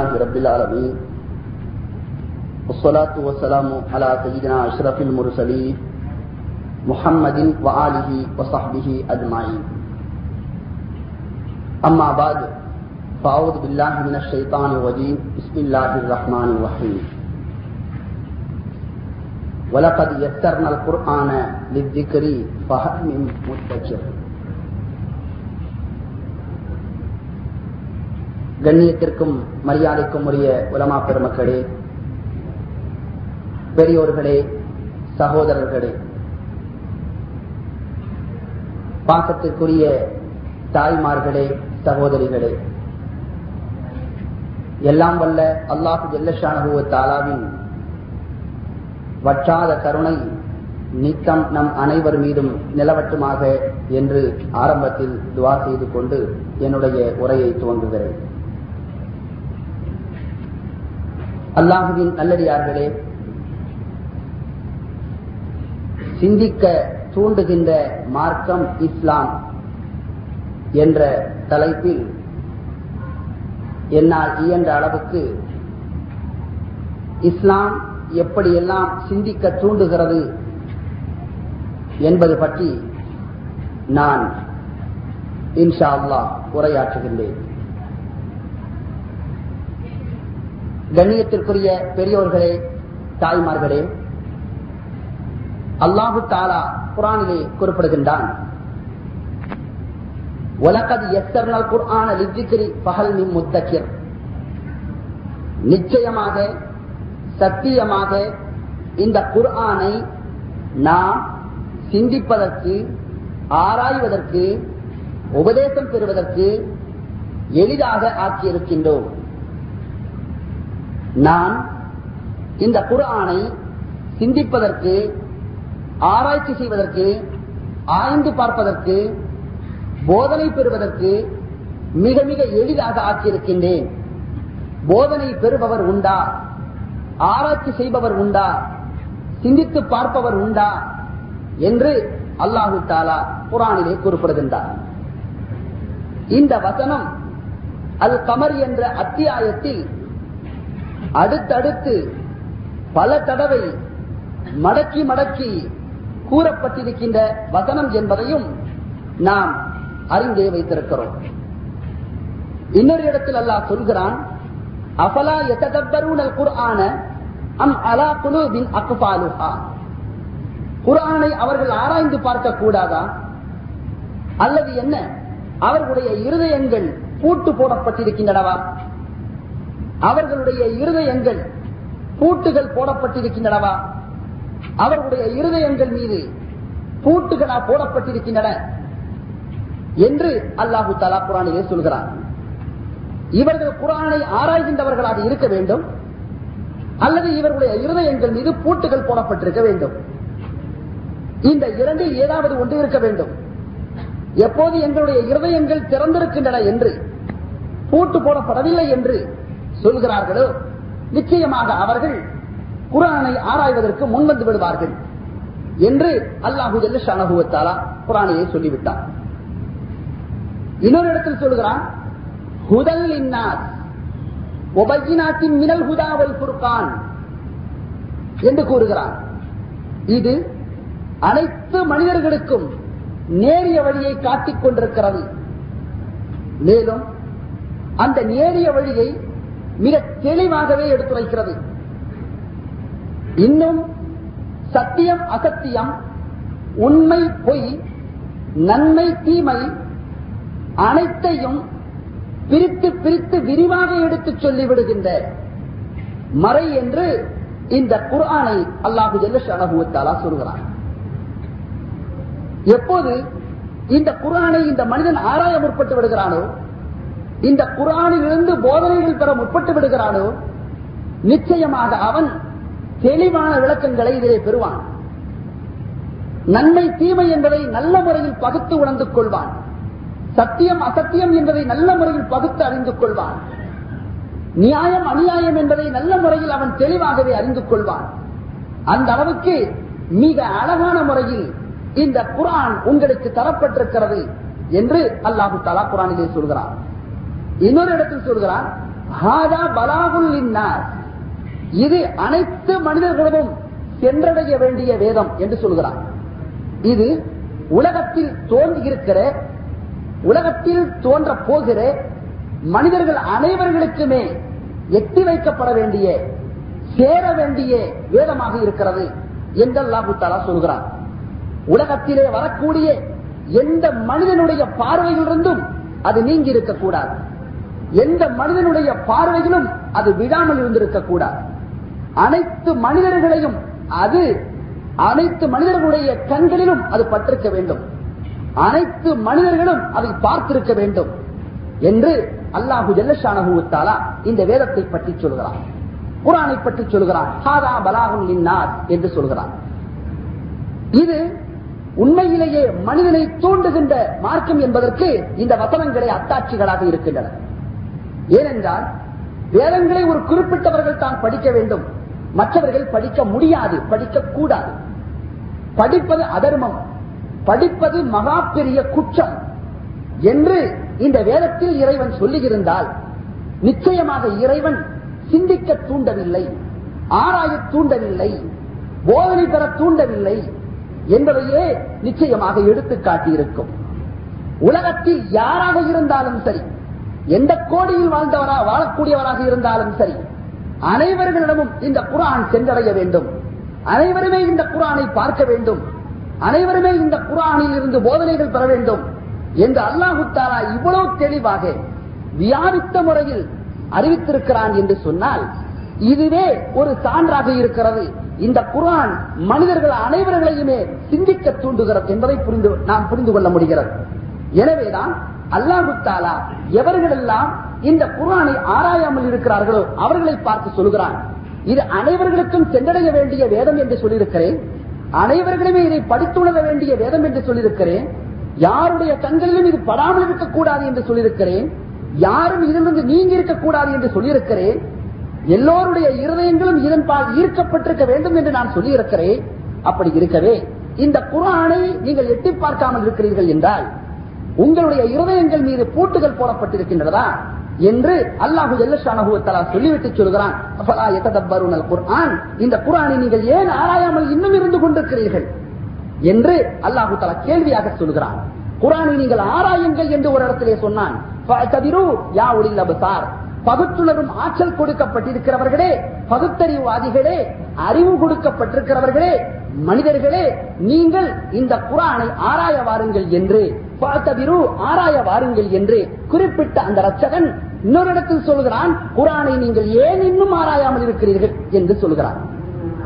رب العالمین والصلاة والسلام على سيدنا أشرف المرسلين محمد وآله وصحبه اجمعین أما بعد، فأعوذ بالله من الشيطان الرجیم بسم الله الرحمن الرحيم. ولقد يَسَّرْنَا القرآن للذكر، فَهَلْ مِن مُدَّكِرٍ؟ கண்ணியத்திற்கும் மரியாதைக்கும் உரிய உலமா பெருமக்களே பெரியோர்களே சகோதரர்களே பாசத்திற்குரிய தாய்மார்களே சகோதரிகளே எல்லாம் வல்ல அல்லாஹு ஜெல்லஷானகுவ தாலாவின் வற்றாத கருணை நித்தம் நம் அனைவர் மீதும் நிலவட்டுமாக என்று ஆரம்பத்தில் துவா செய்து கொண்டு என்னுடைய உரையை துவங்குகிறேன். அல்லாஹுவின் நல்லடியார்களே சிந்திக்க தூண்டுகின்ற மார்க்கம் இஸ்லாம் என்ற தலைப்பில் என்னால் இயன்ற அளவுக்கு இஸ்லாம் எப்படியெல்லாம் சிந்திக்க தூண்டுகிறது என்பது பற்றி நான் இன்ஷா அல்லா உரையாற்றுகின்றேன். கண்ணியத்திற்குரிய பெரியோர்களே தாய்மார்களே அல்லாஹு தாலா குரானிலே குறிப்பிடுகின்றான். உலகது எத்தர்னல் குர்ஆன லிஜிகிரி பகல் மின் முத்தக்கிர். நிச்சயமாக சத்தியமாக இந்த குர்ஆனை நாம் சிந்திப்பதற்கு ஆராய்வதற்கு உபதேசம் பெறுவதற்கு எளிதாக ஆக்கியிருக்கின்றோம். நான் இந்த குரானை சிந்திப்பதற்கு ஆராய்ச்சி செய்வதற்கு ஆய்ந்து பார்ப்பதற்கு போதனை பெறுவதற்கு மிக மிக எளிதாக ஆக்கியிருக்கின்றேன். போதனை பெறுபவர் உண்டா? ஆராய்ச்சி செய்பவர் உண்டா? சிந்தித்து பார்ப்பவர் உண்டா? என்று அல்லாஹு தாலா குரானிலே குறிப்பிடுகின்றார். இந்த வசனம் அல் கமர் என்ற அத்தியாயத்தில் அடுத்தடுத்து பல தடவை மடக்கி மடக்கி கூறப்பட்டிருக்கின்ற வசனம் என்பதையும் நாம் அறிந்தே வைத்திருக்கிறோம். இன்னொரு இடத்தில் அல்லாஹ் சொல்கிறான் அபலா எத்தகப்பரூனல் குர்ஆன அம் அலா குலுபின் அக்குபாலுஹா குரானை அவர்கள் ஆராய்ந்து பார்க்க கூடாதா? அல்லது என்ன? அவர்களுடைய இருதயங்கள் பூட்டு போடப்பட்டிருக்கின்றனவா? அவர்களுடைய இருதயங்கள் பூட்டுகள் போடப்பட்டிருக்கின்றனவா? அவர்களுடைய இருதயங்கள் மீது பூட்டுகளா போடப்பட்டிருக்கின்றன என்று அல்லாஹு தலா குரானிலே சொல்கிறார். இவர்கள் குரானை ஆராய்கின்றவர்களாக இருக்க வேண்டும். அல்லது இவர்களுடைய இருதயங்கள் மீது பூட்டுகள் போடப்பட்டிருக்க வேண்டும். இந்த இரண்டில் ஏதாவது ஒன்று இருக்க வேண்டும். எப்போது எங்களுடைய இருதயங்கள் திறந்திருக்கின்றன என்று பூட்டு போடப்படவில்லை என்று சொல்கிறார்களோ? நிச்சயமாக அவர்கள் குரானை ஆராய்வதற்கு முன்வந்து விடுவார்கள் என்று அல்லாஹு ஷனகுவத்தாலா குரானையை சொல்லிவிட்டார் இன்னொரு இடத்தில் சொல்கிறான் ஹுதல் இன்னார் மினல் ஹுதாவல் குர்கான் என்று கூறுகிறான். இது அனைத்து மனிதர்களுக்கும் நேரிய வழியை காட்டிக் கொண்டிருக்கிறது. மேலும் அந்த நேரிய வழியை மிக தெளிவாகவே எடுத்துரைக்கிறது. இன்னும் சத்தியம் அசத்தியம் உண்மை பொய் நன்மை தீமை அனைத்தையும் பிரித்து பிரித்து விரிவாக எடுத்துச் சொல்லிவிடுகின்ற மறை என்று இந்த குரானை அல்லாஹு ஜெல்லஷாலா சொல்கிறான். எப்போது இந்த குரானை இந்த மனிதன் ஆராய முற்பட்டு விடுகிறானோ இந்த குரானிலிருந்து போதனைகள் பெற முற்பட்டு விடுகிறானோ நிச்சயமாக அவன் தெளிவான விளக்கங்களை இதிலே பெறுவான். நன்மை தீமை என்பதை நல்ல முறையில் பகுத்து உணர்ந்து கொள்வான். சத்தியம் அசத்தியம் என்பதை நல்ல முறையில் பகுத்து அறிந்து கொள்வான். நியாயம் அநியாயம் என்பதை நல்ல முறையில் அவன் தெளிவாகவே அறிந்து கொள்வான். அந்த அளவுக்கு மிக அழகான முறையில் இந்த குரான் உங்களுக்கு தரப்பட்டிருக்கிறது என்று அல்லாஹு தலா குரானிலே சொல்கிறான். இன்னொரு இடத்தில் சொல்கிறான் ஹாதா பலாகுல் இன்னார் இது அனைத்து மனிதர்களிடமும் சென்றடைய வேண்டிய வேதம் என்று சொல்கிறார். இது உலகத்தில் தோன்றியிருக்கிற உலகத்தில் தோன்ற போகிற மனிதர்கள் அனைவர்களுக்குமே எட்டி வைக்கப்பட வேண்டிய சேர வேண்டிய வேதமாக இருக்கிறது என்றெல்லாம் தாலா சொல்கிறார் உலகத்திலே வரக்கூடிய எந்த மனிதனுடைய பார்வையிலிருந்தும் அது நீங்கி இருக்கக்கூடாது. எந்த மனிதனுடைய பார்வையிலும் அது விடாமல் இருந்திருக்க கூடாது அனைத்து மனிதர்களையும் அது அனைத்து மனிதர்களுடைய கண்களிலும் அது பட்டிருக்க வேண்டும். அனைத்து மனிதர்களும் அதை பார்த்திருக்க வேண்டும் என்று அல்லாஹு ஜல்லஷானகுத்தாலா இந்த வேதத்தை பற்றி சொல்கிறான். குரானை பற்றி சொல்கிறான். ஹாதா பலாகுல் இன்னார் என்று சொல்கிறான். இது உண்மையிலேயே மனிதனை தூண்டுகின்ற மார்க்கம் என்பதற்கு இந்த வசனங்களே அத்தாட்சிகளாக இருக்கின்றன. ஏனென்றால் வேதங்களை ஒரு குறிப்பிட்டவர்கள் தான் படிக்க வேண்டும். மற்றவர்கள் படிக்க முடியாது படிக்க கூடாது படிப்பது அதர்மம். படிப்பது மகா பெரிய குற்றம். என்று இந்த வேதத்தில் இறைவன் சொல்லியிருந்தால் நிச்சயமாக இறைவன் சிந்திக்க தூண்டவில்லை ஆராய தூண்டவில்லை போதனை பெற தூண்டவில்லை என்பதையே நிச்சயமாக எடுத்து காட்டியிருக்கும் உலகத்தில் யாராக இருந்தாலும் சரி எந்த கோடியில் வாழ்ந்தவரா வாழக்கூடியவராக இருந்தாலும் சரி அனைவர்களிடமும் இந்த குரான் சென்றடைய வேண்டும். அனைவருமே இந்த குரானை பார்க்க வேண்டும். அனைவருமே இந்த குரானில் இருந்து போதனைகள் பெற வேண்டும் என்று அல்லாஹு இவ்வளவு தெளிவாக வியாபித்த முறையில் அறிவித்திருக்கிறான் என்று சொன்னால் இதுவே ஒரு சான்றாக இருக்கிறது. இந்த குரான் மனிதர்கள் அனைவர்களையுமே சிந்திக்க தூண்டுகிறது என்பதை புரிந்து நாம் புரிந்து கொள்ள முடிகிறது. எனவேதான் அல்லாஹுத்தாலா எவர்களெல்லாம் இந்த குரானை ஆராயாமல் இருக்கிறார்களோ அவர்களை பார்த்து சொல்கிறான். இது அனைவர்களுக்கும் சென்றடைய வேண்டிய வேதம் என்று சொல்லியிருக்கிறேன். அனைவர்களுமே இதை படித்துணர வேண்டிய வேதம் என்று சொல்லியிருக்கிறேன். யாருடைய கண்களிலும் இது படாமல் இருக்கக்கூடாது என்று சொல்லியிருக்கிறேன். யாரும் இதிலிருந்து நீங்கி இருக்கக்கூடாது என்று சொல்லியிருக்கிறேன். எல்லோருடைய இருதயங்களும் இதன்பால் ஈர்க்கப்பட்டிருக்க வேண்டும் என்று நான் சொல்லியிருக்கிறேன். அப்படி இருக்கவே இந்த குரானை நீங்கள் எட்டி பார்க்காமல் இருக்கிறீர்கள் என்றால் உங்களுடைய இருதயங்கள் மீது பூட்டுகள் போடப்பட்டிருக்கின்றதா என்று அல்லாஹு ஜல்லஷானகுவத்தலா சொல்லிவிட்டு சொல்கிறான். அஃபலா யததப்பருனல் குர்ஆன்? இந்த குரானை நீங்கள் ஏன் ஆராயாமல் இன்னும் இருந்து கொண்டிருக்கிறீர்கள்? என்று அல்லாஹு தலா கேள்வியாக சொல்கிறான். குரானை நீங்கள் ஆராயுங்கள் என்று ஒரு இடத்திலே சொன்னான். யா பகுத்துணரும் ஆற்றல் கொடுக்கப்பட்டிருக்கிறவர்களே பகுத்தறிவுவாதிகளே அறிவு கொடுக்கப்பட்டிருக்கிறவர்களே மனிதர்களே நீங்கள் இந்த குரானை ஆராய வாருங்கள் என்று பார்த்தபிரு ஆராய வாருங்கள் என்று குறிப்பிட்ட அந்த ரச்சகன் இன்னொரு இடத்தில் சொல்கிறான் குரானை நீங்கள் ஏன் இன்னும் ஆராயாமல் இருக்கிறீர்கள்? என்று சொல்கிறான்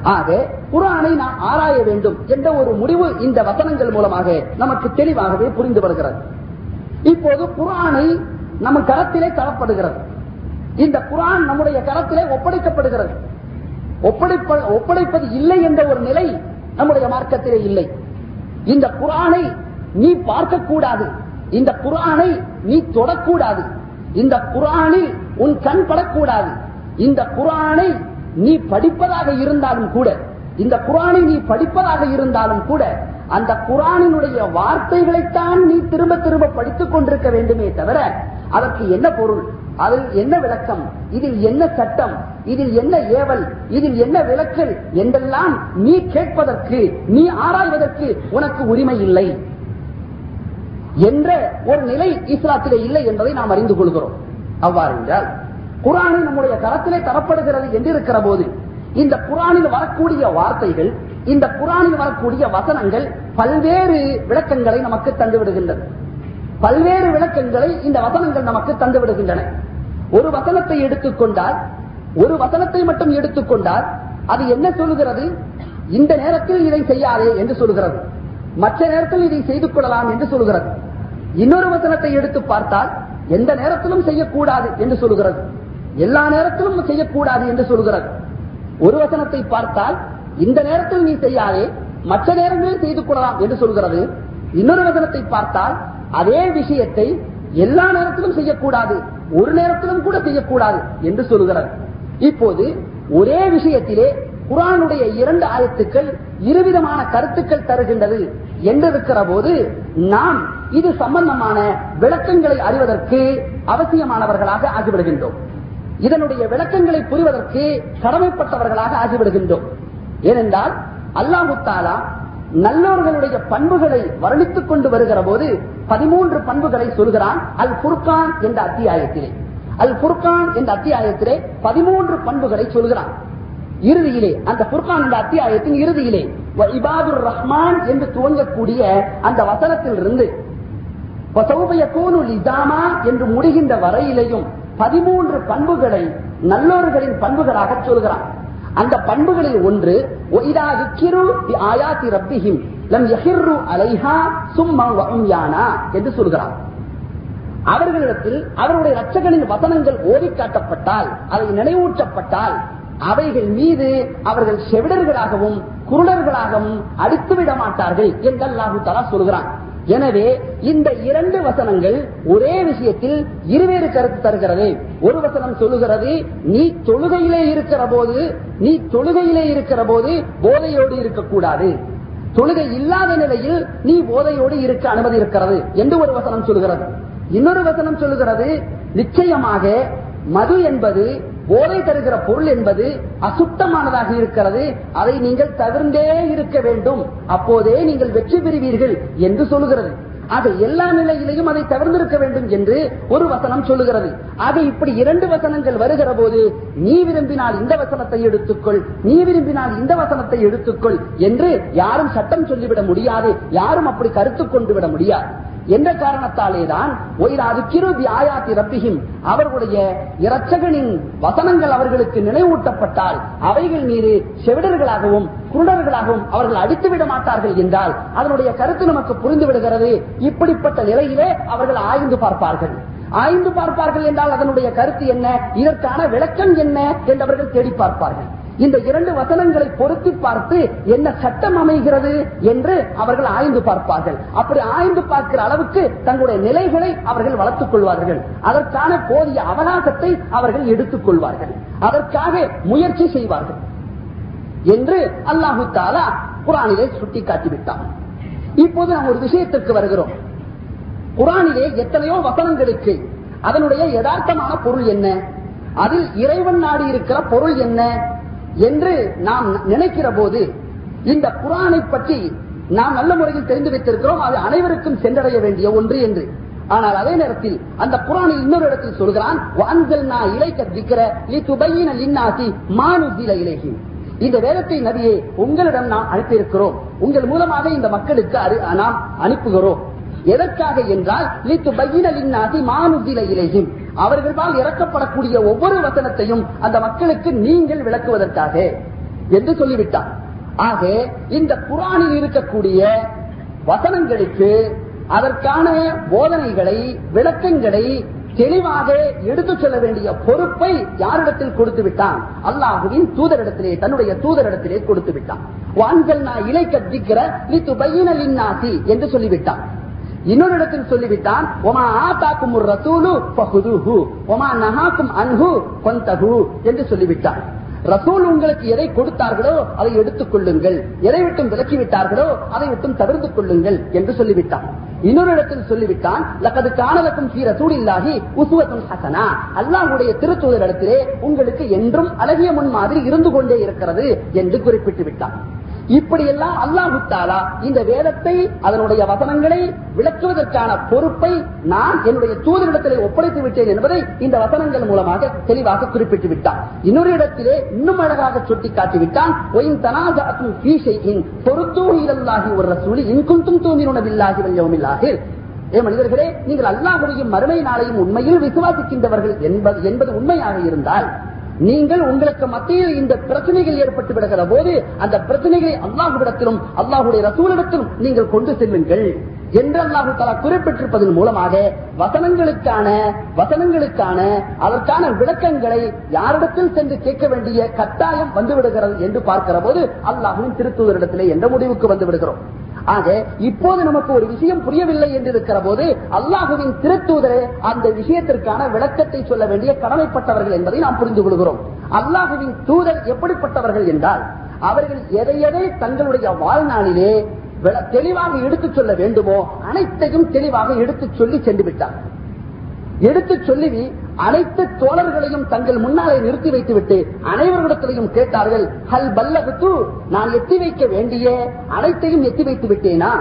ஆக குரானை நாம் ஆராய வேண்டும் என்ற ஒரு முடிவு இந்த வசனங்கள் மூலமாக நமக்கு தெளிவாகவே புரிந்து வருகிறது. இப்போது குரானை நம்ம கரத்திலே தரப்படுகிறது இந்த குரான் நம்முடைய கரத்திலே ஒப்படைக்கப்படுகிறது. ஒப்படைப்ப ஒப்படைப்பது இல்லை என்ற ஒரு நிலை நம்முடைய மார்க்கத்திலே இல்லை. இந்த குரானை நீ பார்க்கக்கூடாது. இந்த குரானை நீ தொடக்கூடாது. இந்த குரானில் உன் கண் படக்கூடாது. இந்த குரானை நீ படிப்பதாக இருந்தாலும் கூட இந்த குரானை நீ படிப்பதாக இருந்தாலும் கூட அந்த குரானினுடைய வார்த்தைகளைத்தான் நீ திரும்ப திரும்ப படித்துக் கொண்டிருக்க வேண்டுமே தவிர அதற்கு என்ன பொருள்? அதில் என்ன விளக்கம்? இதில் என்ன சட்டம்? இதில் என்ன ஏவல்? இதில் என்ன விளக்கல்? என்றெல்லாம் நீ கேட்பதற்கு நீ ஆராய்வதற்கு உனக்கு உரிமை இல்லை. என்ற ஒரு நிலை இஸ்லாத்திலே இல்லை என்பதை நாம் அறிந்து கொள்கிறோம். அவ்வாறு என்றால் குரானை நம்முடைய கரத்திலே தரப்படுகிறது என்றிருக்கிற போது இந்த குரானில் வரக்கூடிய வார்த்தைகள் இந்த குரானில் வரக்கூடிய வசனங்கள் பல்வேறு விளக்கங்களை நமக்கு தந்து விடுகின்றது பல்வேறு விளக்கங்களை இந்த வசனங்கள் நமக்கு தந்து விடுகின்றன ஒரு வசனத்தை எடுத்துக்கொண்டால் ஒரு வசனத்தை மட்டும் எடுத்துக்கொண்டால் அது என்ன சொல்லுகிறது? இந்த நேரத்தில் இதை செய்யாதே என்று சொல்கிறது மற்ற நேரத்தில் இதை செய்து கொள்ளலாம் என்று சொல்கிறது இன்னொரு வசனத்தை எடுத்து பார்த்தால் எந்த நேரத்திலும் செய்யக்கூடாது என்று சொல்கிறது எல்லா நேரத்திலும் செய்யக்கூடாது என்று சொல்கிறது ஒரு வசனத்தை பார்த்தால் இந்த நேரத்தில் நீ செய்யாதே மற்ற நேரங்களில் செய்து கொள்ளலாம் என்று சொல்கிறது இன்னொரு வசனத்தை பார்த்தால் அதே விஷயத்தை எல்லா நேரத்திலும் செய்யக்கூடாது ஒரு நேரத்திலும் கூட செய்யக்கூடாது என்று சொல்கிறது இப்போது ஒரே விஷயத்திலே குரானுடைய இரண்டு ஆயத்துக்கள் இருவிதமான கருத்துக்கள் தருகின்றது என்றிருக்கிற போது நாம் இது சம்பந்தமான விளக்கங்களை அறிவதற்கு அவசியமானவர்களாக ஆகிவிடுகின்றோம். இதனுடைய விளக்கங்களை புரிவதற்கு கடமைப்பட்டவர்களாக ஆகிவிடுகின்றோம். ஏனென்றால் அல்லாஹு தாலா நல்லோர்களுடைய பண்புகளை வர்ணித்துக் கொண்டு வருகிற போது பதிமூன்று பண்புகளை சொல்கிறான். அல் புர்கான் என்ற அத்தியாயத்திலே. அல் புர்கான் என்ற அத்தியாயத்திலே பதிமூன்று பண்புகளை சொல்கிறான். இறுதியிலே அந்த புர்கான் இந்த அத்தியாயத்தின் இறுதியிலே இபாது ரஹ்மான் என்று துவங்கக்கூடிய அந்த வசனத்திலிருந்து என்று முடிகின்ற வரையிலேயும் பதிமூன்று பண்புகளை நல்லோர்களின் பண்புகளாக சொல்கிறான். அந்த பண்புகளில் ஒன்று ஆயாத்தி ரப்பிஹிம் லம் யஹிர்ரு அலைஹா சும்மா வம்யானா என்று சொல்கிறான். அவர்களிடத்தில் அவருடைய ரச்சகனின் வசனங்கள் ஓடிக்காட்டப்பட்டால் அதை நினைவூற்றப்பட்டால் அவைகள் மீது அவர்கள் செவிடர்களாகவும் குருடர்களாகவும் அடித்துவிட மாட்டார்கள் என்று அல்லாஹு தலா சொல்கிறான். எனவே இந்த இரண்டு வசனங்கள் ஒரே விஷயத்தில் இருவேறு கருத்து தருகிறது. ஒரு வசனம் சொல்லுகிறது நீ தொழுகையிலே இருக்கிற போது நீ தொழுகையிலே இருக்கிற போது போதையோடு இருக்கக்கூடாது. தொழுகை இல்லாத நிலையில் நீ போதையோடு இருக்க அனுமதி இருக்கிறது என்று ஒரு வசனம் சொல்லுகிறது. இன்னொரு வசனம் சொல்லுகிறது நிச்சயமாக மது என்பது போதை தருகிற பொருள் என்பது அசுத்தமானதாக இருக்கிறது. அதை நீங்கள் தவிர்ந்தே இருக்க வேண்டும். அப்போதே நீங்கள் வெற்றி பெறுவீர்கள் என்று சொல்லுகிறது. அது எல்லா நிலையிலையும் அதை தவிர்ந்திருக்க வேண்டும் என்று ஒரு வசனம் சொல்லுகிறது. ஆக இப்படி இரண்டு வசனங்கள் வருகிற போது நீ விரும்பினால் இந்த வசனத்தை எடுத்துக்கொள். நீ விரும்பினால் இந்த வசனத்தை எடுத்துக்கொள் என்று யாரும் சட்டம் சொல்லிவிட முடியாது. யாரும் அப்படி கருத்து கொண்டு விட முடியாது. என்ற காரணத்தாலே தான் ஆயாத்தி ரப்பியும் அவர்களுடைய இரட்சகனின் வசனங்கள் அவர்களுக்கு நினைவூட்டப்பட்டால் அவைகள் மீது செவிடர்களாகவும் குருடர்களாகவும் அவர்கள் அடித்துவிட மாட்டார்கள் என்றால் அதனுடைய கருத்து நமக்கு புரிந்து விடுகிறது இப்படிப்பட்ட நிலையிலே அவர்கள் ஆய்ந்து பார்ப்பார்கள். ஆய்ந்து பார்ப்பார்கள் என்றால் அதனுடைய கருத்து என்ன? இதற்கான விளக்கம் என்ன? என்றவர்கள் தேடி பார்ப்பார்கள். இந்த இரண்டு வசனங்களை பொருத்தி பார்த்து என்ன சட்டம் அமைகிறது என்று அவர்கள் ஆய்ந்து பார்ப்பார்கள். அப்படி ஆய்ந்து பார்க்கிற அளவுக்கு தங்களுடைய நிலைகளை அவர்கள் வளர்த்துக் கொள்வார்கள். அதற்கான போதிய அவகாசத்தை அவர்கள் எடுத்துக் கொள்வார்கள். அதற்காக முயற்சி செய்வார்கள் என்று அல்லாஹு தாலா குரானிலே சுட்டி காட்டிவிட்டான் இப்போது நாம் ஒரு விஷயத்திற்கு வருகிறோம். குரானிலே எத்தனையோ வசனங்களுக்கு அதனுடைய யதார்த்தமான பொருள் என்ன? அதில் இறைவன் நாடி இருக்கிற பொருள் என்ன? என்று நாம் நினைக்கிற போது இந்த குரானை பற்றி நாம் நல்ல முறையில் தெரிந்து வைத்திருக்கிறோம். அது அனைவருக்கும் சென்றடைய வேண்டிய ஒன்று என்று. ஆனால் அதே நேரத்தில் அந்த குரானில் இன்னொரு இடத்தில் சொல்கிறான் இந்த வேதத்தை நதியை உங்களிடம் நாம் அனுப்பியிருக்கிறோம். உங்கள் மூலமாக இந்த மக்களுக்கு நாம் அனுப்புகிறோம். எதற்காக என்றால் லித்து பையினலின்னாசி மானுதில இலகின் அவர்களால் இறக்கப்படக்கூடிய ஒவ்வொரு வசனத்தையும் அந்த மக்களுக்கு நீங்கள் விளக்குவதற்காக என்று சொல்லிவிட்டார். ஆக இந்த குரானில் இருக்கக்கூடிய வசனங்களுக்கு அதற்கான போதனைகளை விளக்கங்களை தெளிவாக எடுத்துச் செல்ல வேண்டிய பொறுப்பை யாரிடத்தில் கொடுத்து விட்டான்? அல்லாஹுவின் தூதரிடத்திலே தன்னுடைய தூதரிடத்திலே கொடுத்து விட்டான். வான்கள் நான் இலை கத்திக்கிற லித்து பையினலின்னாசி என்று சொல்லிவிட்டான். இன்னொரு இடத்தில் சொல்லிவிட்டான் ஒமா ஆத்தாக்கும் ஒரு ரசூலு பகுதுஹு ஒமா நகாக்கும் அன்ஹு கொந்தகு என்று சொல்லிவிட்டான். ரசூல் உங்களுக்கு எதை கொடுத்தார்களோ அதை எடுத்துக் கொள்ளுங்கள். எதை விட்டும் விலக்கிவிட்டார்களோ அதை விட்டும் தவிர்த்து கொள்ளுங்கள் என்று சொல்லிவிட்டான். இன்னொரு இடத்தில் சொல்லிவிட்டான் லக்கது காணலக்கும் சீர சூடில்லாகி உசுவத்தும் ஹசனா. அல்லாஹுடைய திருத்தூதர் இடத்திலே உங்களுக்கு என்றும் அழகிய முன் மாதிரி இருந்து கொண்டே இருக்கிறது என்று குறிப்பிட்டு விட்டான். இப்படியெல்லாம் எல்லாம் அல்லாஹுத்தாலா இந்த வேதத்தை அதனுடைய வசனங்களை விளக்குவதற்கான பொறுப்பை நான் என்னுடைய தூதரிடத்தில் ஒப்படைத்து விட்டேன் என்பதை இந்த வசனங்கள் மூலமாக தெளிவாக குறிப்பிட்டு விட்டான். இன்னொரு இடத்திலே இன்னும் அழகாக சுட்டி காட்டிவிட்டான் ஒரு ரசூலி இன்குந்தும் தூமினுணவில்லாகி வல்யவுமில்லாக ஏ மனிதர்களே நீங்கள் அல்லாஹுடையும் மறுமை நாளையும் உண்மையில் விசுவாசிக்கின்றவர்கள் என்பது என்பது உண்மையாக இருந்தால் நீங்கள் உங்களுக்கு மத்தியில் இந்த பிரச்சனைகள் ஏற்பட்டு விடுகிற போது அந்த பிரச்சனைகளை அல்லாஹுவிடத்திலும் அல்லாஹுடைய ரசூலிடத்திலும் நீங்கள் கொண்டு செல்லுங்கள் என்று அல்லாஹு தலா குறிப்பிட்டிருப்பதன் மூலமாக வசனங்களுக்கான வசனங்களுக்கான அதற்கான விளக்கங்களை யாரிடத்தில் சென்று கேட்க வேண்டிய கட்டாயம் வந்துவிடுகிறது என்று பார்க்கிற போது அல்லாஹுவின் திருத்தூதரிடத்திலே என்ற முடிவுக்கு வந்து விடுகிறோம் ஆக இப்போது நமக்கு ஒரு விஷயம் புரியவில்லை என்று இருக்கிற போது அல்லாஹுவின் திருத்தூதரே அந்த விஷயத்திற்கான விளக்கத்தை சொல்ல வேண்டிய கடமைப்பட்டவர்கள் என்பதை நாம் புரிந்து கொள்கிறோம். அல்லாஹுவின் தூதர் எப்படிப்பட்டவர்கள் என்றால் அவர்கள் எதை எதை தங்களுடைய வாழ்நாளிலே தெளிவாக எடுத்துச் சொல்ல வேண்டுமோ அனைத்தையும் தெளிவாக எடுத்துச் சொல்லி சென்று விட்டார் எடுத்து சொல்லி அனைத்து தோழர்களையும் தங்கள் முன்னாலே நிறுத்தி வைத்துவிட்டு அனைவரிடத்திலையும் கேட்டார்கள் ஹல் பல்லகுத்து நான் எத்தி வைக்க வேண்டிய அனைத்தையும் எத்தி வைத்து விட்டேனா?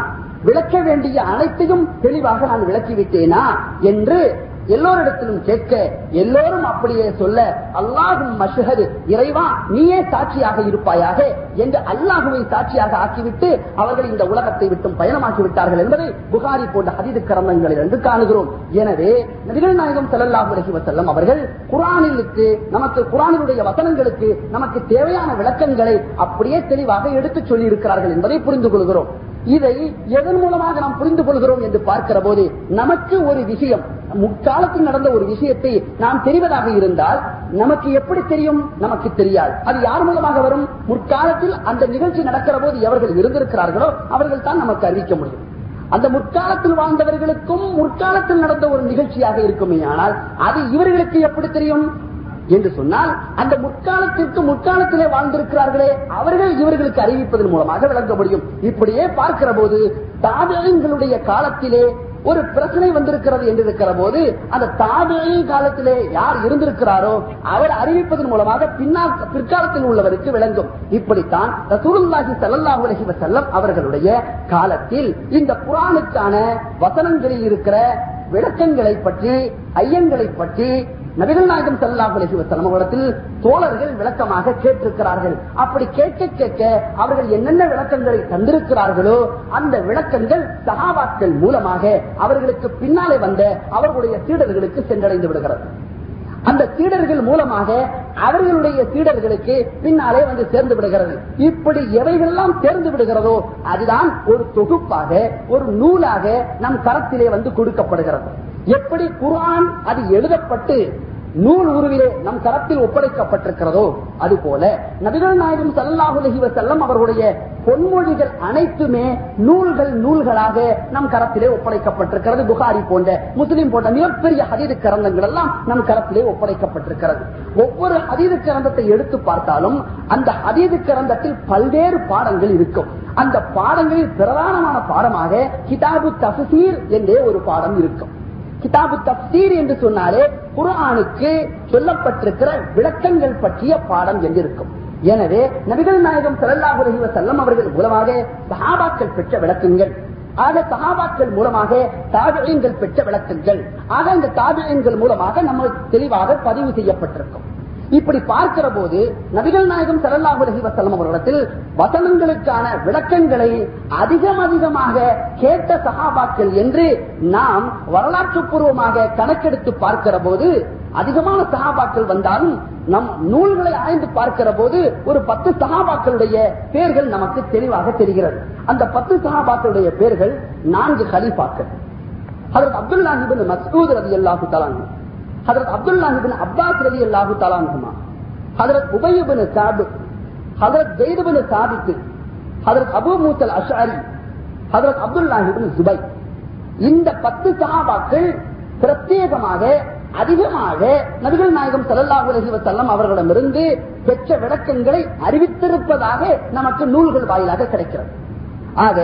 விளக்க வேண்டிய அனைத்தையும் தெளிவாக நான் விளக்கிவிட்டேனா என்று எல்லோரிடத்திலும் கேட்க எல்லோரும் அப்படியே சொல்ல அல்லாஹும் மஷஹது இறைவா நீயே சாட்சியாக இருப்பாயாக என்று அல்லாஹுவை சாட்சியாக ஆக்கிவிட்டு அவர்கள் இந்த உலகத்தை விட்டும் பயணமாக்கி விட்டார்கள் என்பதை புகாரி போன்ற ஹரிது கரந்தங்களில் என்று காணுகிறோம். எனவே நபிகள் நாயகம் செல்லல்லாஹு அலைஹி வசல்லம் அவர்கள் குரானிலுக்கு நமக்கு குரானினுடைய வசனங்களுக்கு நமக்கு தேவையான விளக்கங்களை அப்படியே தெளிவாக எடுத்துச் சொல்லி இருக்கிறார்கள் என்பதை புரிந்து கொள்கிறோம். இதை எதன் மூலமாக நாம் புரிந்து கொள்கிறோம் என்று பார்க்கிற போது நமக்கு ஒரு விஷயம் முற்காலத்தில் நடந்த ஒரு விஷயத்தை நாம் தெரிவதாக இருந்தால் நமக்கு எப்படி தெரியும்? நமக்கு தெரியாது. அது யார் மூலமாக வரும்? முற்காலத்தில் அந்த நிகழ்ச்சி நடக்கிற போது எவர்கள் இருந்திருக்கிறார்களோ அவர்கள் தான் நமக்கு அறிவிக்க முடியும். அந்த முற்காலத்தில் வாழ்ந்தவர்களுக்கும் முற்காலத்தில் நடந்த ஒரு நிகழ்ச்சியாக இருக்குமே ஆனால் அது இவர்களுக்கு எப்படி தெரியும்? என்று சொன்னால் அந்த முற்காலத்திற்கு முற்காலத்திலே வாழ்ந்திருக்கிறார்களே அவர்கள் இவர்களுக்கு அறிவிப்பதன் மூலமாக விளங்க முடியும். இப்படியே பார்க்கிற போது தாதகங்களுடைய காலத்திலே ஒரு பிரச்சனை வந்திருக்கிறது என்று இருக்கிற போது அந்த தாபியை காலத்திலே யார் இருந்திருக்கிறாரோ அவர் அறிவிப்பதன் மூலமாக பின்னால் பிற்காலத்தில் உள்ளவருக்கு விளங்கும். இப்படித்தான் ரசூலுல்லாஹி ஸல்லல்லாஹு அலஹிவ செல்லம் அவர்களுடைய காலத்தில் இந்த புராணுக்கான வசனங்களில் இருக்கிற விளக்கங்களை பற்றி ஐயங்களை பற்றி நபிகள் நாயகம் செல்லா அலஹி வசலம் அவரிடத்தில் தோழர்கள் விளக்கமாக கேட்டிருக்கிறார்கள். அப்படி கேட்க கேட்க அவர்கள் என்னென்ன விளக்கங்களை தந்திருக்கிறார்களோ அந்த விளக்கங்கள் சகாபாக்கள் மூலமாக அவர்களுக்கு பின்னாலே வந்த அவர்களுடைய சீடர்களுக்கு சென்றடைந்து விடுகிறது. அந்த சீடர்கள் மூலமாக அவர்களுடைய சீடர்களுக்கு பின்னாலே வந்து சேர்ந்து விடுகிறது. இப்படி எவைகளெல்லாம் சேர்ந்து விடுகிறதோ அதுதான் ஒரு தொகுப்பாக ஒரு நூலாக நம் கரத்திலே வந்து கொடுக்கப்படுகிறது. எப்படி குரான் அது எழுதப்பட்டு நூல் உருவிலே நம் கரத்தில் ஒப்படைக்கப்பட்டிருக்கிறதோ அது போல நபிகள் நாயகம் சல்லாஹுலஹி செல்லம் அவர்களுடைய பொன்மொழிகள் அனைத்துமே நூல்கள் நூல்களாக நம் கரத்திலே ஒப்படைக்கப்பட்டிருக்கிறது. புகாரி போன்ற முஸ்லிம் போன்ற மிகப்பெரிய ஹதீது கரந்தங்கள் எல்லாம் நம் கரத்திலே ஒப்படைக்கப்பட்டிருக்கிறது. ஒவ்வொரு ஹதீது கரந்தத்தை எடுத்து பார்த்தாலும் அந்த ஹதீது கரந்தத்தில் பல்வேறு பாடங்கள் இருக்கும். அந்த பாடங்களில் பிரதானமான பாடமாக கிதாபு தசீர் என்றே ஒரு பாடம் இருக்கும். கிதாபு தப்சீர் என்று சொன்னாலே குரானுக்கு சொல்லப்பட்டிருக்கிற விளக்கங்கள் பற்றிய பாடம் என்றிருக்கும். எனவே நபிகள் நாயகம் ஸல்லல்லாஹு அலைஹி வஸல்லம் அவர்கள் மூலமாக சஹாபாக்கள் பெற்ற விளக்கங்கள். ஆக சகாபாக்கள் மூலமாக தாபியங்கள் பெற்ற விளக்கங்கள். ஆக இந்த தாபியங்கள் மூலமாக நம்ம தெளிவாக பதிவு செய்யப்பட்டிருக்கும். இப்படி பார்க்கிற போது நபிகள் நாயகம் ஸல்லல்லாஹு அலைஹி வஸல்லம் அவர்களிடத்தில் வசனங்களுக்கான விளக்கங்களை அதிகம் அதிகமாக கேட்ட சகாபாக்கள் என்று நாம் வரலாற்று பூர்வமாக கணக்கெடுத்து பார்க்கிற போது அதிகமான சகாபாக்கள் வந்தாலும் நம் நூல்களை ஆய்ந்து பார்க்கிற போது ஒரு பத்து சகாபாக்களுடைய பேர்கள் நமக்கு தெளிவாக தெரிகிறது. அந்த பத்து சகாபாக்களுடைய பேர்கள் நான்கு ஹலீஃபாக்கள் அதற்கு அப்துல்லாஹிபின் மசூத் ரவி அல்லாஹு தலான் ஹதரத் அப்துல்லாஹிபின் அப்பாஸ் ரவி அல்லாஹு தலானுமா ஹதரத் உபயபின் சாபு ஹதரத் ஜெயிதுபின் சாபித்து ஹதரத் அபு மூத்தல் அஷாரி ஹதரத் அப்துல்லாஹிபின் சுபை இந்த பத்து சஹாபாக்கள் பிரத்யேகமாக அதிகமாக நபிகள் நாயகம் ஸல்லல்லாஹு அலைஹி வஸல்லம் அவர்களிடமிருந்து பெற்ற விளக்கங்களை அறிவித்திருப்பதாக நமக்கு நூல்கள் வாயிலாக கிடைக்கிறது. ஆக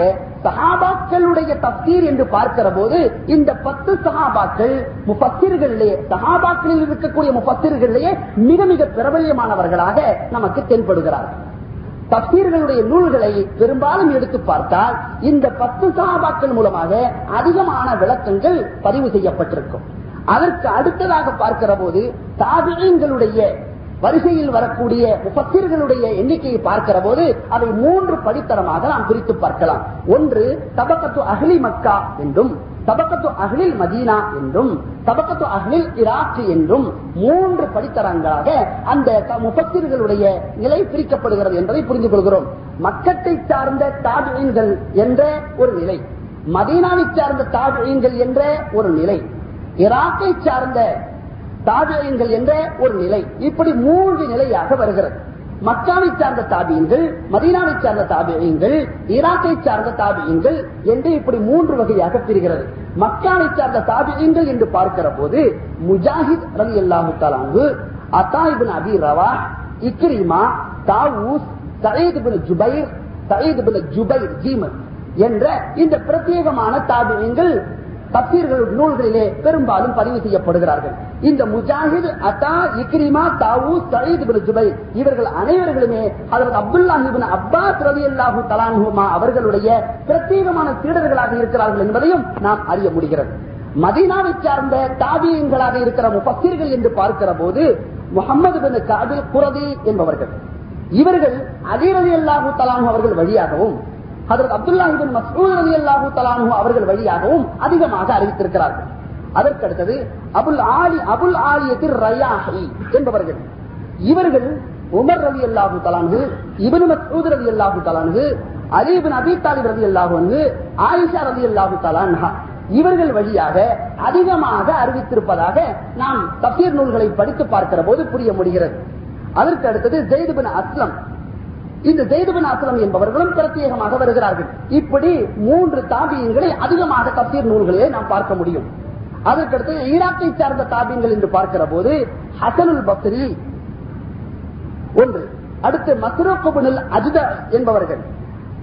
சஹாபாக்களுடைய தப்தீர் என்று பார்க்கிற போது இந்த பத்து சஹாபாக்கள் முப்பத்திர்களிலேயே சஹாபாக்களில் இருக்கக்கூடிய முப்பத்திர்களிலேயே மிக மிக பிரபல்யமானவர்களாக நமக்கு தென்படுகிறார்கள். தப்தீர்களுடைய நூல்களை பெரும்பாலும் எடுத்து பார்த்தால் இந்த பத்து சகாபாக்கள் மூலமாக அதிகமான விளக்கங்கள் பதிவு செய்யப்பட்டிருக்கும். அதற்கு அடுத்ததாக பார்க்கிற போது தாபியங்களுடைய வரிசையில் வரக்கூடிய முப்பத்திர்களுடைய எண்ணிக்கையை பார்க்கிற போது அதை மூன்று படித்தரமாக நாம் பிரித்து பார்க்கலாம். ஒன்று தபக்கத்து அகிலி மக்கா என்றும் தபக்கத்து அகிலில் மதீனா என்றும் தபக்கத்து அகிலில் இராக்கு என்றும் மூன்று படித்தரங்களாக அந்த முப்பத்திர்களுடைய நிலை பிரிக்கப்படுகிறது என்பதை புரிந்து கொள்கிறோம் மக்கத்தை சார்ந்த தாபியங்கள் என்ற ஒரு நிலை மதீனாவை சார்ந்த தாபியங்கள் என்ற ஒரு நிலை இராக்கை சார்ந்த தாபியங்கள் என்ற ஒரு நிலை இப்படி மூன்று நிலையாக வருகிறது. மக்காவை சார்ந்த தாபியங்கள் மதீனாவை சார்ந்த தாபியங்கள் ஈராக்கை சார்ந்த தாபியங்கள் என்று இப்படி மூன்று வகையாக பிரிகிறது. மக்காவை சார்ந்த தாபியங்கள் என்று பார்க்கிற போது முஜாஹித் ரவி அல்லாஹு தலாங்கு அத்தாயிபின் அபி rava Ikrima Tawus Said bin Jubair Said bin Jubair Zeeman என்ற இந்த பிரத்யேகமான தாபியங்கள் தப்பீர்களுடைய நூல்களிலே பெரும்பாலும் பதிவு செய்யப்படுகிறார்கள். இந்த முஜாஹித் அத்தா இக்ரிமா தாவு சயீத் இப்னு இவர்கள் அனைவர்களுமே அதற்கு அப்துல்லா இப்னு ரவி அல்லாஹு தலான்ஹுமா அவர்களுடைய பிரத்யேகமான சீடர்களாக இருக்கிறார்கள் என்பதையும் நாம் அறிய முடிகிறது. மதீனாவை சார்ந்த தாபியங்களாக இருக்கிற முஃபஸிர்கள் என்று பார்க்கிற போது முகமது பின் காபில் குரதி என்பவர்கள். இவர்கள் அதிரதி அல்லாஹு தலான்ஹு அவர்கள் வழியாகவும் அதற்கு அப்துல்லா மசூத் ரலி அல்லாஹு தலானு அவர்கள் வழியாகவும் அதிகமாக அறிவித்திருக்கிறார்கள். அதற்கடுத்தது அபுல் ஆலி அபுல் ஆலியத்தில் ரயாஹி என்பவர்கள். இவர்கள் உமர் ரவி அல்லாஹு தலானு இபின் மசூத் ரவி அல்லாஹு தலானு அலிபின் அபி தாலிப் ரவி அல்லாஹு ஆயிஷா ரவி அல்லாஹூ தலான்ஹா இவர்கள் வழியாக அதிகமாக அறிவித்திருப்பதாக நாம் தப்சீர் நூல்களை படித்து பார்க்கிற போது புரிய முடிகிறது. அதற்கு அடுத்தது ஜெயிதுபின் அஸ்லம் இந்த ஜெய்துபின் அஸ்லம் என்பவர்களும் பிரத்யேகமாக வருகிறார்கள். இப்படி மூன்று தாபியங்களை அதிகமாக தப்சீர் நூல்களிலே நாம் பார்க்க முடியும். அதற்கடுத்து ஈராக்கை சார்ந்த தாபியங்கள் என்று பார்க்கிற போது ஹசனுல் பக்ரி ஒன்று அடுத்து மஸ்ரூக்குபினில் அஜித என்பவர்கள்.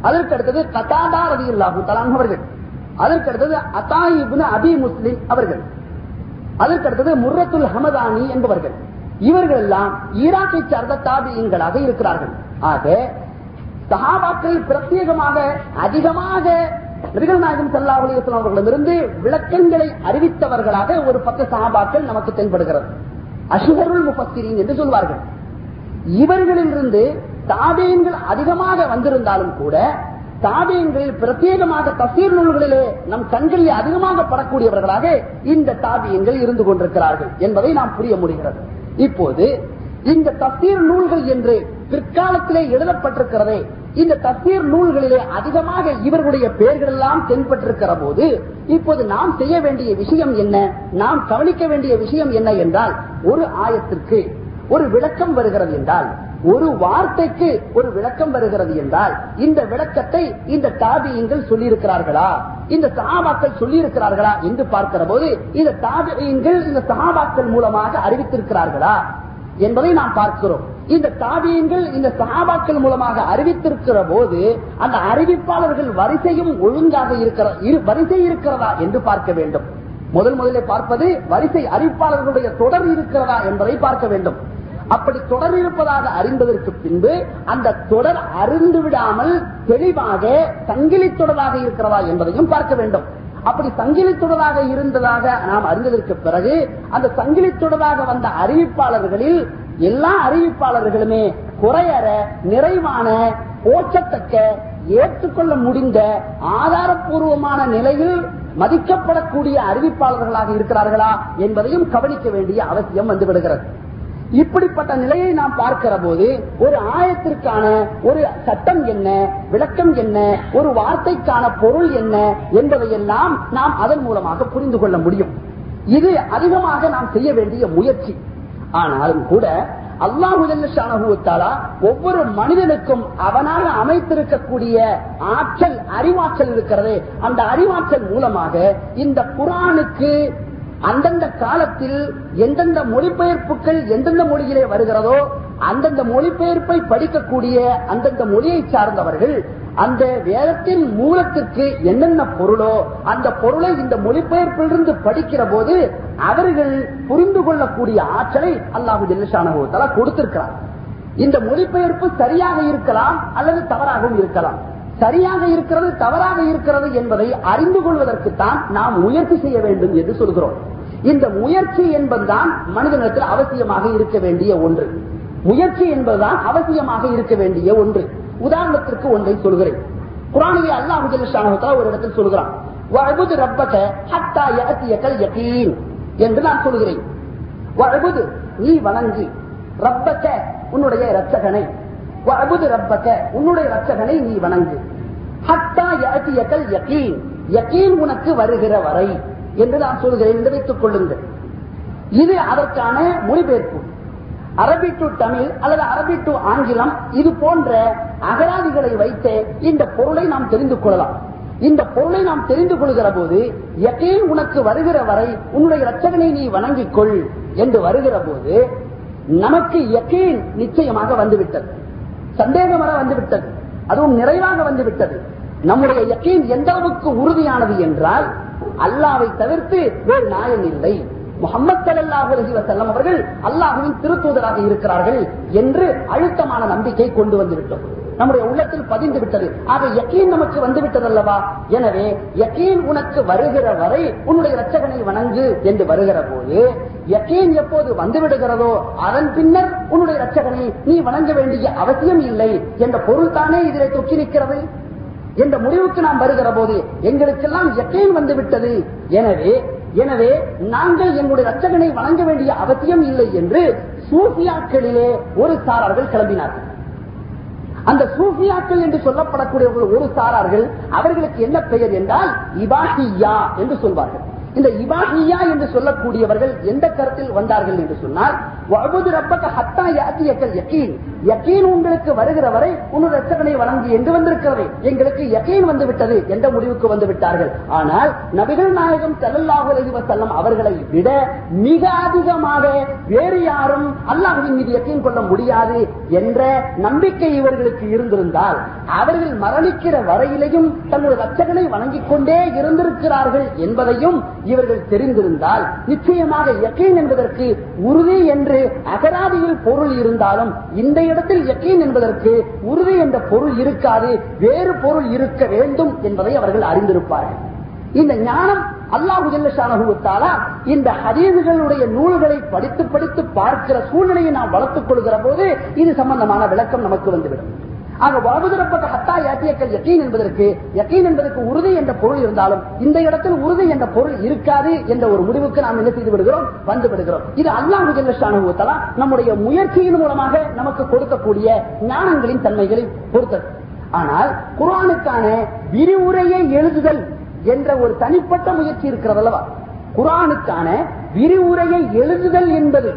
அதற்கடுத்தது கதாதா ரவி அல்லாஹு தலாம் அவர்கள். அதற்கடுத்தது அத்தாயிபின் அபி முஸ்லிம் அவர்கள். அதற்கடுத்தது முர்ரத்துல் ஹமதானி என்பவர்கள். இவர்கள் எல்லாம் ஈராக்கை சார்ந்த தாபியங்களாக இருக்கிறார்கள். ஆக சகாபாக்கள் பிரத்யேகமாக அதிகமாக நபிகள் நாயகம் சல்லா அலிஸ்லாம் அவர்களிடமிருந்து விளக்கங்களை அறிவித்தவர்களாக ஒரு பத்து சகாபாக்கள் நமக்கு தென்படுகிறது. அசுகருள் முப்பத்திரின் என்று சொல்வார்கள். இவர்களிலிருந்து தாபியங்கள் அதிகமாக வந்திருந்தாலும் கூட தாபியங்களில் பிரத்யேகமாக தசீர் நூல்களிலே நம் கண்களில் அதிகமாக படக்கூடியவர்களாக இந்த தாபியங்கள் இருந்து கொண்டிருக்கிறார்கள் என்பதை நாம் புரிய முடிகிறது. இப்போது இந்த தசீர் நூல்கள் என்று பிற்காலத்திலே எழுதப்பட்டிருக்கிறதே. இந்த தசீர் நூல்களிலே அதிகமாக இவர்களுடைய பெயர்கள் எல்லாம் தென்பட்டிருக்கிற போது இப்போது நாம் செய்ய வேண்டிய விஷயம் என்ன? நாம் கவனிக்க வேண்டிய விஷயம் என்ன என்றால் ஒரு ஆயத்திற்கு ஒரு விளக்கம் வருகிறது என்றால் ஒரு வார்த்தைக்கு ஒரு விளக்கம் வருகிறது என்றால் இந்த விளக்கத்தை இந்த தாபியங்கள் சொல்லியிருக்கிறார்களா? இந்த சகாபாக்கள் சொல்லியிருக்கிறார்களா என்று பார்க்கிற போது இந்த தாபியங்கள் இந்த சகாபாக்கள் மூலமாக அறிவித்திருக்கிறார்களா என்பதை நாம் பார்க்கிறோம். இந்த தாபியங்கள் இந்த சகாபாக்கள் மூலமாக அறிவித்திருக்கிற போது அந்த அறிவிப்பாளர்கள் வரிசையும் ஒழுங்காக இருக்கிற வரிசை இருக்கிறதா என்று பார்க்க வேண்டும். முதல் முதலில் பார்ப்பது வரிசை அறிவிப்பாளர்களுடைய தொடர் இருக்கிறதா என்பதை பார்க்க வேண்டும். அப்படி தொடர் இருப்பதாக அறிந்ததற்கு பின்பு அந்த தொடர் அறிந்து விடாமல் தெளிவாக சங்கிலி தொடராக இருக்கிறதா என்பதையும் பார்க்க வேண்டும். அப்படி சங்கிலி தொடராக இருந்ததாக நாம் அறிந்ததற்கு பிறகு அந்த சங்கிலி தொடராக வந்த அறிவிப்பாளர்களில் எல்லா அறிவிப்பாளர்களுமே குறையற நிறைவான போற்றத்தக்க ஏற்றுக்கொள்ள முடிந்த ஆதாரப்பூர்வமான நிலையில் மதிக்கப்படக்கூடிய அறிவிப்பாளர்களாக இருக்கிறார்களா என்பதையும் கவனிக்க வேண்டிய அவசியம் வந்துவிடுகிறது. இப்படிப்பட்ட நிலையை நாம் பார்க்கிற போது ஒரு ஆயத்திற்கான ஒரு சட்டம் என்ன விளக்கம் என்ன ஒரு வார்த்தைக்கான பொருள் என்ன என்பதையெல்லாம் நாம் அதன் மூலமாக புரிந்து கொள்ள முடியும். இது அதிகமாக நாம் செய்ய வேண்டிய முயற்சி. ஆனாலும் கூட அல்லாஹுத்தாலா ஒவ்வொரு மனிதனுக்கும் அவனாக அமைத்திருக்கக்கூடிய ஆற்றல் அறிவாற்றல் இருக்கிறது அந்த அறிவாற்றல் மூலமாக இந்த குரானுக்கு அந்தந்த காலத்தில் எந்தெந்த மொழிபெயர்ப்புகள் எந்தெந்த மொழியிலே வருகிறதோ அந்தந்த மொழிபெயர்ப்பை படிக்கக்கூடிய அந்தந்த மொழியை சார்ந்தவர்கள் அந்த வேதத்தின் மூலத்திற்கு என்னென்ன பொருளோ அந்த பொருளை இந்த மொழிபெயர்ப்பிலிருந்து படிக்கிற போது அவர்கள் புரிந்து கொள்ளக்கூடிய ஆற்றலை அல்லாஹு ஜெல்லஷானகோத்தலா கொடுத்திருக்கிறார். இந்த மொழிபெயர்ப்பு சரியாக இருக்கலாம் அல்லது தவறாகவும் இருக்கலாம். சரியாக இருக்கிறது தவறாக இருக்கிறது என்பதை அறிந்து கொள்வதற்குத்தான் நாம் முயற்சி செய்ய வேண்டும் என்று சொல்கிறோம். இந்த முயற்சி என்பதுதான் மனிதனத்தில் அவசியமாக இருக்க வேண்டிய ஒன்று. முயற்சி என்பதுதான் அவசியமாக இருக்க வேண்டிய ஒன்று. உதாரணத்திற்கு ஒன்றை சொல்கிறேன். குரானிலே அல்லாஹு ஒரு இடத்தில் சொல்கிறான். வழுது ரப்பக ஹத்தா யஅத்தியக்கல் யகீன் என்று நான் சொல்கிறேன். வழுது நீ வணங்கி ரப்பக்க உன்னுடைய ரட்சகனை வழபுது ரப்பக்க உன்னுடைய ரட்சகனை நீ வணங்கு. ஹத்தா யஅத்தியக்கல் யகீன் யகீன் உனக்கு வருகிற வரை என்று நான் சொல்கிறேன் என்று வைத்துக் கொள்ளுங்கள். இது அதற்கான மொழிபெயர்ப்பு. அரபி டு தமிழ் அல்லது அரபி டு ஆங்கிலம் இது போன்ற அகராதிகளை வைத்து இந்த பொருளை நாம் தெரிந்து கொள்ளலாம். இந்த பொருளை நாம் தெரிந்து கொள்கிற போது யகீன் உனக்கு வருகிற வரை உன்னுடைய ரச்சகனை நீ வணங்கிக் கொள் என்று வருகிற போது நமக்கு யகீன் நிச்சயமாக வந்துவிட்டது. சந்தேகம் வர வந்துவிட்டது. அதுவும் நிறைவாக வந்துவிட்டது. நம்முடைய எக்கேன் எந்த அளவுக்கு உறுதியானது என்றால் அல்லாவை தவிர்த்து வேறு நாயன் இல்லை. முகமது சல்லாஹூ அலஹி வசல்லம் அவர்கள் அல்லாஹுவின் திருத்தூதராக இருக்கிறார்கள் என்று அழுத்தமான நம்பிக்கை கொண்டு வந்துவிட்டோம். நம்முடைய உள்ளத்தில் பதிந்து விட்டது. ஆக யக்கீன் நமக்கு வந்துவிட்டது அல்லவா எனவே யக்கீன் உனக்கு வருகிற வரை உன்னுடைய ரச்சகனை வணங்கு என்று வருகிற போது யக்கீன் எப்போது வந்துவிடுகிறதோ அதன் பின்னர் உன்னுடைய ரச்சகனை நீ வணங்க வேண்டிய அவசியம் இல்லை என்ற பொருள் தானே இதிலே தொக்கி நிற்கிறது? என்ற முடிவுக்கு நாம் வருகிற போது எங்களுக்கெல்லாம் யக்கீன் வந்து விட்டது. எனவே எனவே நாங்கள் எங்களுடைய ரச்சகனை வணங்க வேண்டிய அவசியம் இல்லை என்று சூஃபியாக்களிலே ஒரு சாரார்கள் கிளம்பினார்கள். அந்த சூஃபியாக்கள் என்று சொல்லப்படக்கூடியவர்கள் ஒரு சாரார்கள் அவர்களுக்கு என்ன பெயர் என்றால் இபாஹியா என்று சொல்வார்கள். இந்த இபாகியா என்று சொல்லக்கூடியவர்கள் எந்த கருத்தில் வந்தார்கள் என்று சொன்னால் உங்களுக்கு வருகிற வரை உன்னுடைய ரச்சகனை வழங்கி என்று வந்திருக்கிறது. எங்களுக்கு யக்கீன் வந்து விட்டது என்ற முடிவுக்கு வந்து விட்டார்கள் ஆனால் நபிகள் நாயகம் செல்லல்லாஹு செல்லம் அவர்களை விட மிக அதிகமாக வேறு யாரும் அல்லாஹுவின் மீது யக்கீன் கொள்ள முடியாது என்ற நம்பிக்கை இவர்களுக்கு இருந்திருந்தால் அவர்கள் மரணிக்கிற வரையிலையும் தன்னுடைய ரச்சகனை வணங்கிக் கொண்டே இருந்திருக்கிறார்கள் என்பதையும் இவர்கள் தெரிந்திருந்தால் நிச்சயமாக யக்கீன் என்பதற்கு உறுதி என்று அகராதியில் பொருள் இருந்தாலும் இந்த இடத்தில் யக்கீன் என்பதற்கு உறுதி என்ற பொருள் இருக்காது வேறு பொருள் இருக்க வேண்டும் என்பதை அவர்கள் அறிந்திருப்பார்கள். இந்த ஞானம் அல்லாஹு ஜல்லஷானகுத்தாலா இந்த ஹதீதுகளுடைய நூல்களை படித்து படித்து பார்க்கிற சூழ்நிலையை நாம் வளர்த்துக் கொள்கிற போது இது சம்பந்தமான விளக்கம் நமக்கு வந்துவிடும். ஆக வாழ்வதற்பட்ட ஹத்தா யாத்தியக்கள் யக்கீன் என்பதற்கு யக்கீன் என்பதற்கு உறுதி என்ற பொருள் இருந்தாலும் இந்த இடத்தில் உறுதி என்ற பொருள் இருக்காது என்ற ஒரு முடிவுக்கு நாம் என்ன செய்து விடுகிறோம்? வந்து விடுகிறோம். இது அல்லாஹு ஜல்லஷானுவத்தலா நம்முடைய முயற்சியின் மூலமாக நமக்கு கொடுக்கக்கூடிய ஞானங்களின் தன்மைகளை பொறுத்தது. ஆனால் குரானுக்கான விரிவுரையை எழுதுதல் என்ற ஒரு தனிப்பட்ட முயற்சி இருக்கிறது அல்லவா? குரானுக்கான விரிவுரையை எழுதுதல் என்பது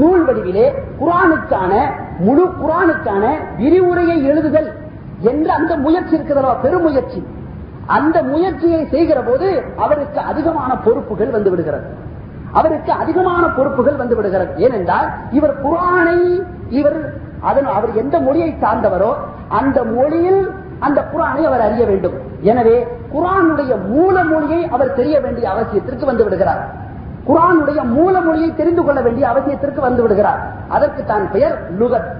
நூல் வடிவிலே குரானுக்கான முழு குரானுக்கான விரிவுரையை எழுதுதல் என்ற அந்த முயற்சி இருக்கிறதா பெருமுயற்சி. அந்த முயற்சியை செய்கிற போது அவருக்கு அதிகமான பொறுப்புகள் வந்து விடுகிறது. அவருக்கு அதிகமான பொறுப்புகள் வந்து விடுகிறது. ஏனென்றால் இவர் குரானை இவர் அதன் அவர் எந்த மொழியை சார்ந்தவரோ அந்த மொழியில் அந்த குரானை அவர் அறிய வேண்டும். எனவே குரானுடைய மூல மொழியை அவர் தெரிய வேண்டிய அவசியத்திற்கு வந்து விடுகிறார். குரானுடைய மூல மொழியை தெரிந்து கொள்ள வேண்டிய அவசியத்திற்கு வந்து விடுகிறார். அதற்கு தான் பெயர் லுகத்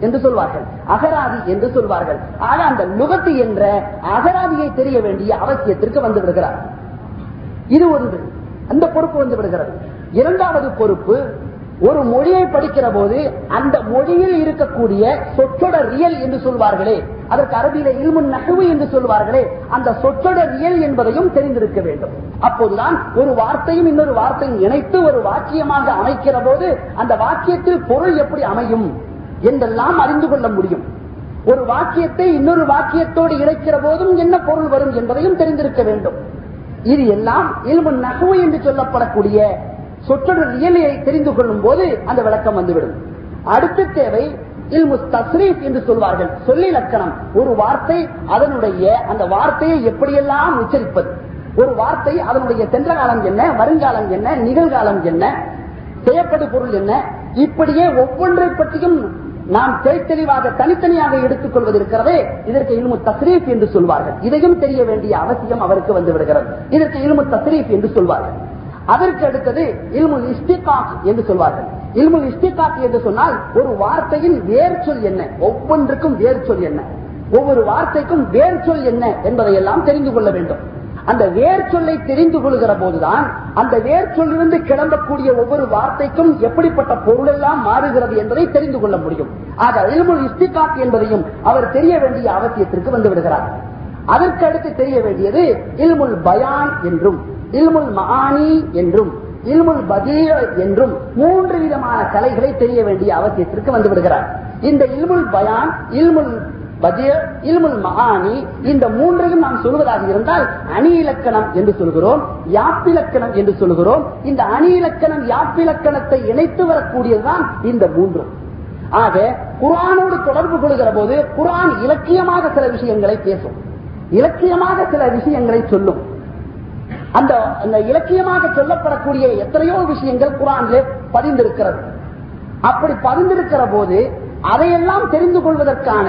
என்று சொல்வார்கள். அகராதி என்று சொல்வார்கள். ஆக அந்த லுகத்து என்ற அகராதியை தெரிய வேண்டிய அவசியத்திற்கு வந்து விடுகிறார். இது ஒன்று. அந்த பொறுப்பு வந்து விடுகிறது. இரண்டாவது பொறுப்பு ஒரு மொழியை படிக்கிற போது அந்த மொழியில் இருக்கக்கூடிய சொற்றொட ரியல் என்று சொல்வார்களே. அதற்கு அரபியில இல்முன் நகவு என்று சொல்வார்களே அந்த சொற்றொட ரியல் என்பதையும் தெரிந்திருக்க வேண்டும். அப்போதுதான் ஒரு வார்த்தையும் இன்னொரு வார்த்தையும் இணைத்து ஒரு வாக்கியமாக அமைக்கிற போது அந்த வாக்கியத்தில் பொருள் எப்படி அமையும் என்றெல்லாம் அறிந்து கொள்ள முடியும். ஒரு வாக்கியத்தை இன்னொரு வாக்கியத்தோடு இணைக்கிற போதும் என்ன பொருள் வரும் என்பதையும் தெரிந்திருக்க வேண்டும். இது எல்லாம் இல்முன் நகவு என்று சொல்லப்படக்கூடிய சொற்றொடர் இயலையை தெரிந்து கொள்ளும் போது அந்த விளக்கம் வந்துவிடும். அடுத்த தேவை என்று சொல்வார்கள். சொல்லி லக்கணம். ஒரு வார்த்தை அதனுடைய அந்த வார்த்தையை எப்படியெல்லாம் உச்சரிப்பது? ஒரு வார்த்தை அதனுடைய சென்ற காலம் என்ன வருங்காலம் என்ன நிகழ்காலம் என்ன செய்யப்படும் பொருள் என்ன? இப்படியே ஒவ்வொன்றை பற்றியும் நாம் தெளிவாக தனித்தனியாக எடுத்துக் கொள்வது இருக்கிறதே. இதற்கு இல்மு தஸ்ரீப் என்று சொல்வார்கள். இதையும் தெரிய வேண்டிய அவசியம் அவருக்கு வந்து விடுகிறது இதற்கு இல்மு தஸ்ரீப் என்று சொல்வார்கள். அதற்கு அடுத்தது இல்முல் இஸ்டிகாக் என்று சொல்வார்கள். இல்முல் இஸ்திகாக்கு என்று சொன்னால் ஒரு வார்த்தையின் வேர் சொல் என்ன? ஒவ்வொன்றுக்கும் வேர் சொல் என்ன? ஒவ்வொரு வார்த்தைக்கும் வேர் சொல் என்ன என்பதையெல்லாம் தெரிந்து கொள்ள வேண்டும். அந்த வேர் சொல்லை தெரிந்து கொள்கிற போதுதான் அந்த வேர் சொல்லிருந்து கிளம்பக்கூடிய ஒவ்வொரு வார்த்தைக்கும் எப்படிப்பட்ட பொருள் எல்லாம் மாறுகிறது என்பதை தெரிந்து கொள்ள முடியும். ஆக இல்முல் இஸ்திகாத் என்பதையும் அவர் தெரிய வேண்டிய அவசியத்திற்கு வந்து விடுகிறார். அதற்கடுத்து தெரிய வேண்டியது இல்முல் பயான் என்றும் இல்முல் மகானி என்றும் இல்முல் பதிய என்றும் மூன்று விதமான கலைகளை தெரிய வேண்டிய அவசியத்திற்கு வந்து விடுகிறார். இந்த இல்முல் பயான் இல்முல் பதீர் இல்முல் மகானி இந்த மூன்றையும் நாம் சொல்வதாக இருந்தால் அணி இலக்கணம் என்று சொல்கிறோம் யாப்பிலக்கணம் என்று சொல்கிறோம் இந்த அணி இலக்கணம் யாப்பிலக்கணத்தை இணைத்து வரக்கூடியதுதான் இந்த மூன்றும். ஆக குரானோடு தொடர்பு கொள்கிற போது குரான் இலக்கியமாக சில விஷயங்களை பேசும். இலக்கியமாக சில விஷயங்களை சொல்லும். அந்த அந்த இலக்கியமாக சொல்லப்படக்கூடிய எத்தனையோ விஷயங்கள் குரானிலே பதிந்திருக்கிறது. அப்படி பதிந்திருக்கிற போது அதையெல்லாம் தெரிந்து கொள்வதற்கான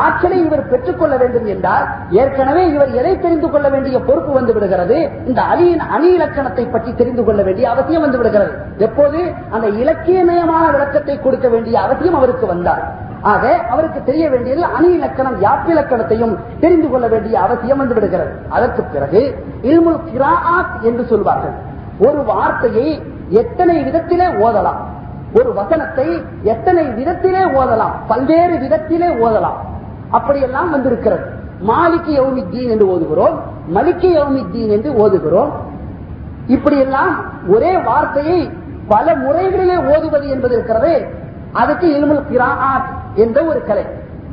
ஆற்றலை இவர் பெற்றுக்கொள்ள வேண்டும் என்றால் ஏற்கனவே இவர் எதை தெரிந்து கொள்ள வேண்டிய பொறுப்பு வந்து விடுகிறது? இந்த அணியின் அணி இலக்கணத்தை பற்றி தெரிந்து கொள்ள வேண்டிய அவசியம் வந்து விடுகிறது. எப்போது? அந்த இலக்கியமயமான விளக்கத்தை கொடுக்க வேண்டிய அவசியம் அவருக்கு வந்தார். ஆக அவருக்கு தெரிய வேண்டியது அணி இலக்கணம் யாப்பிலக்கணத்தையும் தெரிந்து கொள்ள வேண்டிய அவசியம் வந்து விடுகிறது. அதற்கு பிறகு இல்முல் கிராத் என்று சொல்வார்கள். ஒரு வார்த்தையை எத்தனை விதத்திலே ஓதலாம்? ஒரு வசனத்தை எத்தனை விதத்திலே ஓதலாம்? பல்வேறு விதத்திலே ஓதலாம். அப்படியெல்லாம் வந்திருக்கிறது. மாலிக்கு யௌமித்தீன் என்று ஓதுகிறோம். மலிக்கு யௌமித்தீன் என்று ஓதுகிறோம். இப்படியெல்லாம் ஒரே வார்த்தையை பல முறைகளிலே ஓதுவது என்பது இருக்கிறது. அதுக்கு இல்முல் கிராத் என்ற ஒரு கலை.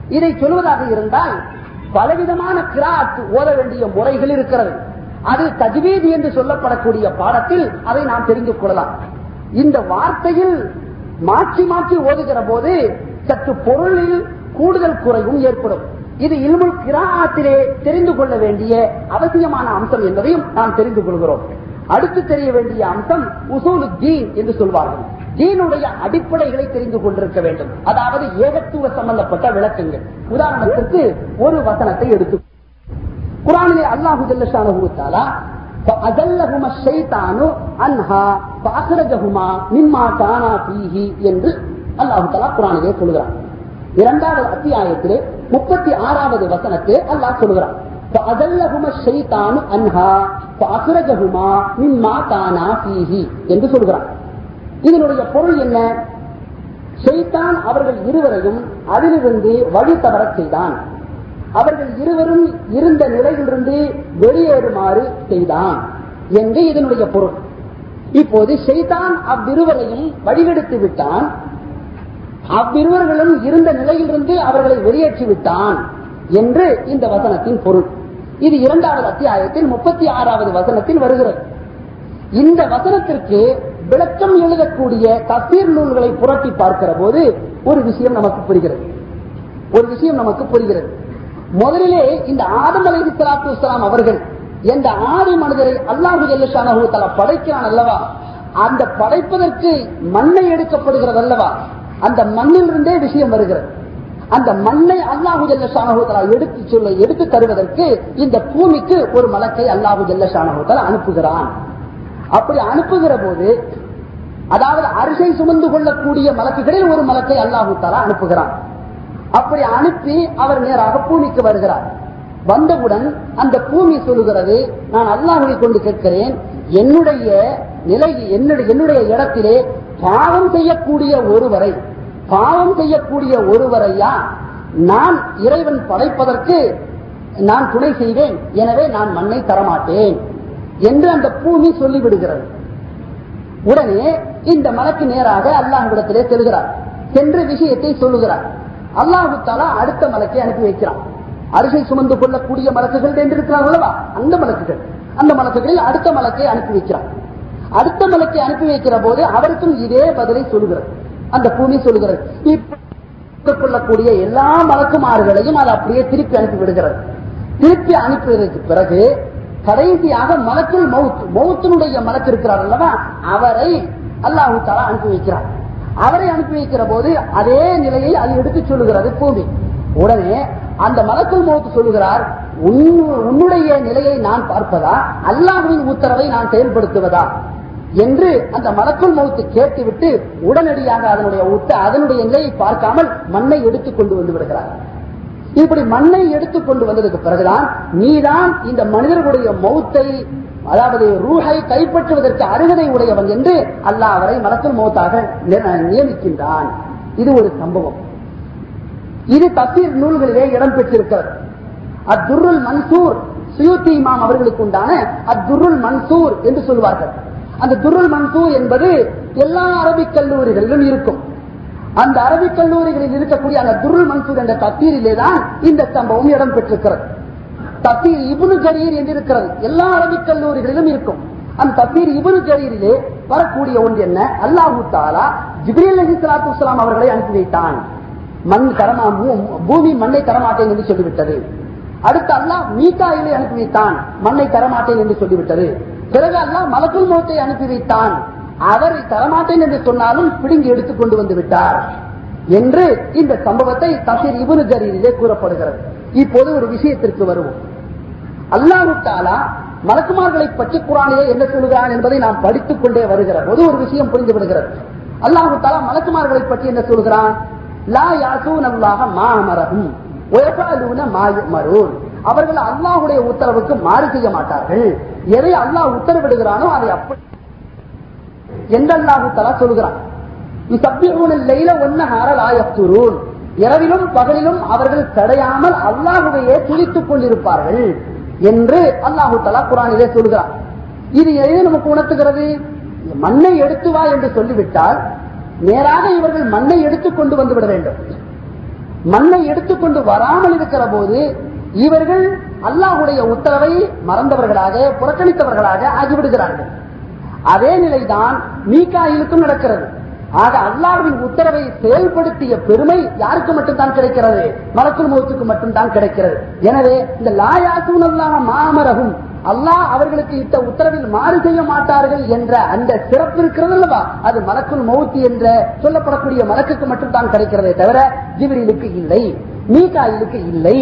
இதை சொல்வதாக இருந்தால் பலவிதமான கிராத் ஓத வேண்டிய முறைகள் இருக்கிறது. அது தஜ்வீத் என்று சொல்லப்படக்கூடிய பாடத்தில் அதை நாம் தெரிந்து கொள்ளலாம். இந்த வார்த்தையில் மாற்றி மாற்றி ஓதுகிற போது சற்று பொருளில் கூடுதல் குறைவும் ஏற்படும். இது இல்முல் கிராத்திலே தெரிந்து கொள்ள வேண்டிய அவசியமான அம்சம் என்பதையும் நாம் தெரிந்து கொள்கிறோம். அடுத்து தெரிய வேண்டிய அம்சம் உசூலு தீன் என்று சொல்வார்கள். தீனுடைய அடிப்படைகளை தெரிந்து கொண்டிருக்க வேண்டும். அதாவது ஏகத்துவ சம்பந்தப்பட்ட விளக்கங்கள். உதாரணத்திற்கு ஒரு வசனத்தை எடுத்து குரானிலே அல்லாஹு ஜல்லஷானா என்று அல்லாஹு தலா குரானிலே சொல்கிறான் இரண்டாவது அத்தியாயத்திலே முப்பத்தி ஆறாவது வசனத்தை அல்லாஹ் சொல்கிறான் என்று சொல்கிறான் இதனுடைய பொருள் என்ன? செய்தான் அவர்கள் இருவரையும் அதிலிருந்து வழி தவறச் செய்தான். அவர்கள் இருவரும் இருந்த நிலையிலிருந்து வெளியேறுமாறு செய்தான். என்று இதனுடைய பொருள்? இப்போது செய்தான் அவ்விருவரையும் வழிகெடுத்து விட்டான். அவ்விருவர்களும் இருந்த நிலையிலிருந்து அவர்களை வெளியேற்றி விட்டான் என்று இந்த வசனத்தின் பொருள். இது இரண்டாவது அத்தியாயத்தில் முப்பத்தி ஆறாவது வசனத்தில் வருகிறது. இந்த வசனத்திற்கு விளக்கம் எழுதக்கூடிய தசீர் நூல்களை புரட்டி பார்க்கிற போது ஒரு விஷயம் நமக்கு புரிகிறது. ஒரு விஷயம் நமக்கு புரிகிறது. முதலிலே இந்த ஆதம் அலை சலாத்து வலாம் அவர்கள் எந்த ஆதி மனிதரை அல்லாஹு ஜல்லஷானஹு தலா படைக்கிறான் அல்லவா? அந்த படைப்பதற்கு மண்ணை எடுக்கப்படுகிறது அல்லவா? அந்த மண்ணிலிருந்தே விஷயம் வருகிறது. அந்த மண்ணை அல்லாஹு ஜல்லஷானஹு எடுத்து சொல்ல எடுத்து தருவதற்கு இந்த பூமிக்கு ஒரு மலக்கை அல்லாஹு ஜல்லஷானகுதலா அனுப்புகிறான். அப்படி அனுப்புகிற போது அதாவது அரிசை சுமந்து கொள்ளக்கூடிய மலக்குகளில் ஒரு மலக்கை அல்லாஹு தலா அனுப்புகிறான். அப்படி அனுப்பி அவர் நேராக பூமிக்கு வருகிறார். வந்தவுடன் அந்த பூமி சொல்லுகிறது நான் அல்லாஹுவை கொண்டு கேட்கிறேன் என்னுடைய நிலை என்னுடைய என்னுடைய இடத்திலே பாவம் செய்யக்கூடிய ஒருவரை பாவம் செய்யக்கூடிய ஒருவரையா நான் இறைவன் படைப்பதற்கு நான் துணை செய்வேன் எனவே நான் மண்ணை தரமாட்டேன். என்று அந்த பூமி சொல்லிவிடுகிறது. உடனே இந்த மலக்கு நேராக அல்லாஹ்விடத்திலே செல்கிறார். சென்று விஷயத்தை சொல்லுகிறார். அல்லாஹு தாலா அடுத்த மலக்கை அனுப்பி வைக்கிறான். அரிசை சுமந்து கொள்ளக்கூடிய மலக்குகள் என்று இருக்கிறார்கள் அல்லவா? அந்த மலக்குகள். அந்த மலக்குகளில் அடுத்த மலக்கை அனுப்பி வைக்கிறான். அடுத்த மலக்கை அனுப்பி வைக்கிற போது அவருக்கும் இதே பதிலை சொல்லுகிறது. அந்த பூமி சொல்லுகிறது. கொள்ளக்கூடிய எல்லா மலக்குமார்களையும் அது அப்படியே திருப்பி அனுப்பி விடுகிறது. திருப்பி அனுப்பியதற்கு பிறகு கடைசியாக மலத்தில் மவுத் மவுத்தினுடைய மலக்கு இருக்கிறார் அல்லவா? அவரை அல்லாஹு தாலா அனுப்பி வைக்கிறார். அவரை அனுப்பி வைக்கிற போது அதே நிலையை அது எடுத்து சொல்லுகிறது பூமி. உடனே அந்த மலக்குள் மௌத்து சொல்லுகிறார் உன்னுடைய நிலையை நான் பார்ப்பதா? அல்லாஹுவின் உத்தரவை நான் செயல்படுத்துவதா? என்று அந்த மலக்குள் மௌத்து கேட்டுவிட்டு உடனடியாக அதனுடைய அதனுடைய நிலையை பார்க்காமல் மண்ணை எடுத்துக் கொண்டு வந்து விடுகிறார். இப்படி மண்ணை எடுத்துக் கொண்டு வந்ததுக்கு பிறகுதான் நீதான் இந்த மனிதர்களுடைய மௌத்தை அதாவது ரூஹை கைப்பற்றுவதற்கு அருகதை உடையவன் என்று அல்லாஹ் அவரை மரத்தில் மௌத்தாக நியமிக்கின்றான். இது ஒரு சம்பவம். இது தப்பீர் நூல்களிலே இடம்பெற்றிருக்கிறது அத்துருல் மன்சூர் சுயூத்தி இமாம் அவர்களுக்கு உண்டான அத்துருல் மன்சூர் என்று சொல்வார்கள். அந்த துருல் மன்சூர் என்பது எல்லா அரபிக் கல்லூரிகளிலும் இருக்கும். அந்த அரபிக் கல்லூரிகளில் இருக்கக்கூடிய அந்த துருள் மன்சூர் என்ற தத்தீரிலே தான் இந்த சம்பவம் இடம் பெற்றிருக்கிறது தத்தீர் இபுனு ஜரீர் என்று இருக்கிறது எல்லா அரபிக் கல்லூரிகளிலும் இருக்கும். அந்த தத்தீர் இபுனு ஜரீரிலே வரக்கூடிய ஒன்று என்ன? அல்லாஹூ தாலா ஜிப்ரீல் அலி சலாத்து அவர்களை அனுப்பி வைத்தான். மண் தரமா பூமி மண்ணை தரமாட்டேன் என்று சொல்லிவிட்டது. அடுத்து அல்லாஹ் மீகாயிலை அனுப்பி வைத்தான். மண்ணை தரமாட்டேன் என்று சொல்லிவிட்டது. பிறகு அல்லாஹ் மலக்குள் மௌத்தை அனுப்பி வைத்தான். அவர் தரமாட்டேன் என்று சொன்னாலும் பிடுங்கி எடுத்துக் கொண்டு வந்து விட்டார் என்று இந்த சம்பவத்தை தசீர் இபுனு ஜரீரிலே கூறப்படுகிறது. இப்போது ஒரு விஷயத்திற்கு வருவோம். அல்லாஹு தாலா மலக்குமார்களை பற்றி குரானிலே என்ன சொல்லுகிறான் என்பதை நாம் படித்துக் கொண்டே வருகிற போது ஒரு விஷயம் புரிந்து விடுகிறது. அல்லாஹு தாலா மலக்குமார்களை பற்றி என்ன சொல்கிறான் லா யாசு நல்லாக மா அமரஹும் வயஃபஅலூன அவர்கள் அல்லாஹ்வுடைய உத்தரவுக்கு மாறு செய்ய மாட்டார்கள். எதை அல்லாஹ் உத்தரவிடுகிறானோ அதை அப்படி என்று தலா சொல்கிறான். இரவிலும் பகலிலும் அவர்கள் தடையாமல் அல்லாஹுவையே துளித்துக் கொண்டிருப்பார்கள் என்று அல்லாஹு தலா குரானிலே சொல்கிறார் இது எது நமக்கு உணர்த்துகிறது? மண்ணை எடுத்து வா என்று சொல்லிவிட்டால் நேராக இவர்கள் மண்ணை எடுத்துக் கொண்டு வந்து விட வேண்டும். மண்ணை எடுத்துக்கொண்டு வராமல் இருக்கிற போது இவர்கள் அல்லாஹுடைய உத்தரவை மறந்தவர்களாக புறக்கணித்தவர்களாக ஆகிவிடுகிறார்கள். அதே நிலைதான் மீகாயிலுக்கும் நடக்கிறது. ஆக அல்லாவின் உத்தரவை செயல்படுத்திய பெருமை யாருக்கு மட்டும்தான் கிடைக்கிறது? மலக்குள் மௌத்துக்கு மட்டும்தான் கிடைக்கிறது. எனவே இந்த லாயாசூன் அல்லாம மாமரகும் அல்லாஹ் அவர்களுக்கு இட்ட உத்தரவில் மாறு செய்ய மாட்டார்கள் என்ற அந்த சிறப்பு இருக்கிறது அல்லவா? அது மலக்குள் மௌத்து என்ற சொல்லப்படக்கூடிய மலக்குக்கு மட்டும்தான் கிடைக்கிறதே தவிர ஜிபிரிலுக்கு இல்லை. மீகாயிலுக்கு இல்லை.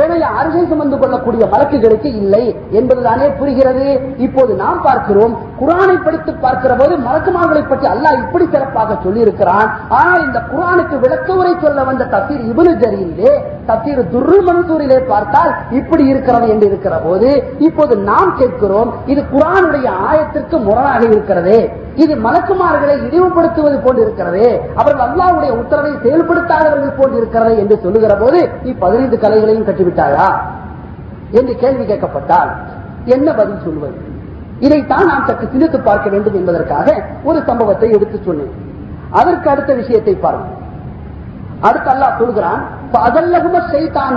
ஏனைய அருகை சுமந்து கொள்ளக்கூடிய வழக்குகளுக்கு இல்லை என்பதுதானே புரிகிறது. இப்போது நாம் பார்க்கிறோம் குரானை படித்து பார்க்கிற போது மலக்குமார்களை பற்றி அல்லாஹ் இப்படி சிறப்பாக சொல்லி இருக்கிறான் ஆனால் இந்த குரானுக்கு விளக்க உரை சொல்ல வந்த தத்தீர் இபுனு ஜரியிலே தத்தீர் துர்ரு மன்சூரிலே பார்த்தால் இப்படி இருக்கிறது என்று இருக்கிற போது இப்போது நாம் கேட்கிறோம் இது குரானுடைய ஆயத்திற்கு முரணாக இருக்கிறது. இது மலக்குமார்களை இழிவுபடுத்துவது போன்று இருக்கிறது. அவர்கள் அல்லாவுடைய உத்தரவை செயல்படுத்தாதவர்கள் போன்று இருக்கிறது என்று சொல்லுகிற போது நீ பதினைந்து கலைகளையும் கட்டிவிட்டாயா என்று கேள்வி கேட்கப்பட்டால் என்ன பதில் சொல்வது இதைத்தான் நாம் சற்று சிந்தித்து பார்க்க வேண்டும் என்பதற்காக ஒரு சம்பவத்தை எடுத்து சொன்னேன். அதற்கு அடுத்த விஷயத்தை பாருங்கள் அடுத்து அல்லாஹ் சொல்கிறான்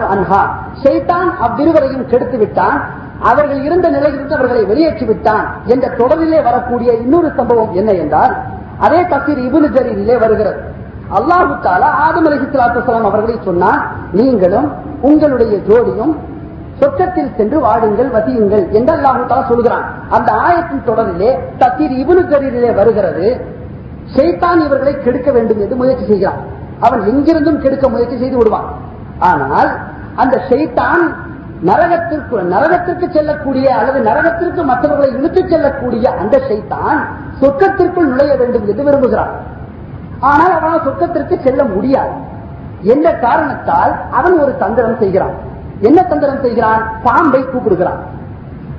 அன்ஹா. செய்தான் அவ்விருவரையும் கெடுத்து விட்டான் அவர்கள் இருந்த நிலையிலிருந்து அவர்களை வெளியேற்றி விட்டான் என்ற தொடரிலே வரக்கூடிய இன்னொரு சம்பவம் என்ன என்றால் அதே தசீர் இபுனு ஜரீரிலே வருகிறது. அல்லாஹு தாலா ஆதம் அலி அவர்களை சொன்னார் நீங்களும் உங்களுடைய ஜோடியும் சொர்க்கத்தில் சென்று வாடுங்கள் வசியுங்கள் என்று அல்லாஹு தாலா சொல்கிறான். அந்த ஆயத்தின் தொடரிலே தத்தீர் இவனு கரீரிலே வருகிறது ஷைத்தான் இவர்களை கெடுக்க வேண்டும் என்று முயற்சி செய்கிறான். அவன் எங்கிருந்தும் கெடுக்க முயற்சி செய்து விடுவான். ஆனால் அந்த ஷைத்தான் நரகத்திற்கு நரகத்திற்கு செல்லக்கூடிய அல்லது நரகத்திற்கு மற்றவர்களை இழுத்துச் செல்லக்கூடிய அந்த ஷைத்தான் சொர்க்கத்திற்குள் நுழைய வேண்டும் என்று விரும்புகிறான். ஆனால் அவனால் சொர்க்கத்திற்கு செல்ல முடியாது. என்ற காரணத்தால் அவன் ஒரு தந்திரம் செய்கிறான். என்ன தந்திரம் செய்கிறான்? பாம்பை கூப்பிடுகிறான்.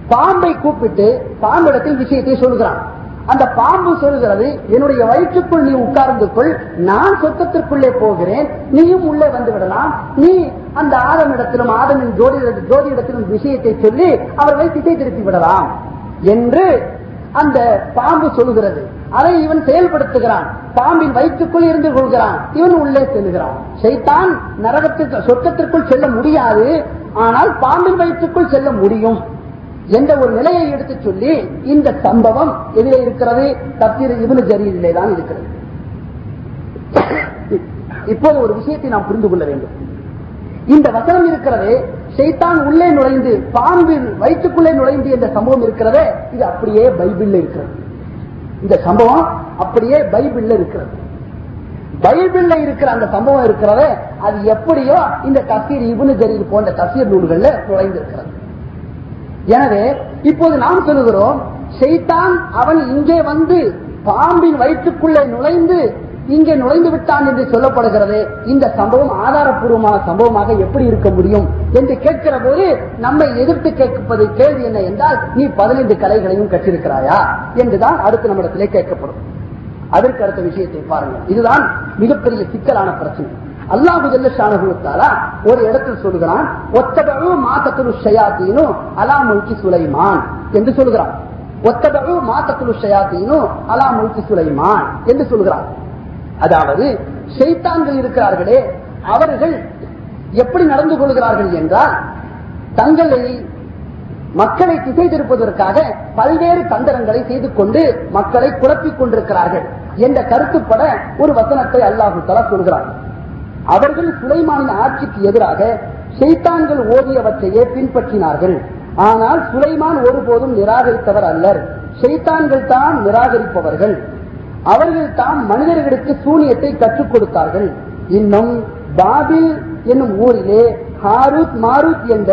பாம்பை கூப்பிட்டு பாம்பிடத்தில் விஷயத்தை சொல்கிறான். அந்த பாம்பு சொல்கிறது என்னுடைய வயிற்றுக்குள் நீ உட்கார்ந்து கொள். நான் சொர்க்கத்திற்குள்ளே போகிறேன். நீயும் உள்ளே வந்து விடலாம். நீ அந்த ஆதமிடத்திலும் ஆதமின் ஜோதி ஜோதியிடத்திலும் விஷயத்தை சொல்லி அவர்களை திசை திருப்பி விடலாம். என்று அந்த பாம்பு சொல்லுகிறது. அதை இவன் செயல்படுத்துகிறான். பாம்பின் வயிற்றுக்குள் இருந்து கொள்கிறான். இவன் உள்ளே செல்கிறான். செய்தான் நரகத்திற்கு சொர்க்கத்திற்குள் செல்ல முடியாது. ஆனால் பாம்பின் வயிற்றுக்குள் செல்ல முடியும். என்ற ஒரு நிலையை எடுத்து சொல்லி இந்த சம்பவம் எதிரே இருக்கிறது. தப்தீர் இவனு ஜரியிலே தான் இருக்கிறது. இப்போது ஒரு விஷயத்தை நாம் புரிந்து கொள்ள வேண்டும். இந்த வசனம் இருக்கிறது செய்தான் உள்ளே நுழைந்து பாம்பின் வயிற்றுக்குள்ளே நுழைந்து என்ற சம்பவம் இருக்கிறதே இது அப்படியே பைபிள்ல இருக்கிறது. இந்த சம்பவம் அப்படியே பைபிள்ல இருக்கிறது. பைபிள்ல இருக்கிற அந்த சம்பவம் இருக்கிறதே அது எப்படியோ இந்த தசீர் இபுனு ஜரீர் போன்ற தசீர் நூல்கள்ல நுழைந்து இருக்கிறது எனவே இப்போது நாம் சொல்லுகிறோம் செய்தான் அவன் இங்கே வந்து பாம்பின் வயிற்றுக்குள்ளே நுழைந்து இங்கே நுழைந்து விட்டான் என்று சொல்லப்படுகிறது. இந்த சம்பவம் ஆதாரப்பூர்வமான சம்பவமாக எப்படி இருக்க முடியும் என்று கேட்கிற போது நம்மை எதிர்த்து கேட்பது கேள்வி என்ன என்றால் நீ பதினைந்து கலைகளையும் கற்றிருக்கிறாயா என்றுதான் அடுத்த நம்மிடத்திலே கேட்கப்படும். அதற்கு அடுத்த விஷயத்தை பாருங்கள். இதுதான் மிகப்பெரிய சிக்கலான பிரச்சனை. அல்லாஹு ஜல்லஷானுத்தாலா ஒரு இடத்தில் சொல்கிறான் ஒத்தபழு மாத்தத்துரு ஷயாத்தீனு அலா முல்கி சுலைமான் என்று சொல்கிறான். ஒத்தபழு மாத்தத்துரு ஷயாத்தீனு அலா முல்கி சுலைமான் என்று சொல்கிறான். அதாவது செய்தான்கள் இருக்கிறார்களே அவர்கள் எப்படி நடந்து கொள்கிறார்கள் என்றால் தங்களை மக்களை திசை திருப்பதற்காக பல்வேறு தந்திரங்களை செய்து கொண்டு மக்களை குழப்பிக் கொண்டிருக்கிறார்கள் என்ற கருத்துப்பட ஒரு வசனத்தை அல்லாஹு தலா சொல்கிறார் அவர்கள் சுலைமானின் ஆட்சிக்கு எதிராக செய்தான்கள் ஓதியவற்றையே பின்பற்றினார்கள். ஆனால் சுலைமான் ஒருபோதும் நிராகரித்தவர் அல்லர். செய்தான்கள் தான் நிராகரிப்பவர்கள். அவர்கள் தான் மனிதர்களுக்கு சூனியத்தை கற்றுக் கொடுத்தார்கள். இன்னும் பாபில் என்னும் ஊரிலே ஹாரூத் மாரூத் என்ற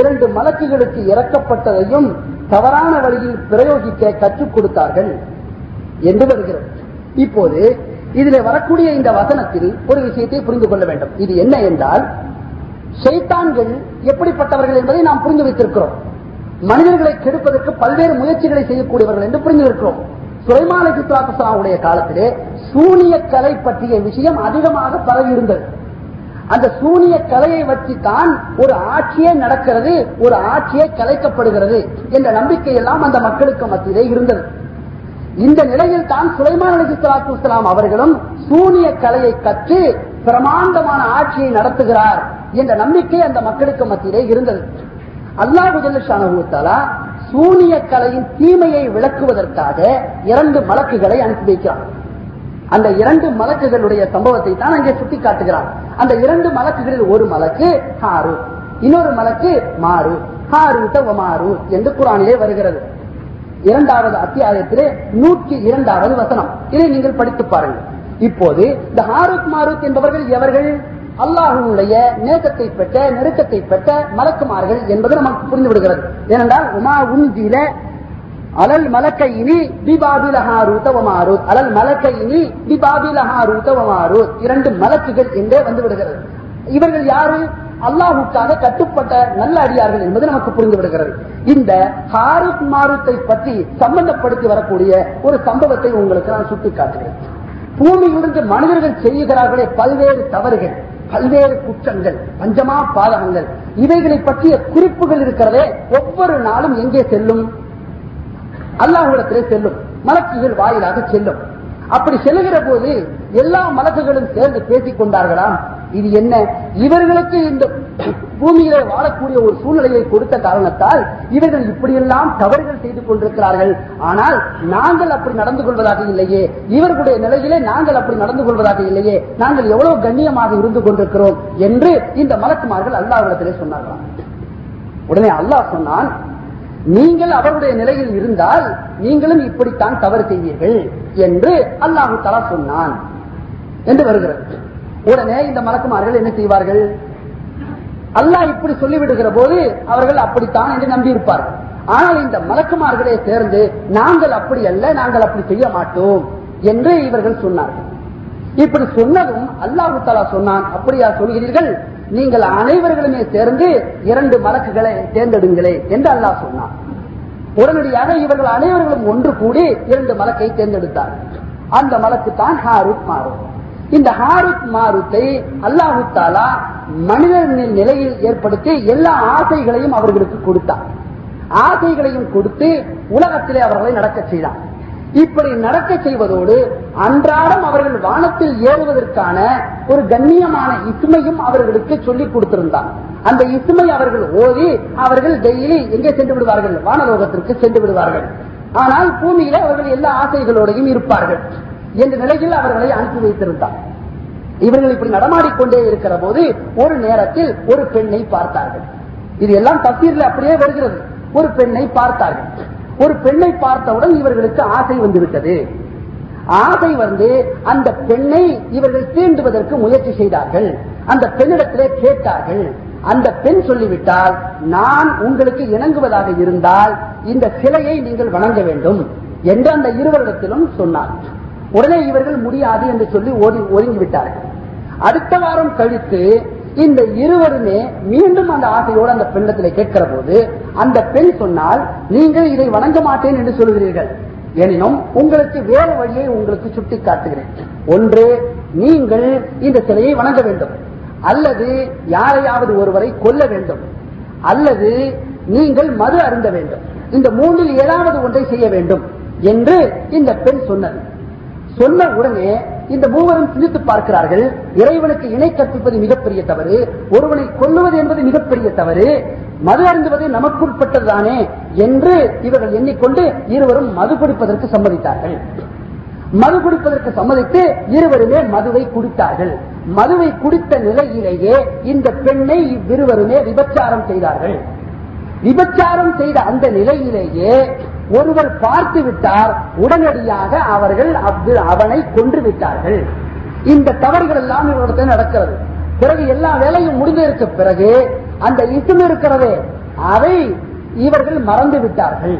இரண்டு மலக்குகளுக்கு இறக்கப்பட்டதையும் தவறான வழியில் பிரயோகிக்க கற்றுக் கொடுத்தார்கள் என்று வருகிறது. இப்போது இதில் வரக்கூடிய இந்த வசனத்தில் ஒரு விஷயத்தை புரிந்து கொள்ள வேண்டும். இது என்ன என்றால் சைத்தான்கள் எப்படிப்பட்டவர்கள் என்பதை நாம் புரிந்து வைத்திருக்கிறோம். மனிதர்களை கெடுப்பதற்கு பல்வேறு முயற்சிகளை செய்யக்கூடியவர்கள் என்று புரிந்திருக்கிறோம் சுலைமான சித்ராத்துடைய காலத்திலே சூனிய கலை பற்றிய விஷயம் அதிகமாக பரவி இருந்தது அந்த சூனிய கலையை வச்சு தான் ஒரு ஆட்சியே நடக்கிறது ஒரு ஆட்சியே கலைக்கப்படுகிறது என்ற நம்பிக்கை எல்லாம் அந்த மக்களுக்கு மத்தியிலே இருந்தது. இந்த நிலையில் தான் சுலைமான் அலி சலாத்துலாம் அவர்களும் சூனிய கலையை கற்று பிரமாண்டமான ஆட்சியை நடத்துகிறார் என்ற நம்பிக்கை அந்த மக்களுக்கு மத்தியிலே இருந்தது. அல்லாஹு ஜல்லா சூனிய கலையின் தீமையை விளக்குவதற்காக இரண்டு மலக்குகளை அனுப்பி வைக்கிறார் அந்த இரண்டு மலக்குகளுடைய சம்பவத்தை தான் அங்கே சுட்டி காட்டுகிறார் அந்த இரண்டு மலக்குகளில் ஒரு மலக்கு ஹாரு இன்னொரு மலக்கு மாறு ஹாரு மாறு என்று குரானிலே வருகிறது. இரண்டாவது அத்தியாயத்திலே நூற்றி இரண்டாவது வசனம். இதை நீங்கள் படித்து பாருங்கள். இப்போது இந்த ஹாரூத் மாரூத் என்பவர்கள் எவர்கள்? அல்லாஹுடைய நேசத்தை பெற்ற நெருக்கத்தை பெற்ற மலக்குமார்கள் என்பது நமக்கு புரிந்து விடுகிறது ஏனென்றால் உமா உந்தில அலல் மலக்கை இனி பிபாபில அலல் மலக்கை இனி பிபாபில இரண்டு மலக்குகள் என்றே வந்து விடுகிறது இவர்கள் யாரு? அல்லாஹுக்காக கட்டுப்பட்ட நல்ல அடியார்கள் என்பது நமக்கு புரிந்து விடுகிறது இந்த ஹாரூத் மாரூத்தை பற்றி சம்பந்தப்படுத்தி வரக்கூடிய ஒரு சம்பவத்தை உங்களுக்கு நான் சுட்டிக்காட்டுகிறேன். பூமியிலிருந்து மனிதர்கள் செய்கிறார்களே பல்வேறு தவறுகள். பல்வேறு குற்றங்கள் பஞ்சமா பாதகங்கள் இவைகளை பற்றிய குறிப்புகள் இருக்கிறதே ஒவ்வொரு நாளும் எங்கே செல்லும்? அல்லாஹிடத்திலே செல்லும் மலக்குகள் வாயிலாக செல்லும். அப்படி செல்கிற போது எல்லா மலக்குகளும் சேர்ந்து பேசிக் கொண்டார்களாம். இது என்ன? இவர்களுக்கு இந்த பூமியில வாழக்கூடிய ஒரு சூழ்நிலையை கொடுத்த காரணத்தால் இவர்கள் இப்படியெல்லாம் தவறுகள் செய்து கொண்டிருக்கிறார்கள். ஆனால் நாங்கள் அப்படி நடந்து கொள்வதாக இல்லையே. இவர்களுடைய நிலையிலே நாங்கள் அப்படி நடந்து கொள்வதாக இல்லையே. நாங்கள் எவ்வளவு கண்ணியமாக இருந்து கொண்டிருக்கிறோம் என்று இந்த மலக்குமார்கள் அல்லாவிடத்திலே சொன்னார்களாம். உடனே அல்லாஹ் சொன்னான் நீங்கள் அவருடைய நிலையில் இருந்தால் நீங்களும் இப்படித்தான் தவறு செய்வீர்கள் என்று அல்லாஹு தலா சொன்னான் என்று வருகிறது. உடனே இந்த மலக்குமார்கள் என்ன செய்வார்கள்? அல்லாஹ் இப்படி சொல்லிவிடுகிற போது அவர்கள் அப்படித்தான் என்று நம்பியிருப்பார்கள். ஆனால் இந்த மலக்குமார்களே சேர்ந்து நாங்கள் அப்படி அல்ல நாங்கள் அப்படி செய்ய மாட்டோம் என்று இவர்கள் சொன்னார்கள். இப்படி சொன்னதும் அல்லாஹு தலா சொன்னான் அப்படியா சொல்கிறீர்கள்? நீங்கள் அனைவர்களுமே சேர்ந்து இரண்டு மலக்குகளை தேர்ந்தெடுங்களே என்று அல்லாஹ் சொன்னான். உடனடியாக இவர்கள் அனைவர்களும் ஒன்று கூடி இரண்டு மலக்கை தேர்ந்தெடுத்தார் அந்த மலக்கு தான் ஹாருத் மாறும் இந்த ஹாருத் மாருத்தை அல்லாஹு தாலா மனிதனின் நிலையில் ஏற்படுத்தி எல்லா ஆசைகளையும் அவர்களுக்கு கொடுத்தார் ஆசைகளையும் கொடுத்து உலகத்திலே அவர்களை நடக்க செய்தான். இப்படி நடக்க செய்வதோடு அன்றாடம் அவர்கள் வானத்தில் ஏறுவதற்கான ஒரு கண்ணியமான இசுமையும் அவர்களுக்கு சொல்லிக் கொடுத்திருந்தார் அந்த இசுமை அவர்கள் ஓதி அவர்கள் டெய்லி எங்கே சென்று விடுவார்கள்? வானலோகத்திற்கு சென்று விடுவார்கள். ஆனால் பூமியில அவர்கள் எல்லா ஆசைகளோடையும் இருப்பார்கள் என்ற நிலையில் அவர்களை அனுப்பி வைத்திருந்தார் இவர்கள் இப்படி நடமாடிக்கொண்டே இருக்கிற போது ஒரு நேரத்தில் ஒரு பெண்ணை பார்த்தார்கள். இது எல்லாம் தப்பீர்ல அப்படியே வருகிறது. ஒரு பெண்ணை பார்த்தார்கள். ஒரு பெண்ணை பார்த்தவுடன் இவர்களுக்கு ஆசை வந்துவிட்டது ஆசை வந்து அந்த பெண்ணை இவர்கள் தீண்டுவதற்கு முயற்சி செய்தார்கள். அந்த பெண்ணிடத்திலே கேட்டார்கள். அந்த பெண் சொல்லிவிட்டால் நான் உங்களுக்கு இணங்குவதாக இருந்தால் இந்த சிலையை நீங்கள் வணங்க வேண்டும் என்று அந்த இருவரிடத்திலும் சொன்னார். உடனே இவர்கள் முடியாது என்று சொல்லி ஒதுங்கிவிட்டார்கள் அடுத்த வாரம் கழித்து இந்த இருவருமே மீண்டும் அந்த ஆசையோடு அந்த பெண்ணத்தில் கேட்கிற போது அந்த பெண் சொன்னால் நீங்கள் இதை வணங்க மாட்டேன் என்று சொல்கிறீர்கள் எனினும் உங்களுக்கு வேறு வழியை உங்களுக்கு சுட்டி காட்டுகிறேன் ஒன்று நீங்கள் இந்த சிலையை வணங்க வேண்டும். அல்லது யாரையாவது ஒருவரை கொல்ல வேண்டும். அல்லது நீங்கள் மது அருந்த வேண்டும். இந்த மூன்றில் ஏதாவது ஒன்றை செய்ய வேண்டும் என்று இந்த பெண் சொன்னது. சொன்ன உடனே இந்த மூவரும் சிந்தித்து பார்க்கிறார்கள் இறைவனுக்கு இணை கற்பிப்பது மிகப்பெரிய தவறு ஒருவனை கொல்லுவது என்பது மிகப்பெரிய தவறு மது அருந்துவது நமக்குட்பட்டதுதானே என்று இவர்கள் எண்ணிக்கொண்டு இருவரும் மது குடிப்பதற்கு சம்மதித்தார்கள். மது குடிப்பதற்கு சம்மதித்து இருவருமே மதுவை குடித்தார்கள். மதுவை குடித்த நிலையிலேயே இந்த பெண்ணை இவ்விருவருமே விபச்சாரம் செய்தார்கள். விபச்சாரம் செய்த அந்த நிலையிலேயே ஒருவர் பார்த்து விட்டார் உடனடியாக அவர்கள் அவனை கொன்று விட்டார்கள் இந்த தவறுகள் எல்லாம் இவரிடத்தில் நடக்கிறது. பிறகு எல்லா வேலையும் முடிந்திருக்க பிறகு அந்த இசும் இருக்கிறதே அதை இவர்கள் மறந்து விட்டார்கள்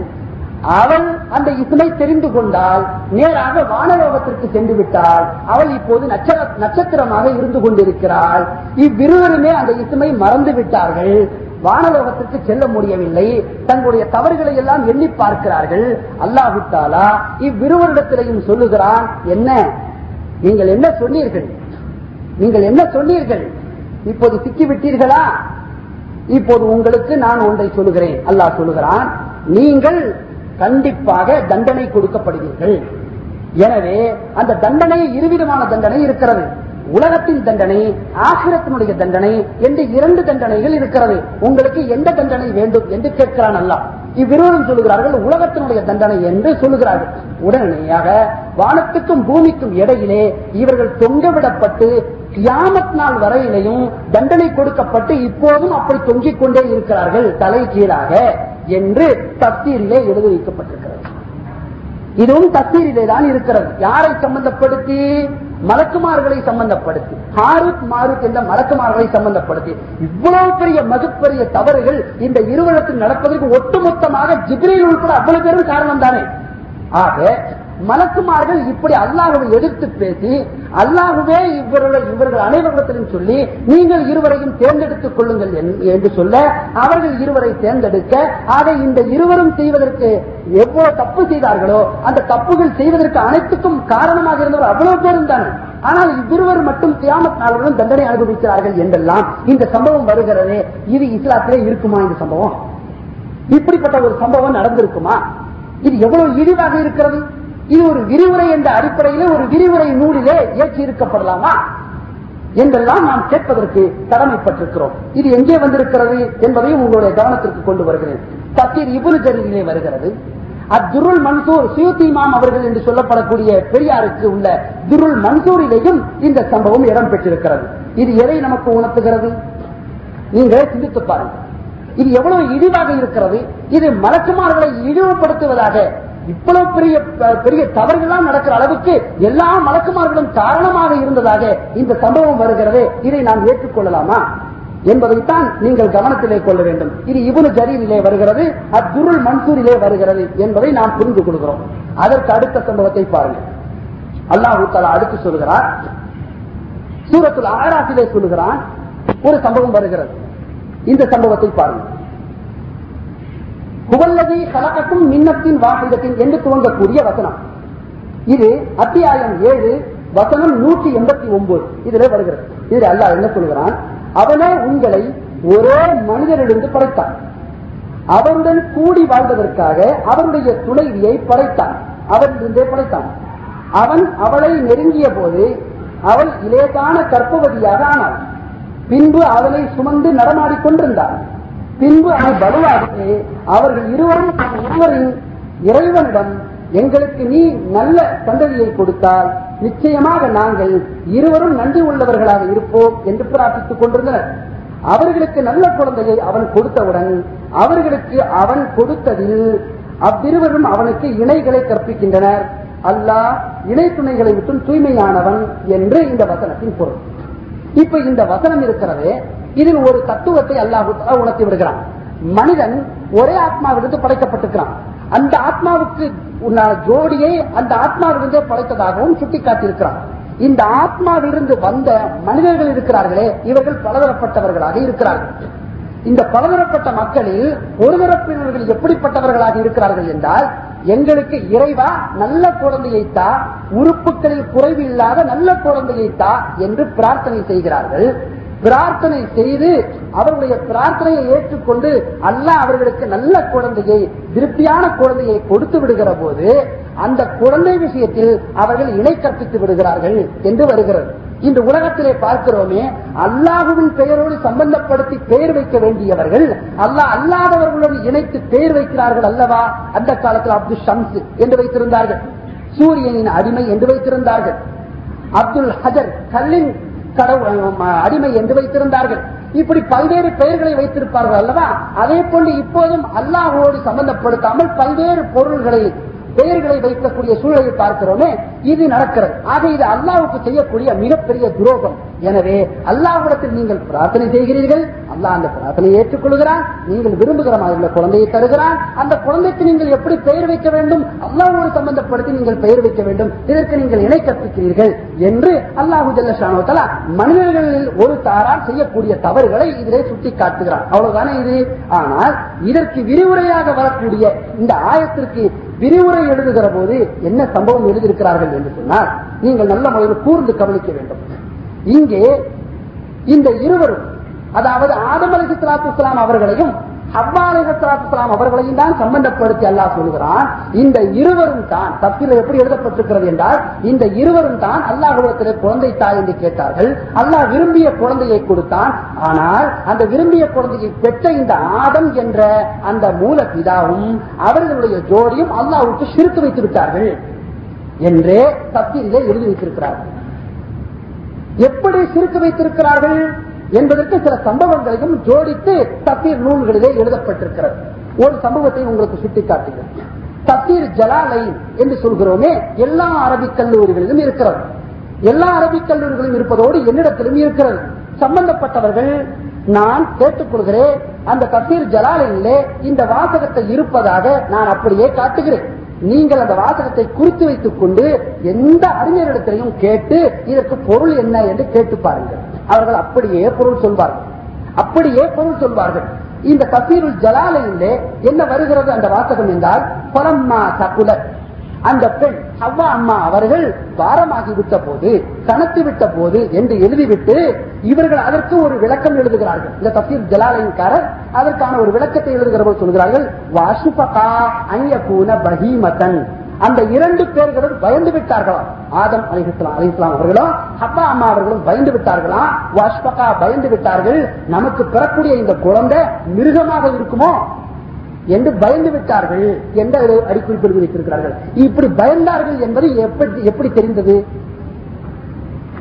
அவள் அந்த இசுமை தெரிந்து கொண்டால் நேராக வானலோகத்திற்கு சென்று விட்டால் அவள் இப்போது நட்சத்திரமாக இருந்து கொண்டிருக்கிறாள். இவ்விருவருமே அந்த இசுமை மறந்து விட்டார்கள் வானலோகத்திற்கு செல்ல முடியவில்லை. தங்களுடைய தவறுகளை எல்லாம் எண்ணி பார்க்கிறார்கள். அல்லாஹுத்தாலா இவ்விருவரிடத்திலையும் சொல்லுகிறான் என்ன? நீங்கள் என்ன சொன்னீர்கள்? நீங்கள் என்ன சொன்னீர்கள்? இப்போது சிக்கிவிட்டீர்களா? இப்போது உங்களுக்கு நான் ஒன்றை சொல்லுகிறேன். அல்லாஹ் சொல்லுகிறான் நீங்கள் கண்டிப்பாக தண்டனை கொடுக்கப்படுவீர்கள். எனவே அந்த தண்டனை இருவிதமான தண்டனை இருக்கிறது. உலகத்தின் தண்டனை ஆசிரத்தினுடைய தண்டனை என்று இரண்டு தண்டனைகள் இருக்கிறது. உங்களுக்கு எந்த தண்டனை வேண்டும் என்று கேட்கிறான் அல்ல இவ்விருவரும் சொல்லுகிறார்கள் உலகத்தினுடைய தண்டனை என்று சொல்லுகிறார்கள். உடனடியாக வானத்துக்கும் பூமிக்கும் இடையிலே இவர்கள் தொங்கவிடப்பட்டு கியாமத் நாள் வரையிலையும் தண்டனை கொடுக்கப்பட்டு இப்போதும் அப்படி தொங்கிக் கொண்டே இருக்கிறார்கள் தலை கீழாக என்று தப்தீரிலே எழுதி வைக்கப்பட்டிருக்கிறது. இதுவும் தப்தீரிலே தான் இருக்கிறது. யாரை சம்பந்தப்படுத்தி? மலக்குமார்களை சம்பந்தப்படுத்தி ஹாருத் மாருத் என்ற மலக்குமார்களை சம்பந்தப்படுத்தி இவ்வளவு பெரிய மகப்பெரிய தவறுகள் இந்த இருவரத்தில் நடப்பதற்கு ஒட்டுமொத்தமாக ஜிப்ரீல் உட்பட அவ்வளவு பேரும் காரணம் தானே ஆக மலக்குமார்கள் இப்படி அல்லாஹுவை எதிர்த்து பேசி அல்லாஹுவே இவர்கள் இவர்கள் அனைவரிடத்திலும் சொல்லி நீங்கள் இருவரையும் தேர்ந்தெடுத்துக் கொள்ளுங்கள் என்- என்று சொல்ல அவர்கள் இருவரை தேர்ந்தெடுக்க அதை இந்த இருவரும் செய்வதற்கு எவ்வளவு தப்பு செய்தார்களோ அந்த தப்புகள் செய்வதற்கு அனைத்துக்கும் காரணமாக இருந்தவர் அவ்வளவு பேரும் தானே. ஆனால் இவ்விருவர் மட்டும் தியாமத் நாளுடன் தண்டனை அனுபவிக்கிறார்கள் என்றெல்லாம் இந்த சம்பவம் வருகிறது இது இஸ்லாத்திலே இருக்குமா இந்த சம்பவம்? இப்படிப்பட்ட ஒரு சம்பவம் நடந்திருக்குமா? இது எவ்வளவு இழிவாக இருக்கிறது? இது ஒரு விரிவுரை என்ற அடிப்படையிலே ஒரு விரிவுரை நூலிலே இயற்றி இருக்கப்படலாமா என்றெல்லாம் நாம் கேட்பதற்கு கடமைப்பட்டிருக்கிறோம். இது எங்கே வந்திருக்கிறது என்பதையும் உங்களுடைய கவனத்திற்கு கொண்டு வருகிறேன். தத்தீர் இபுல் ஜரீரிலே வருகிறது. அத்துருள் மன்சூர் சுயூத்தி இமாம் அவர்கள் என்று சொல்லப்படக்கூடிய பெரியாருக்கு உள்ள துருள் மன்சூரிலேயும் இந்த சம்பவம் இடம்பெற்றிருக்கிறது இது எதை நமக்கு உணர்த்துகிறது? நீங்களே சிந்தித்து பாருங்கள். இது எவ்வளவு இழிவாக இருக்கிறது? இது மலக்குமார்களை இழிவுபடுத்துவதாக இவ்வளவு பெரிய பெரிய தவறுகள்லாம் நடக்கிற அளவுக்கு எல்லா மலக்குமார்களும் காரணமாக இருந்ததாக இந்த சம்பவம் வருகிறது. இதை நாம் ஏற்றுக்கொள்ளலாமா? என்பதைத்தான் நீங்கள் கவனத்திலே கொள்ள வேண்டும். இது இவனு ஜரீரிலே வருகிறது அத்துருள் மன்சூரிலே வருகிறது என்பதை நாம் புரிந்து கொள்கிறோம். அதற்கு அடுத்த சம்பவத்தை பாருங்கள். அல்லாஹு அடுத்து சொல்கிறார் சூரத்தில் ஆராசிலே சொல்லுகிறான் ஒரு சம்பவம் வருகிறது. இந்த சம்பவத்தை பாருங்கள். புகழ்லதி கலக்கட்டும் மின்னத்தின் வாசிதத்தின் என்று துவங்கக்கூடிய வசனம். இது அத்தியாயம் ஏழு வசனம் நூற்றி எண்பத்தி ஒன்பது இதுல வருகிறது. இதுல அல்லாஹ் என்ன சொல்கிறான்? அவனே உங்களை ஒரே மனிதரிலிருந்து படைத்தான். அவருடன் கூடி வாழ்வதற்காக அவருடைய துணைவியை படைத்தான். அவரிலிருந்தே படைத்தான். அவன் அவளை நெருங்கிய போது அவள் இலேதான கற்பவதியாக ஆனாள். பின்பு அவளை சுமந்து நடமாடிக் கொண்டிருந்தான். பின்பு அது பலுவாகவே அவர்கள் இருவரும் இருவரின் இறைவனிடம் எங்களுக்கு நீ நல்ல சந்ததியை கொடுத்தால் நிச்சயமாக நாங்கள் இருவரும் நன்றி உள்ளவர்களாக இருப்போம் என்று பிரார்த்தித்துக் கொண்டிருந்தனர். அவர்களுக்கு நல்ல குழந்தையை அவன் கொடுத்தவுடன் அவர்களுக்கு அவன் கொடுத்ததில் அவ்விருவரும் அவனுக்கு இணைகளை கற்பிக்கின்றனர். அல்லாஹ் இணை துணைகளை விட்டும் தூய்மையானவன் என்று இந்த வசனத்தின் பொருள். இப்ப இந்த வசனம் இருக்கிறதே இதில் ஒரு தத்துவத்தை அல்லாஹு உணர்த்தி விடுகிறான். மனிதன் ஒரே ஆத்மாவிலிருந்து படைக்கப்பட்டிருக்கிறான். அந்த ஆத்மாவுக்கு உண்டான ஜோடியை அந்த ஆத்மாவிலிருந்தே படைத்ததாகவும் சுட்டிக்காட்டியிருக்கிறான். இந்த ஆத்மாவிலிருந்து வந்த மனிதர்கள் இருக்கிறார்களே இவர்கள் பலதரப்பட்டவர்களாக இருக்கிறார்கள். இந்த பலதரப்பட்ட மக்களில் ஒரு தரப்பினர்கள் எப்படிப்பட்டவர்களாக இருக்கிறார்கள் என்றால் எங்களுக்கு இறைவா நல்ல குழந்தையை தா உறுப்புகளில் குறைவு இல்லாத நல்ல குழந்தையை தா என்று பிரார்த்தனை செய்கிறார்கள். பிரார்த்தனை செய்து அவர்களுடைய பிரார்த்தனையை ஏற்றுக்கொண்டு அல்லாஹ் அவர்களுக்கு நல்ல குழந்தையை திருப்தியான குழந்தையை கொடுத்து விடுகிற போது அந்த குழந்தை விஷயத்தில் அவர்கள் இணை கற்பித்து விடுகிறார்கள் என்று வருகிறது. இந்த உலகத்திலே பார்க்கிறோமே அல்லாஹுவின் பெயரோடு சம்பந்தப்படுத்தி பெயர் வைக்க வேண்டியவர்கள் அல்லாஹ் அல்லாதவர்களுடன் இணைத்து பெயர் வைக்கிறார்கள் அல்லவா? அந்த காலத்தில் அப்துல் ஷம்ஸ் என்று வைத்திருந்தார்கள். சூரியனின் அடிமை என்று வைத்திருந்தார்கள். அப்துல் ஹஜர் கல்லின் கடவுள் அடிமை என்று வைத்திருந்தார்கள். இப்படி பல்வேறு பெயர்களை வைத்திருப்பார்கள் அல்லவா? அதே போன்று இப்போதும் அல்லாஹோடு சம்பந்தப்படுத்தாமல் பல்வேறு பொருள்களை பெயர்களை வைக்கக்கூடிய சூழலை பார்க்கிறோமே இது நடக்கிறது. ஆக இது அல்லாவுக்கு செய்யக்கூடிய மிகப்பெரிய துரோகம். எனவே அல்லாவிடத்தில் நீங்கள் பிரார்த்தனை செய்கிறீர்கள் அல்லாஹ் அந்த பிரார்த்தனையை ஏற்றுக்கொள்கிறான் நீங்கள் விரும்புகிற மாதிரிள்ள குழந்தையை தருகிறான் அந்த குழந்தைக்கு நீங்கள் எப்படி பெயர் வைக்க வேண்டும் அல்லாவோடு சம்பந்தப்படுத்தி நீங்கள் பெயர் வைக்க வேண்டும் இதற்கு நீங்கள் இணை கற்பிக்கிறீர்கள் என்று அல்லாஹு ஜல்லா மனிதர்களில் ஒரு தாரால் செய்யக்கூடிய தவறுகளை இதிலே சுட்டி காட்டுகிறான் அவ்வளவுதானே இது? ஆனால் இதற்கு விரிவுரையாக வரக்கூடிய இந்த ஆயத்திற்கு விரிவுரை எழுதுகிற போது என்ன சம்பவம் எழுதியிருக்கிறார்கள் என்று சொன்னால் நீங்கள் நல்ல முறையில் கூர்ந்து கவனிக்க வேண்டும். இங்கே இந்த இருவரும் அதாவது ஆதம் அலி அவர்களையும் ஹவ்வா அவர்களையும் தான் சம்பந்தப்படுத்தி அல்லாஹ் சொல்கிறான். இந்த இருவரும் தான் தப்பில் எப்படி எழுதப்பட்டிருக்கிறது என்றால் இந்த இருவரும் தான் அல்லாஹுடத்திலே குழந்தை தாய் என்று கேட்டார்கள். அல்லாஹ் விரும்பிய குழந்தையை கொடுத்தான். ஆனால் அந்த விரும்பிய குழந்தையை பெற்ற இந்த ஆதம் என்ற அந்த மூல பிதாவும் அவர்களுடைய ஜோடியும் அல்லாஹுக்கு சிரித்து வைத்து விட்டார்கள் என்றே தப்பிலே எழுதி வைத்திருக்கிறார்கள். எப்படி சிரித்து வைத்திருக்கிறார்கள்? என்பதற்கு சில சம்பவங்களையும் ஜோடித்து தப்பீர் நூல்களிலே எழுதப்பட்டிருக்கிறது. ஒரு சம்பவத்தை உங்களுக்கு சுட்டிக்காட்டுகிறேன். தப்பீர் ஜலாலை என்று சொல்கிறோமே எல்லா அரபிக் கல்லூரிகளிலும் இருக்கிறது. எல்லா அரபிக் கல்லூரிகளும் இருப்பதோடு என்னிடத்திலும் இருக்கிறது. சம்பந்தப்பட்டவர்கள் நான் கேட்டுக்கொள்கிறேன் அந்த தப்பீர் ஜலாலையிலே இந்த வாசகத்தை இருப்பதாக நான் அப்படியே காட்டுகிறேன். நீங்கள் அந்த வாசகத்தை குறித்து வைத்துக் கொண்டு எந்த அறிஞரிடத்திலையும் கேட்டு இதற்கு பொருள் என்ன என்று கேட்டு பாருங்கள். அவர்கள் அப்படியே பொருள் சொல்வார்கள். அப்படியே பொருள் சொல்வார்கள். இந்த கசீருல் ஜலாலையிலே என்ன வருகிறது அந்த வாசகம் என்றால் பரம்மா சகுலர். அந்த பெண் ஹவ்வா அம்மா அவர்கள் பாரமாகி விட்ட போது கணத்து விட்ட போது என்று எழுதிவிட்டு இவர்கள் அதற்கு ஒரு விளக்கம் எழுதுகிறார்கள். இந்த தசீர் ஜலாலயன்காரர் அதற்கான ஒரு விளக்கத்தை எழுதுகிறவர் சொல்கிறார்கள் வாசுபகா அய்யகூன பஹீமதன் அந்த இரண்டு பேர்களும் பயந்து விட்டார்களாம் ஆதம் அலிஸ்லாம் அலிஸ்லாம் அவர்களும் ஹப்பா அம்மா அவர்களும் பயந்து விட்டார்களாம் வாஷ்பகா பயந்து விட்டார்கள். நமக்கு பெறக்கூடிய இந்த குழந்தை மிருகமாக இருக்குமோ? என்று பயந்து விட்டார்கள். என்ற அடிக்குறிப்பு வைத்திருக்கிறார்கள்? இப்படி பயந்தார்கள் என்பது எப்படி எப்படி தெரிந்தது?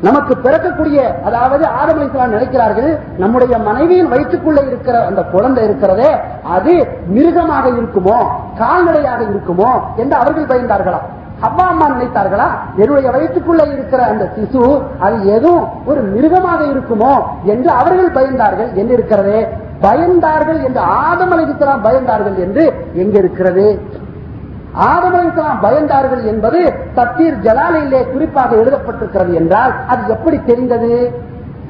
நமக்கு பிறக்கக்கூடிய அதாவது ஆதம் அலிஸ்லாம் நினைக்கிறார்கள் நம்முடைய மனைவியின் வயிற்றுக்குள்ள இருக்கிற அந்த குழந்தை இருக்கிறதே அது மிருகமாக இருக்குமோ கால்நடையாக இருக்குமோ என்று அவர்கள் பயந்தார்களா? அப்பா அம்மா நினைத்தார்களா? என்னுடைய வயிற்றுக்குள்ள இருக்கிற அந்த சிசு அது எதுவும் ஒரு மிருகமாக இருக்குமோ என்று அவர்கள் பயந்தார்கள். என்று இருக்கிறதே பயந்தார்கள் என்று ஆதம் அலிஸ்லாம் பயந்தார்கள் என்று எங்க இருக்கிறது ஆதம் பயந்தார்கள் என்பது தத்தீர் ஜலாலையிலே குறிப்பாக எழுதப்பட்டிருக்கிறது என்றால் அது எப்படி தெரிந்தது?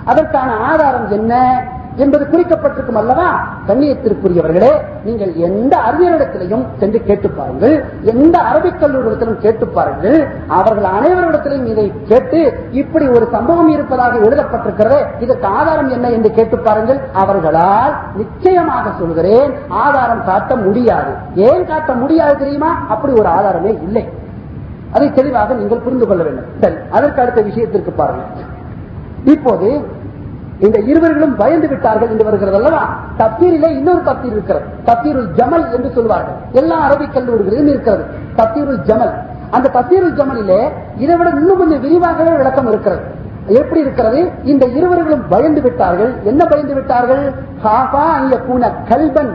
அதற்கான ஆதாரம் என்ன? என்பது குறிக்கப்பட்டிருக்கும் அல்லவா? கண்ணியத்திற்குரியவர்களே நீங்கள் எந்த அறிஞரிடத்திலையும் சென்று கேட்டு பாருங்கள். எந்த அரபிக் கல்லூரிடத்திலும் கேட்டு பாருங்கள். அவர்கள் அனைவரிடத்திலும் இதை கேட்டு இப்படி ஒரு சம்பவம் இருப்பதாக எழுதப்பட்டிருக்கிறது இதற்கு ஆதாரம் என்ன என்று கேட்டு பாருங்கள். அவர்களால் நிச்சயமாக சொல்கிறேன் ஆதாரம் காட்ட முடியாது. ஏன் காட்ட முடியாது தெரியுமா? அப்படி ஒரு ஆதாரமே இல்லை. அதை தெளிவாக நீங்கள் புரிந்து கொள்ள வேண்டும். சரி அதற்கு அடுத்த விஷயத்திற்கு பாருங்கள். இப்போது இந்த இருவர்களும் பயந்து விட்டார்கள் என்று வருகிறது அல்லவா தப்பீரிலே இன்னொரு தப்பீர் இருக்கிறது. தப்பீருல் ஜமல் என்று சொல்வார்கள். எல்லா அரபிக் கல்லூரிகளிலும் இருக்கிறது. தப்பீருல் ஜமல். அந்த தப்பீருல் ஜமலிலே இதை விட இன்னும் கொஞ்சம் விரிவாகவே விளக்கம் இருக்கிறது. எப்படி இருக்கிறது? இந்த இருவர்களும் பயந்து விட்டார்கள். என்ன பயந்து விட்டார்கள்? ஹாஃபா அங்க பூன கல்பன்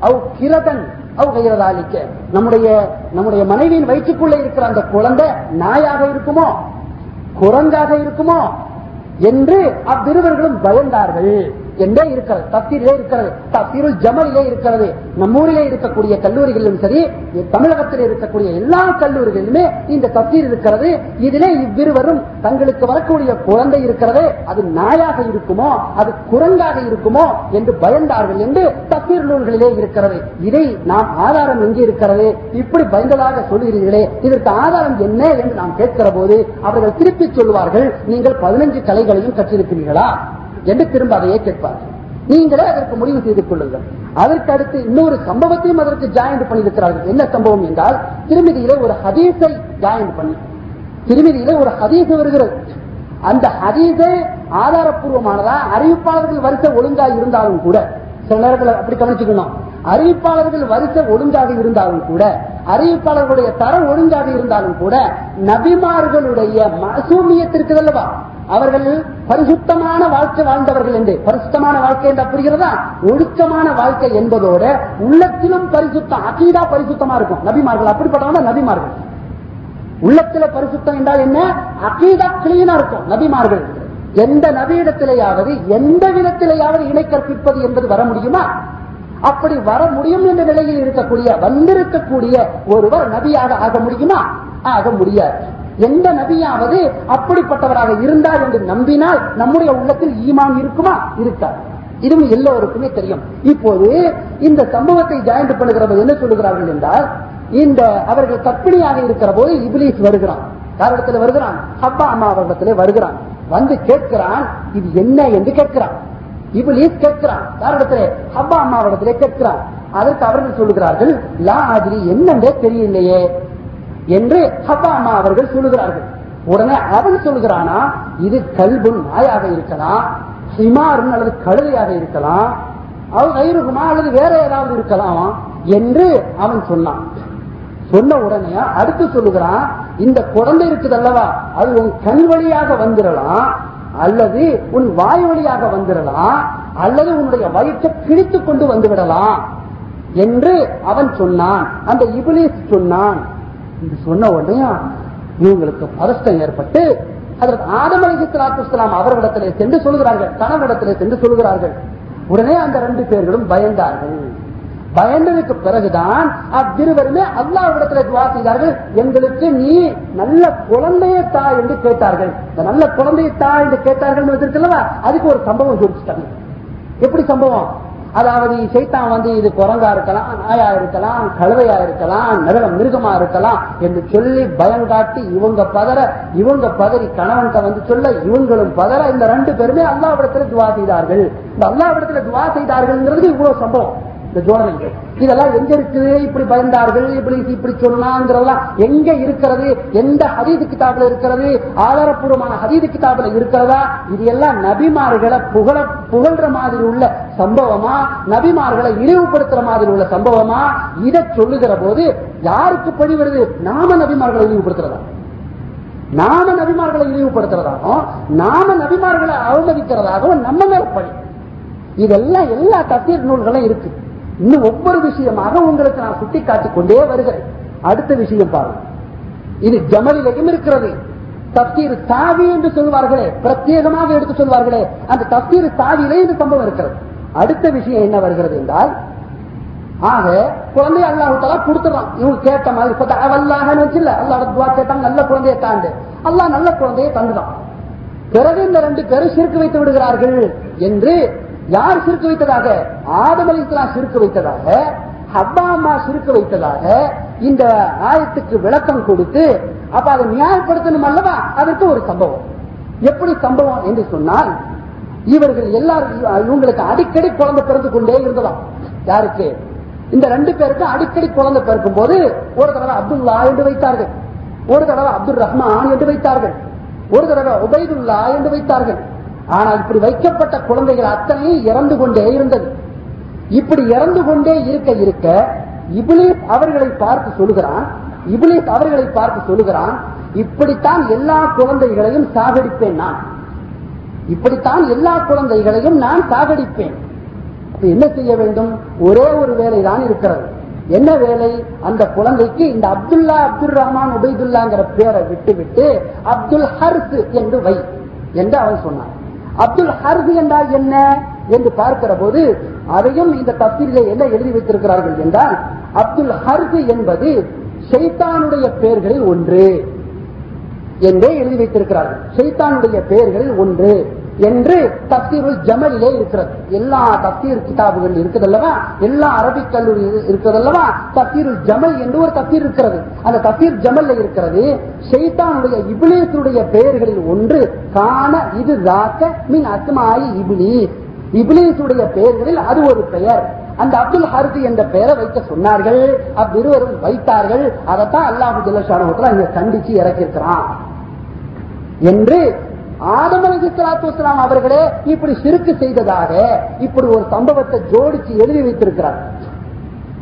அவ் கிரதன் அவ் கைரதாலிக்க நம்முடைய நம்முடைய மனைவியின் வயிற்றுக்குள்ளே இருக்கிற அந்த குழந்தை நாயாக இருக்குமோ? குரங்காக இருக்குமோ? என்று அவ்விருவர்களும் பயந்தார்கள். என்றே இருக்கிறது? தப்தீரிலே இருக்கிறது. தப்தீருள் ஜமலிலே இருக்கிறது. நம்மூரிலே இருக்கக்கூடிய கல்லூரிகளிலும் சரி தமிழகத்தில் இருக்கக்கூடிய எல்லா கல்லூரிகளிலுமே இந்த தப்தீர் இருக்கிறது. இதிலே இவ்விருவரும் தங்களுக்கு வரக்கூடிய குழந்தை இருக்கிறது. அது நாயாக இருக்குமோ? அது குரங்காக இருக்குமோ? என்று பயந்தார்கள் என்று தப்தீர் நூல்களிலே இருக்கிறது. இதை நாம் ஆதாரம் எங்கே இருக்கிறது? இப்படி பயந்ததாக சொல்கிறீர்களே இதற்கு ஆதாரம் என்ன என்று நாம் கேட்கிற போது அவர்கள் திருப்பி சொல்வார்கள் நீங்கள் பதினஞ்சு கலைகளையும் கற்றிருக்கிறீர்களா? என்று திரும்ப அதையே கேட்பார். நீங்களே அதற்கு முடிவு செய்து கொள்ளுங்கள். அதற்கு அடுத்து இன்னொரு சம்பவத்தையும் அதற்கு ஜாயின் பண்ணியிருக்கிறார்கள். என்ன சம்பவம் என்றால் திருமதியிலே ஒரு ஹதீஸை ஜாயின் பண்ணி திருமதியிலே ஒரு ஹதீஸ் வருகிறது. அந்த ஹதீஸே ஆதாரப்பூர்வமானதா அறிவிப்பாளர்கள் வரிசை ஒழுங்கா இருந்தாலும் கூட சில நேரத்தில் அப்படி கவனிச்சுக்கணும். அறிவிப்பாளர்கள் வரிசை ஒழுங்காக இருந்தாலும் கூட அறிவிப்பாளர்களுடைய தரம் ஒழுங்காக இருந்தாலும் கூட நபிமார்களுடைய மசூமியத்திற்கு அல்லவா அவர்கள் பரிசுத்தமான வாழ்க்கை வாழ்ந்தவர்கள் என்று. பரிசுத்தமான வாழ்க்கை என்று புரிகிறதா? ஒழுக்கமான வாழ்க்கை என்பதோட உள்ளத்திலும் பரிசுத்தம் அகீதா பரிசுத்தமா இருக்கும். நபிமார்கள் அப்படிப்பட்டவங்க நபிமார்கள். உள்ளத்துல பரிசுத்தம் என்றால் என்ன? அகீதா கிளீனா இருக்கும். நபிமார்கள் எந்த நபியிடத்திலேயாவது எந்த விதத்திலேயாவது இணை கற்பிப்பது என்பது வர முடியுமா? அப்படி வர முடியும் என்ற நிலையில் இருக்கக்கூடிய வந்திருக்கக்கூடிய ஒருவர் நபியாக ஆக முடியுமா? ஆக முடியாது. எந்த நபியாவது அப்படிப்பட்டவராக இருந்தார் என்று நம்பினால் நம்முடைய உள்ளத்தில் ஈமான் இருக்குமா? இருக்காது. இதுவும் எல்லோருக்குமே தெரியும். இப்போது இந்த சம்பவத்தை ஜாயிண்ட் பண்ணுகிறவர் என்ன சொல்லுகிறார்கள் என்றால் இந்த அவர்கள் கற்பிணியாக இருக்கிற போது இபிலிஸ் வருகிறான். காரணத்தில் வருகிறான்? ஹப்பா அம்மா அவர்களிடத்திலே வருகிறான். வந்து கேட்கிறான் இது என்ன என்று கேட்கிறான். இபிலிஸ் கேட்கிறான். காரணத்திலே ஹப்பா அம்மாவிடத்திலே கேட்கிறான். அதற்கு அவர்கள் சொல்லுகிறார்கள் லா ஆதிரி என்னென்றே தெரியலையே. என்று ஹப்பா அம்மா அவர்கள் சொல்லுகிறார்கள். உடனே அவன் சொல்லுகிறானா இது கல்புன் நாயாக இருக்கலாம் ஹிமாருன் அல்லது கழுதையாக இருக்கலாம் அவன் கயிறுகுமா அல்லது வேற ஏதாவது இருக்கலாம் என்று அவன் சொன்னான். சொன்ன உடனே அடுத்து சொல்லுகிறான் இந்த குழந்தை இருக்குது அல்லவா அது உன் கண் வழியாக வந்துடலாம் அல்லது உன் வாய் வழியாக வந்துடலாம் அல்லது உன்னுடைய வயிற்றை கிழித்து கொண்டு வந்து விடலாம் என்று அவன் சொன்னான். அந்த இபிலிஸ் சொன்னான். என்று சொன்ன உடனே இவங்களுக்கு பதஷ்டம் ஏற்பட்டு அதற்கு ஆதம் அலிஸ்லாத்துலாம் அவர்களிடத்திலே சென்று சொல்கிறார்கள் கணவரிடத்திலே சென்று சொல்கிறார்கள். உடனே அந்த ரெண்டு பேர்களும் பயந்தார்கள். பயந்ததுக்கு பிறகுதான் அவ்விருவருமே அல்லாவிடத்தில் துவா செய்தார்கள். எங்களுக்கு நீ நல்ல குழந்தையை தா என்று கேட்டார்கள். இந்த நல்ல குழந்தையை தா என்று கேட்டார்கள் அதுக்கு ஒரு சம்பவம் குறிச்சிட்டாங்க எப்படி சம்பவம்? அதாவது சைத்தான் வந்து இது குரங்கா இருக்கலாம் நாயா இருக்கலாம் கழுதையா இருக்கலாம் மிருக மிருகமா இருக்கலாம் என்று சொல்லி பயம் காட்டி இவங்க பதற இவங்க பதறி கணவன்கிட்ட வந்து சொல்ல இவங்களும் பதற இந்த ரெண்டு பேருமே அல்லாவிடத்துல துவா செய்தார்கள். இந்த அல்லாவிடத்துல துவா செய்தார்கள்ங்கிறது இவ்வளவு சம்பவம். இந்த ஜோடனை இதெல்லாம் எங்க இருக்குது? இப்படி பயந்தார்கள் இப்படி இப்படி சொன்னாங்கிறதெல்லாம் எங்க இருக்கிறது? எந்த ஹதீது கிதாபில் இருக்கிறது? ஆதாரப்பூர்வமான ஹதீது கிதாபில் இருக்கிறதா? இது எல்லாம் நபிமார்களை புகழ புகழ்ற மாதிரி உள்ள சம்பவமா? நபிமார்களை இழிவுபடுத்துற மாதிரி உள்ள சம்பவமா? இதை சொல்லுகிற போது யாருக்கு பழி நாம நபிமார்களை இழிவுபடுத்துறதா? நாம நபிமார்களை இழிவுபடுத்துறதாகவும் நாம நபிமார்களை அவமதிக்கிறதாகவும் நம்ம மேல பழி. இதெல்லாம் எல்லா தத்தீர் நூல்களும் இருக்கு. இன்னும் ஒவ்வொரு விஷயமாக உங்களுக்கு நான் சுட்டிக்காட்டிக் கொண்டே வருகிறேன். அடுத்த விஷயம் பாருங்க இது ஜமலிலையும் இருக்கிறது. தப்தீர் தாவி என்று சொல்வார்களே. பிரத்யேகமாக எடுத்து சொல்வார்களே. அந்த தப்தீர் தாவியிலே இந்த சம்பவம் இருக்கிறது. அடுத்த விஷயம் என்ன வருகிறது என்றால் ஆக குழந்தை அல்லாஹால கொடுத்துடலாம் இவங்க கேட்ட மாதிரி இப்ப அவல்லாகன்னு வச்சுல அல்லாட துவா கேட்டாங்க நல்ல குழந்தையை தாண்டு. அல்லாஹ் நல்ல குழந்தையை தந்துதான். பிறகு இந்த ரெண்டு பேரும் சிறுக்கு வைத்து விடுகிறார்கள் என்று யார் சிறுக்கு வைத்ததாக? ஆதம் அலி இஸ்லாம் சிறுக்கு வைத்ததாக ஹப்பா அம்மா சிறுக்க வைத்ததாக இந்த ஆயத்துக்கு விளக்கம் கொடுத்து அப்ப அதை நியாயப்படுத்தணும் அல்லவா? அதற்கு ஒரு சம்பவம். எப்படி சம்பவம் என்று சொன்னால் இவர்கள் எல்லாரும் இவங்களுக்கு அடிக்கடி குழந்தை பிறந்து கொண்டே இருந்ததாம். யாருக்கு? இந்த ரெண்டு பேருக்கும் அடிக்கடி குழந்தை பிறக்கும் போது ஒரு தடவை அப்துல்லா என்று வைத்தார்கள். ஒரு தடவை அப்துல் ரஹ்மான் என்று வைத்தார்கள். ஒரு தடவை உபைதுல்லா என்று வைத்தார்கள். ஆனால் இப்படி வைக்கப்பட்ட குழந்தைகள் அத்தனையும் இறந்து கொண்டே இருந்தது. இப்படி இறந்து கொண்டே இருக்க இருக்க இபிலிஸ் அவர்களை பார்த்து சொல்லுகிறான் இபிலிஸ் அவர்களை பார்த்து சொல்லுகிறான் இப்படித்தான் எல்லா குழந்தைகளையும் சாகடிப்பேன் நான். இப்படித்தான் எல்லா குழந்தைகளையும் நான் சாகடிப்பேன். என்ன செய்ய வேண்டும்? ஒரே ஒரு வேலை தான் இருக்கிறது. என்ன வேலை? அந்த குழந்தைக்கு இந்த அப்துல்லா அப்துல் ரஹ்மான் உபைதுல்லாங்கிற பேரை விட்டு விட்டு அப்துல் ஹர்ஸ் என்று வை என்று அவன் சொன்னான். அப்துல் ஹர்ஸ் என்றால் என்ன என்று பார்க்கிற போது அதையும் இந்த தப்தீரிலே என்ன எழுதி வைத்திருக்கிறார்கள் என்றால் அப்துல் ஹர்ஸ் என்பது சைத்தானுடைய பெயர்களில் ஒன்று என்றே எழுதி வைத்திருக்கிறார்கள். சைத்தானுடைய பெயர்களில் ஒன்று. என்று தப்தீருள் ஜமலிலே இருக்கிறது. எல்லா தப்தீர் கிதாபுகள் இருக்குதல்லவா? எல்லா அரபிக் கல்லூரி இருக்கிறதல்லவா தப்தீருள் ஜமல் என்று ஒரு தப்தீர் இருக்கிறது. அந்த தப்தீர் ஜமல்ல இருக்கிறது ஷெய்தானுடைய இபிலேசனுடைய பெயர்களில் ஒன்று காண இது தாக்க மின் அஸ்மாயி இபிலி இபிலேசுடைய பெயர்களில் அது ஒரு பெயர். அந்த அப்துல் ஹாரிசி என்ற பெயரை வைக்க சொன்னார்கள். அவ்விருவரும் வைத்தார்கள். அதைத்தான் அல்லாஹு ஜல்லஷான இங்க கண்டிச்சு இறக்கியிருக்கிறான். என்று ஆதம் அலி சலாத்து வஸ்லாம் அவர்களே இப்படி சிறுக்கு செய்ததாக இப்படி ஒரு சம்பவத்தை ஜோடிச்சு எழுதி வைத்திருக்கிறார்.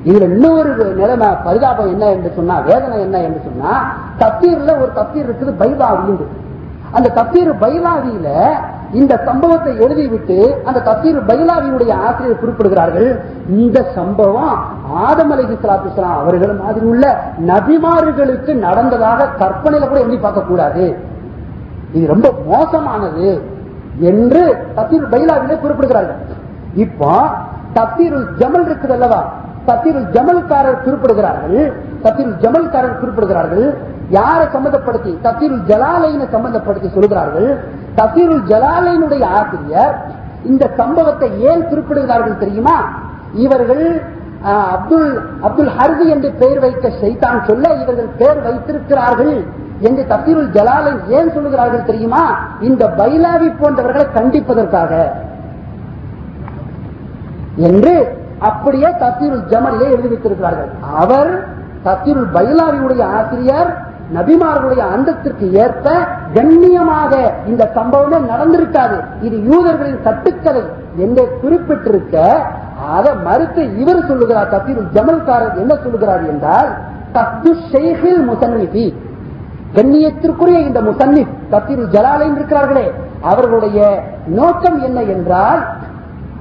இதுல இன்னொரு நிலைமை பரிதாபம் என்ன என்று சொன்னா வேதனை என்ன என்று சொன்னா தப்தீர்ல ஒரு தப்தீர் இருக்குது பைபா அந்த தப்சீர் பைலாவியில இந்த சம்பவத்தை எழுதிவிட்டு அந்த தப்சீர் பைலாவியுடைய ஆசிரியர் குறிப்பிடுகிறார்கள் இந்த சம்பவம் ஆதம் அலி சலாத்து அவர்கள் மாதிரி உள்ள நபிமார்களுக்கு நடந்ததாக கற்பனையில கூட எண்ணி பார்க்க கூடாது இது ரொம்ப மோசமானது என்று தத்தீர் பைலாவிலே குறிப்பிடுகிறார்கள். இப்போ தத்தீர் ஜமல் இருக்குது அல்லவா? தத்தீர் ஜமல்காரர் குறிப்பிடுகிறார்கள். தத்தீர் ஜமல்காரர் குறிப்பிடுகிறார்கள். யாரை சம்பந்தப்படுத்தி? தத்தீர் ஜலாலைனை சம்பந்தப்படுத்தி சொல்கிறார்கள். தப்சீருல் ஜலாலைனுடைய ஆசிரியர் இந்த சம்பவத்தை ஏன் குறிப்பிடுகிறார்கள் தெரியுமா? இவர்கள் அப்துல் அப்துல் ஹர்தி என்று பெயர் வைக்க செய்தான் சொல்ல இவர்கள் பெயர் வைத்திருக்கிறார்கள் என்று தப்சீருல் ஜலாலை ஏன் சொல்லுகிறார்கள் தெரியுமா? இந்த பைலாவி போன்றவர்களை கண்டிப்பதற்காக. என்று அப்படியே தப்சீருல் ஜமலிலே எழுதி வைத்திருக்கிறார்கள் அவர் தப்சீருல் பைலாவியுடைய ஆசிரியர் நபிமார்களுடைய அந்தத்திற்கு ஏற்ப கண்ணியமாக இந்த சம்பவமே நடந்திருக்காது. இது யூதர்களின் கட்டுக்கதை என்று குறிப்பிட்டிருக்க அதை மறுத்து இவர் சொல்லுகிறார் தப்சீருல் ஜமல்காரர் என்ன சொல்லுகிறார் என்றால் தப்பு ஷேഖில் முசன்னிபி கண்ணியத்திற்குரிய இந்த முசன்னிப் தப்சீருல் ஜலாலைன் இருக்கிறார்களே அவர்களுடைய நோக்கம் என்ன என்றால்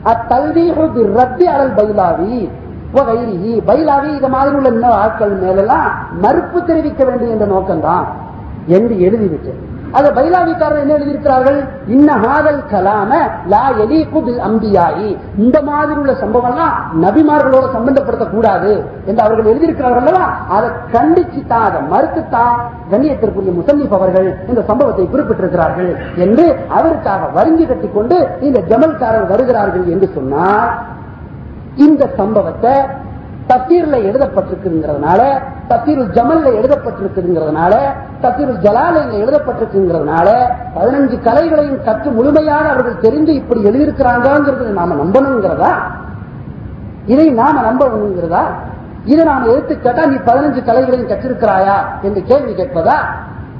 அத்தல்வி ரத்தி அலல் பைலாவி பைலாவி இது மாதிரி உள்ள இன்னும் ஆட்கள் மேலெல்லாம் மறுப்பு தெரிவிக்க வேண்டும் என்ற நோக்கம்தான் என்று எழுதிவிட்டு அதை பைலாவிக்காரர் என்ன எழுதியிருக்கிறார்கள்? இன்ன ஹாதல் கலாம லா எலீகு பில் அம்பியாயி. இந்த மாதிரி உள்ள சம்பவம்லாம் நபிமார்களோட சம்பந்தப்படுத்த கூடாது என்று அவர்கள் எழுதியிருக்கிறார்கள் அல்லவா? அதை கண்டிச்சு தான் அதை மறுத்துத்தான் கண்ணியத்திற்குரிய முசல்லிப் அவர்கள் இந்த சம்பவத்தை குறிப்பிட்டிருக்கிறார்கள் என்று அவருக்காக வருங்கி கட்டி கொண்டு இந்த ஜமல்காரர் வருகிறார்கள் என்று சொன்னார் இந்த சம்பவத்தை தத்தீர்ல எழுதப்பட்டிருக்குங்கிறதுனால தத்தீருல் ஜமல்ல எழுதப்பட்டிருக்குங்கிறதுனால தத்தீருல் ஜலாலையில் எழுதப்பட்டிருக்குங்கிறதுனால பதினஞ்சு கலைகளையும் கற்று முழுமையாக அவர்கள் தெரிந்து இப்படி எழுதியிருக்கிறாங்கிறது நாம நம்பணுங்கிறதா? இதை நாம நம்பணுங்கிறதா? இதை நாம் எடுத்து கேட்டா நீ பதினஞ்சு கலைகளையும் கற்றிருக்கிறாயா? என்று கேள்வி கேட்பதா?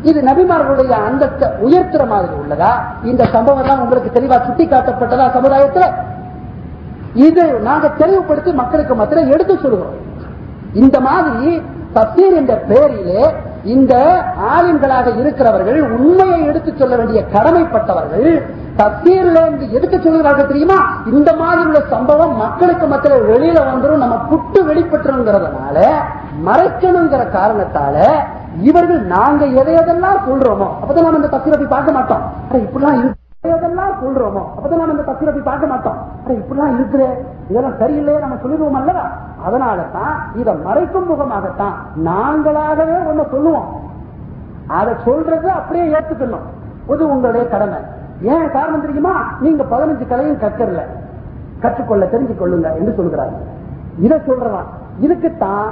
இது நபிமார்களுடைய அந்தத்தை உயர்த்துற மாதிரி உள்ளதா? இந்த சம்பவம் தான் உங்களுக்கு தெளிவா சுட்டி காட்டப்பட்டதா சமுதாயத்தில்? இது நாங்க தெளிவுபடுத்தி மக்களுக்கு மத்தியில் எடுத்து சொல்கிறோம் இந்த மாதிரி தப்சீர் என்ற பெயரிலே இந்த ஆலிம்களாக இருக்கிறவர்கள் உண்மையை எடுத்துச் சொல்ல வேண்டிய கடமைப்பட்டவர்கள் தப்சீர்ல இருந்து எடுத்து சொல்கிறார்கள் தெரியுமா? இந்த மாதிரி உள்ள சம்பவம் மக்களுக்கு மத்தியில் வெளியில வந்துடும் நம்ம புட்டு வெளிப்பட்டுருங்கிறதுனால மறைக்கணுங்கிற காரணத்தால இவர்கள் நாங்க எதை எதெல்லாம் சொல்றோமோ அப்பதான் நம்ம இந்த தப்சீரை போய் பார்க்க மாட்டோம். இப்படிலாம் இருக்கு. எதெல்லாம் சொல்றோமோ? அப்பதான் நம்ம இந்த தத்துவத்தை போய் பார்க்க மாட்டோம். இப்படிலாம் இருக்குது. இதெல்லாம் சரியில்லையே நம்ம சொல்லிடுவோம் அல்லவா? அதனால தான் இதை மறைக்கும் முகமாகத்தான் நாங்களாகவே ஒண்ணு சொல்லுவோம். அதை சொல்றது அப்படியே ஏத்துக்கணும். இது உங்களுடைய கடமை. ஏன் காரணம் தெரியுமா? நீங்க பதினஞ்சு கலையும் கற்கறல. கற்றுக்கொள்ள தெரிஞ்சு கொள்ளுங்க என்று சொல்கிறாங்க இதை சொல்றதான். இதுக்குத்தான்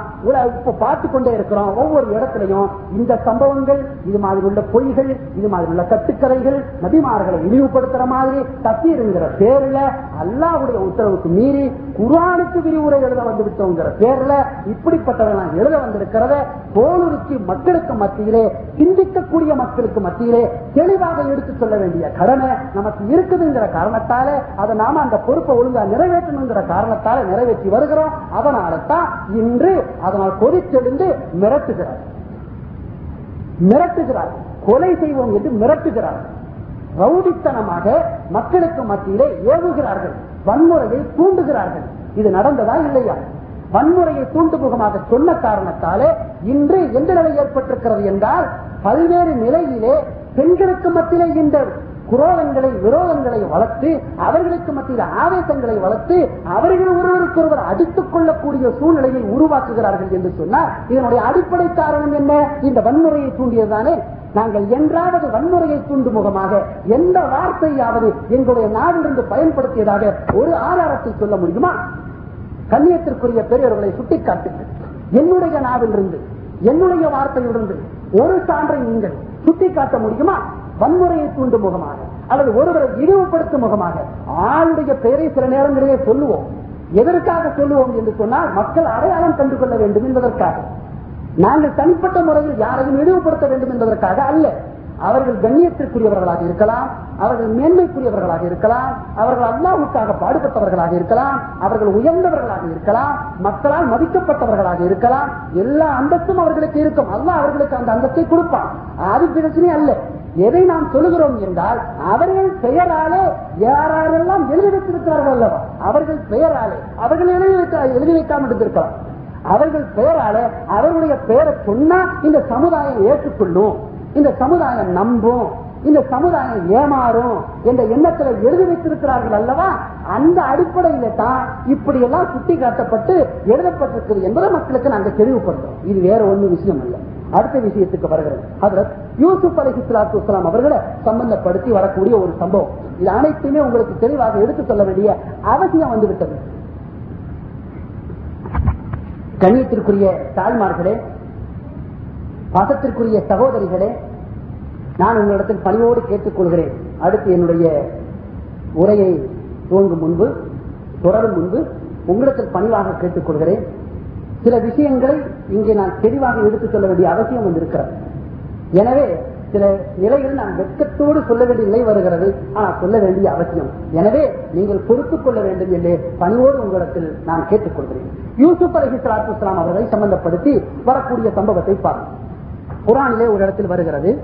இப்ப பார்த்து கொண்டே இருக்கிறோம். ஒவ்வொரு இடத்திலையும் இந்த சம்பவங்கள் இது மாதிரி உள்ள பொய்கள் இது மாதிரி உள்ள கட்டுக்கதைகள் நபிமார்களை இழிவுபடுத்துற மாதிரி தப்பீருங்கிற பேர்ல அல்லாவுடைய உத்தரவுக்கு மீறி குர்ஆனுக்கு விரிவுரை எழுத வந்து விட்டோங்கிற பேர்ல இப்படிப்பட்டவெல்லாம் எழுத வந்திருக்கிறத தோலுரிச்சு மக்களுக்கு மத்தியிலே சிந்திக்கக்கூடிய மக்களுக்கு மத்தியிலே தெளிவாக எடுத்து சொல்ல வேண்டிய கடமை நமக்கு இருக்குதுங்கிற காரணத்தால அதை நாம அந்த பொறுப்பை ஒழுங்கா நிறைவேற்றணுங்கிற காரணத்தால நிறைவேற்றி வருகிறோம். அதனால தான் இன்று அதனால் கொதித்தெழுந்து மிரட்டுகிறார். மிரட்டுகிறார். கொலை செய்வோம் என்று மிரட்டுகிறார். ரவுடித்தனமாக மக்களுக்கு மத்தியிலே ஏவுகிறார்கள். வன்முறையை தூண்டுகிறார்கள். இது நடந்ததா இல்லையா? வன்முறையை தூண்டுமுகமாக சொன்ன காரணத்தாலே இன்று எந்த நிலை ஏற்பட்டிருக்கிறது என்றால் பல்வேறு நிலையிலே பெண்களுக்கு மத்தியிலே இந்த குரோதங்களை விரோதங்களை வளர்த்து அவர்களுக்கு மத்தியில் ஆவேசங்களை வளர்த்து அவர்கள் ஒருவருக்கொருவர் அடித்துக் கொள்ளக்கூடிய சூழ்நிலையை உருவாக்குகிறார்கள் என்று சொன்னால் இதனுடைய அடிப்படை காரணம் என்ன? இந்த வன்முறையை தூண்டியதுதானே? நாங்கள் என்றாவது வன்முறையை தூண்டும் முகமாக எந்த வார்த்தையாவது எங்களுடைய நாடிலிருந்து பயன்படுத்தியதாக ஒரு ஆதாரத்தை சொல்ல முடியுமா? கண்ணியத்திற்குரிய பெரியவர்களை சுட்டிக்காட்டுங்கள். என்னுடைய நாவிலிருந்து என்னுடைய வார்த்தையிலிருந்து ஒரு சான்றை நீங்கள் சுட்டிக்காட்ட முடியுமா? வன்முறையை தூண்டும் முகமாக அல்லது ஒருவரை இழிவுபடுத்தும் முகமாக ஆளுடைய பெயரை சில நேரங்களிலே சொல்லுவோம். எதற்காக சொல்லுவோம் என்று சொன்னால் மக்கள் அடையாளம் கண்டு கொள்ள வேண்டும் என்பதற்காக. நாங்கள் தனிப்பட்ட முறையில் யாரையும் இழிவுபடுத்த வேண்டும் என்பதற்காக அல்ல. அவர்கள் கண்ணியத்திற்குரியவர்களாக இருக்கலாம் அவர்கள் மேன்மைக்குரியவர்களாக இருக்கலாம் அவர்கள் அல்லாவுக்காக பாடுபட்டவர்களாக இருக்கலாம் அவர்கள் உயர்ந்தவர்களாக இருக்கலாம் மக்களால் மதிக்கப்பட்டவர்களாக இருக்கலாம் எல்லா அந்தஸ்தும் அவர்களுக்கு இருக்கும். அல்லா அவர்களுக்கு அந்த அந்தத்தை கொடுப்பான். அது பிரச்சனை அல்ல. எதை நாம் சொல்லுகிறோம் என்றால் அவர்கள் பெயராலே யாரெல்லாம் எழுதி வைத்திருக்கிறார்கள் அல்லவா? அவர்கள் பெயராலே. அவர்கள் எழுதி வைக்க எழுதி வைக்காமல் இருந்திருக்கலாம். அவர்கள் பெயராலே அவர்களுடைய பெயரை சொன்னா இந்த சமுதாயம் ஏற்றுக்கொள்ளும். இந்த சமுதாயம் நம்பும். இந்த சமுதாயம் ஏமாறும் என்ற எண்ணத்தில் எழுதி வைத்திருக்கிறார்கள் அல்லவா? அந்த அடிப்படையில தான் இப்படி எல்லாம் சுட்டி காட்டப்பட்டு எழுதப்பட்டிருக்கிறது என்பதை மக்களுக்கு நாங்கள் தெளிவுபடுத்துறோம். இது வேற ஒண்ணு விஷயம் இல்லை. அடுத்த விஷயத்துக்கு வருகிறது. யூசுப் அலி இஸ்லாத்து இஸ்லாம் அவர்களை சம்பந்தப்படுத்தி வரக்கூடிய ஒரு சம்பவம். இது அனைத்துமே உங்களுக்கு தெளிவாக எடுத்துச் சொல்ல வேண்டிய அவசியம் வந்துவிட்டது. கண்ணியத்திற்குரிய தாய்மார்களே பாசத்திற்குரிய சகோதரிகளே நான் உங்களிடத்தில் பணியோடு கேட்டுக்கொள்கிறேன். அடுத்து என்னுடைய உரையை துவங்கும் முன்பு தொடரும் முன்பு உங்களிடத்தில் பணிவாக கேட்டுக்கொள்கிறேன். சில விஷயங்களை இங்கே நான் தெளிவாக எடுத்துச் சொல்ல வேண்டிய அவசியம் வந்திருக்கிறது எனவே சில நிலைகள் நான் வெட்கத்தோடு சொல்ல வேண்டிய நிலை வருகிறது. ஆனால் சொல்ல வேண்டிய அவசியம். எனவே நீங்கள் பொறுத்துக் கொள்ள வேண்டும் என்று பணியோடு உங்களிடத்தில் நான் கேட்டுக்கொள்கிறேன் யூசுப் அலி சலாத்து இஸ்லாம் அவர்களை சம்பந்தப்படுத்தி வரக்கூடிய சம்பவத்தை பாருங்கள் குரானிலே ஒரு இடத்தில் வருகிறது.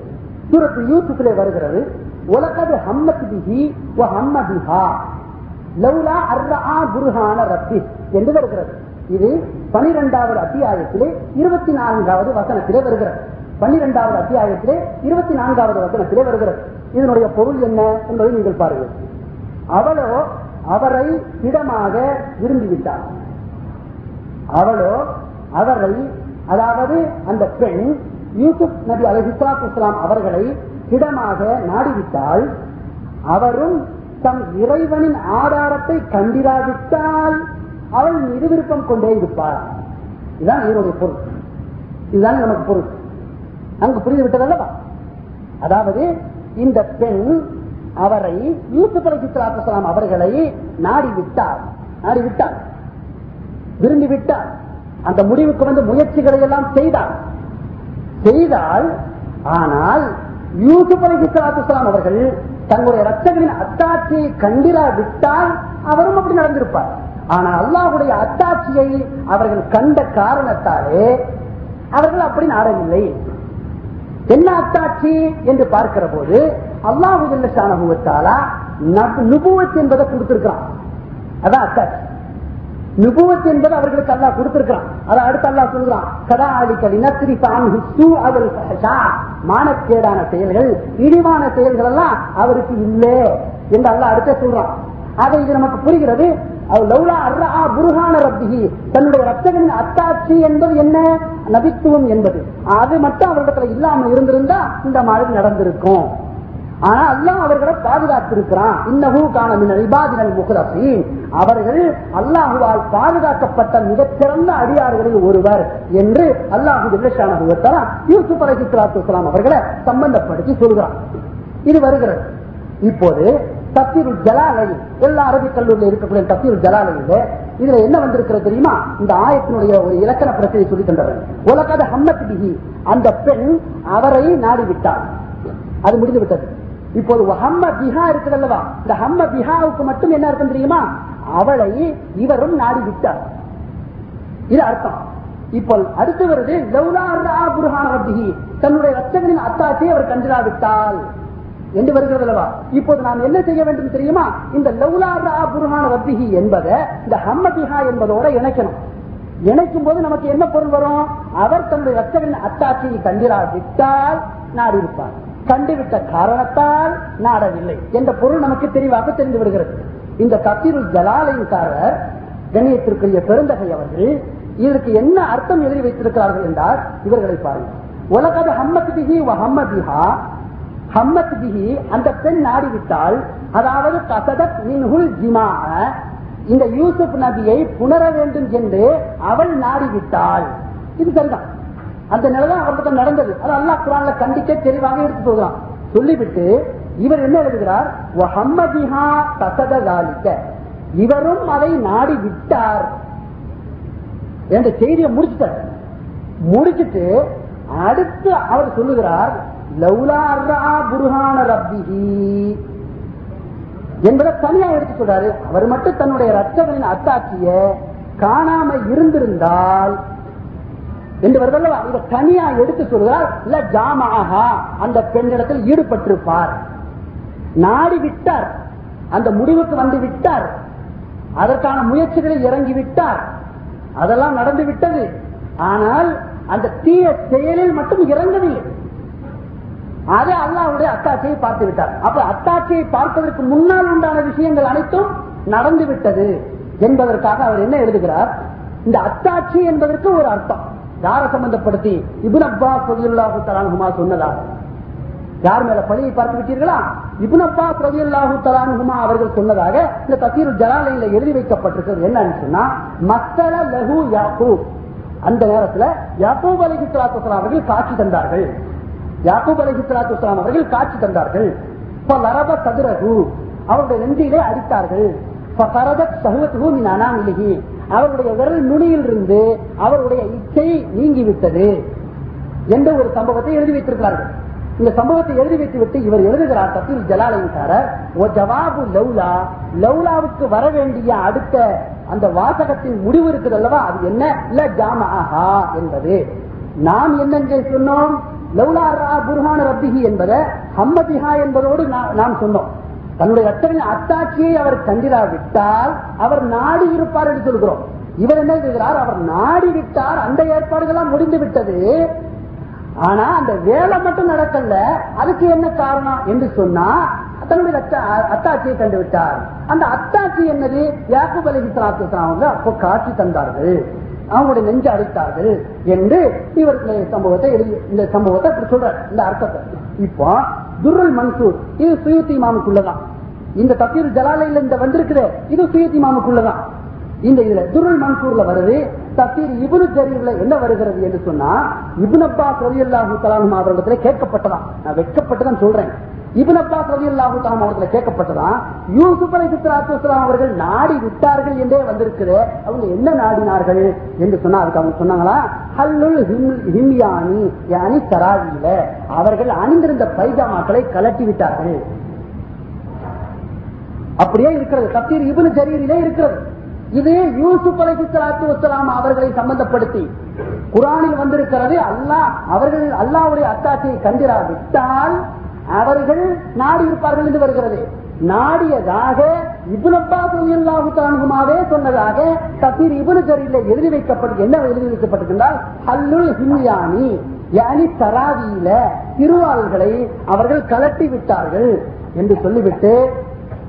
சூரத்து யூசுஃபிலே வருகிறது. உலகது ஹம்மத் பிஹி வ ஹம்ம அர்ரா குருஹான ரப்பி. என்று வருகிறது. இது பனிரெண்டாவது அத்தியாயத்திலே இருபத்தி நான்காவது வசனத்திலே வருகிறது. பன்னிரெண்டாவது அத்தியாயத்திலே இருபத்தி நான்காவது வசனத்திலே வருகிறது. இதனுடைய பொருள் என்ன என்பதை நீங்கள் பாருங்கள். அவளோ அவரை திடமாக விரும்பிவிட்டார். அவளோ அவரை அதாவது அந்த பெண் யூசுப் நபி அலி இஸ்லாம் அவர்களை திடமாக நாடிவிட்டால் அவரும் தம் இறைவனின் ஆதாரத்தை கண்டிராவிட்டால் அவள் மீது விருப்பம் கொண்டே இருப்பார் இதுதான் இவருடைய பொருள். இதுதான் நமக்கு பொருள். அங்கு புரிந்து விட்டது அல்லவா அதாவது இந்த பெண் அவரை யூசுப் அலி அவர்களை நாடி விட்டார் நாடி விட்டார் விரும்பி விட்டார் அந்த முடிவுக்கு வந்து முயற்சிகளை எல்லாம் செய்தார் செய்தால் ஆனால் யூசுப் அலி அவர்கள் தங்களுடைய ரத்தங்களின் அத்தாட்சியை கண்டிரா விட்டால் அவரும் அப்படி நடந்திருப்பார். ஆனா அல்லாவுடைய அத்தாட்சியை அவர்கள் கண்ட காரணத்தாலே அவர்கள் அப்படி நாடவில்லை. என்ன அத்தாட்சி என்று பார்க்கிற போது அல்லாஹு சாணகுவத்தாலா நுபுவத் என்பதை கொடுத்திருக்கிறான். அதான் அத்தாட்சி. நுபுவத் என்பது அவர்களுக்கு அல்லாஹ் கொடுத்திருக்கிறான். அதை அடுத்து அல்லாஹ் சொல்கிறான் கதா அடிக்கடி நத்திரி அவள் மானக்கேடான செயல்கள் இழிவான செயல்கள் எல்லாம் அவருக்கு இல்லை என்று அல்லாஹ் அடுத்த சொல்றான். அதை இது நமக்கு புரிகிறது. தன்னுடைய ரத்தகனின் அத்தாட்சி என்பது என்ன? நபித்துவம் என்பது. அது மட்டும் அவரிடத்துல இல்லாம இருந்திருந்தா இந்த மாதிரி நடந்திருக்கும். ஆனா அல்லாஹ் அவர்களை பாதுகாத்திருக்கிறான். இன்னஹூ காணமின் இபாதினல் முகலசீன் அவர்கள் அல்லாஹுவால் பாதுகாக்கப்பட்ட மிகச்சிறந்த அடியார்களில் ஒருவர் என்று அல்லாஹு ஜில்லஷான யூசுப் அலி இஸ்லாத்து அவர்களை சம்பந்தப்படுத்தி சொல்கிறான். இது வருகிறது. இப்போது தப்சீரு ஜலாலை. எல்லா அரபிக் கல்லூரியில் இருக்கக்கூடிய தப்சீரு ஜலாலயில இதுல என்ன வந்திருக்கிறது தெரியுமா? இந்த ஆயத்தினுடைய ஒரு இலக்கண பிரச்சனை சொல்லி தந்தவர் உலகத ஹம்மத் பிஹி. அந்த பெண் அவரை நாடி விட்டார் அது முடிந்து விட்டது. இப்போது ஹம்ம பிஹா இருக்குது அல்லவா? இந்த ஹம்ம பிஹாவுக்கு மட்டும் என்ன அர்த்தம் தெரியுமா? அவளை இவரும் நாடி விட்டார் இது அர்த்தம். இப்போ அடுத்து வருது புருஹான தன்னுடைய ரத்தங்களின் அத்தாட்சியை அவர் கண்டிராவிட்டால். என்று வருகிறது அல்லவா? இப்போது நாம் என்ன செய்ய வேண்டும் தெரியுமா? இந்த லவுலாரா புருஹான ரப்பிஹி என்பதை இந்த ஹம்மதிஹா என்பதோட இணைக்கணும். இணைக்கும் போது நமக்கு என்ன பொருள் வரும்? அவர் தன்னுடைய ரத்தங்களின் அத்தாட்சியை கண்டிராவிட்டால் நாடி இருப்பார். கண்டுவிட்ட காரணத்தால் நாடவில்லை என்ற பொருள் நமக்கு தெளிவாக தெரிந்து விடுகிறது. இந்த கத்திரு ஜலாலையின்காரர் கண்ணியத்திற்குரிய பெருந்தகை அவர்கள் இதற்கு என்ன அர்த்தம் எழுதி வைத்திருக்கிறார்கள் என்றால் இவர்களை பாருங்கள். உலகது ஹம்மத் பிஹி ஹம்மதிஹா ஹம்மத் பிஹி அந்த பெண் நாடிவிட்டால் அதாவது கசதத் மின்ஹுல் ஜிமா இந்த யூசுப் நபியை புணர வேண்டும் என்று அவள் நாடிவிட்டாள். இது சரிதான். அந்த நிலைதான் அவருக்கு நடந்தது. அது அல்லா குரான்ல கண்டிக்க தெளிவாக எடுத்து சொல்கிறான் சொல்லிவிட்டு இவர் என்ன எழுதுகிறார்? இவரும் அதை நாடி விட்டார் என்ற செய்தியை முடிச்சுட்டார். முடிச்சுட்டு அடுத்து அவர் சொல்லுகிறார் லௌலா புருஹான ரப்பிஹி என்பதை தனியா எடுத்து சொல்றாரு. அவர் மட்டும் தன்னுடைய ரத்தவனின் அத்தாட்சிய காணாம இருந்திருந்தால் என்று வருதல்லவா இதை தனியா எடுத்து சொல்கிறார். இல்ல ஜாமஹா அந்த பெண்ணிடத்தில் ஈடுபட்டிருப்பார். நாடி விட்டார். அந்த முடிவுக்கு வந்து விட்டார். அதற்கான முயற்சிகளில் இறங்கி விட்டார். அதெல்லாம் நடந்து விட்டது. ஆனால் அந்த தீய செயலில் மட்டும் இறங்கவில்லை. அது அல்லாவுடைய அத்தாட்சியை பார்த்து விட்டார். அப்ப அத்தாட்சியை பார்ப்பதற்கு முன்னால் உண்டான விஷயங்கள் அனைத்தும் நடந்து விட்டது என்பதற்காக அவர் என்ன எழுதுகிறார்? இந்த அத்தாட்சி என்பதற்கு ஒரு அர்த்தம். யாரை சம்பந்தப்படுத்தி? இபுன் அப்பா பிரதியுல்லாஹு தலான்ஹுமா சொன்னதாக யார் மேல பழியை பார்த்து விட்டீர்களா? இபுன் அப்பா பிரதியுல்லாஹு தலான்ஹுமா அவர்கள் சொன்னதாக இந்த தசீர் ஜலாலையில எழுதி வைக்கப்பட்டிருக்கிறது. என்னன்னு சொன்னா மஸ்தல லகு யாக்கூப். அந்த நேரத்துல யாக்கூப் அலைஹி அவர்கள் காட்சி தந்தார்கள். யாக்கூப் அலைஹி ஸலாத்து அவர்கள் காட்சி தந்தார்கள். ஃபலரப சதுரகு அவருடைய நெஞ்சிலே அடித்தார்கள். அவருடைய விரல் நுனியில் இருந்து அவருடைய இச்சை நீங்கிவிட்டது என்ற ஒரு சம்பவத்தை எழுதி வைத்திருக்கிறார்கள். இந்த சம்பவத்தை எழுதி வைத்து விட்டு இவர் எழுதுகிறார் தத்தில் ஜலாலைக்காரர் ஓ ஜவாபு லௌலாவுக்கு வர வேண்டிய அடுத்த அந்த வாசகத்தின் முடிவு இருக்குது அல்லவா? அது என்ன? இல்ல ஜாமஹா என்பது. நாம் என்ன சொன்னோம்? லௌலா ரா புர்ஹான ரப்பிஹி என்பதை ஹம்மதிஹா என்பதோடு நா- நாம் சொன்னோம். தன்னுடைய அத்தகைய அத்தாட்சியை அவர் கண்டிராவிட்டால் அவர் நாடி இருப்பார் என்று சொல்கிறோம். இவர் என்ன செய்கிறார்? அவர் நாடி விட்டார். அந்த ஏற்பாடுகள்லாம் முடிந்து விட்டது. ஆனா அந்த வேலை மட்டும் நடக்கல. அதுக்கு என்ன காரணம் என்று சொன்னா தன்னுடைய அத்தாட்சியை கண்டு விட்டார் அந்த அத்தாட்சி என்னது? யாக்கூப் அலி அவங்க அப்போ காட்சி தந்தார்கள். அவங்களுடைய நெஞ்சு அடித்தார்கள் என்று இவர் இந்த சம்பவத்தை எழுதி இந்த சம்பவத்தை இப்படி சொல்றார். இந்த அர்த்தத்தை. இப்போ துருல் மன்சூர் இது சுயத்தி மாமுக்குள்ளதான் இந்த தப்பீர் ஜலாலையில் இந்த வந்திருக்குது இது சுயத்தி மாமுக்குள்ளதான் இந்த இதுல துருள் மன்சூர்ல வருது தப்பீர் இபுனு ஜரீர்ல என்ன வருகிறது என்று சொன்னா இபுன் அப்பாஸ் ரலியல்லாஹு அவர்களிடத்துல கேட்கப்பட்டதான். நான் வெட்கப்பட்டுதான் சொல்றேன். இபுன் அப்பாஸ் ரலியல்லாஹு தாம் அவர்களை கேட்கப்பட்டதான் யூசுப் அலை வஸலாம் அவர்கள் நாடி விட்டார்கள் என்றே வந்திருக்குது அவங்க என்ன நாடினார்கள் என்று சொன்னா அதுக்கு அவங்க சொன்னாங்களா? ஹல்லுல் ஹிம்- ஹிம்யானி யானி சராவியில அவர்கள் அணிந்திருந்த பைஜாமாக்களை கலட்டி விட்டார்கள். அப்படியே இருக்கிறது. தப்சீர் இப்னு ஜரீரிலே இருக்கிறது. இது யூசுப் அலைஹி ஸலாத்து அவர்களை சம்பந்தப்படுத்தி குரானில் வந்திருக்கிறது. அல்லாஹ் அவர்கள் அல்லாவுடைய அத்தாட்சியை கண்டிரா விட்டால் அவர்கள் நாடி இருப்பார்கள் என்று வருகிறது. நாடியதாக இபுனப்பா சொல்லாஹு தானுமாவே சொன்னதாக தப்சீர் இபுனு ஜரீரிலே எழுதி வைக்கப்பட்டு என்ன எழுதி வைக்கப்பட்டிருந்தால் ஹல்லுல் ஹிம்யானி யானி தராவியில திருவாள்களை அவர்கள் கலட்டி விட்டார்கள் என்று சொல்லிவிட்டு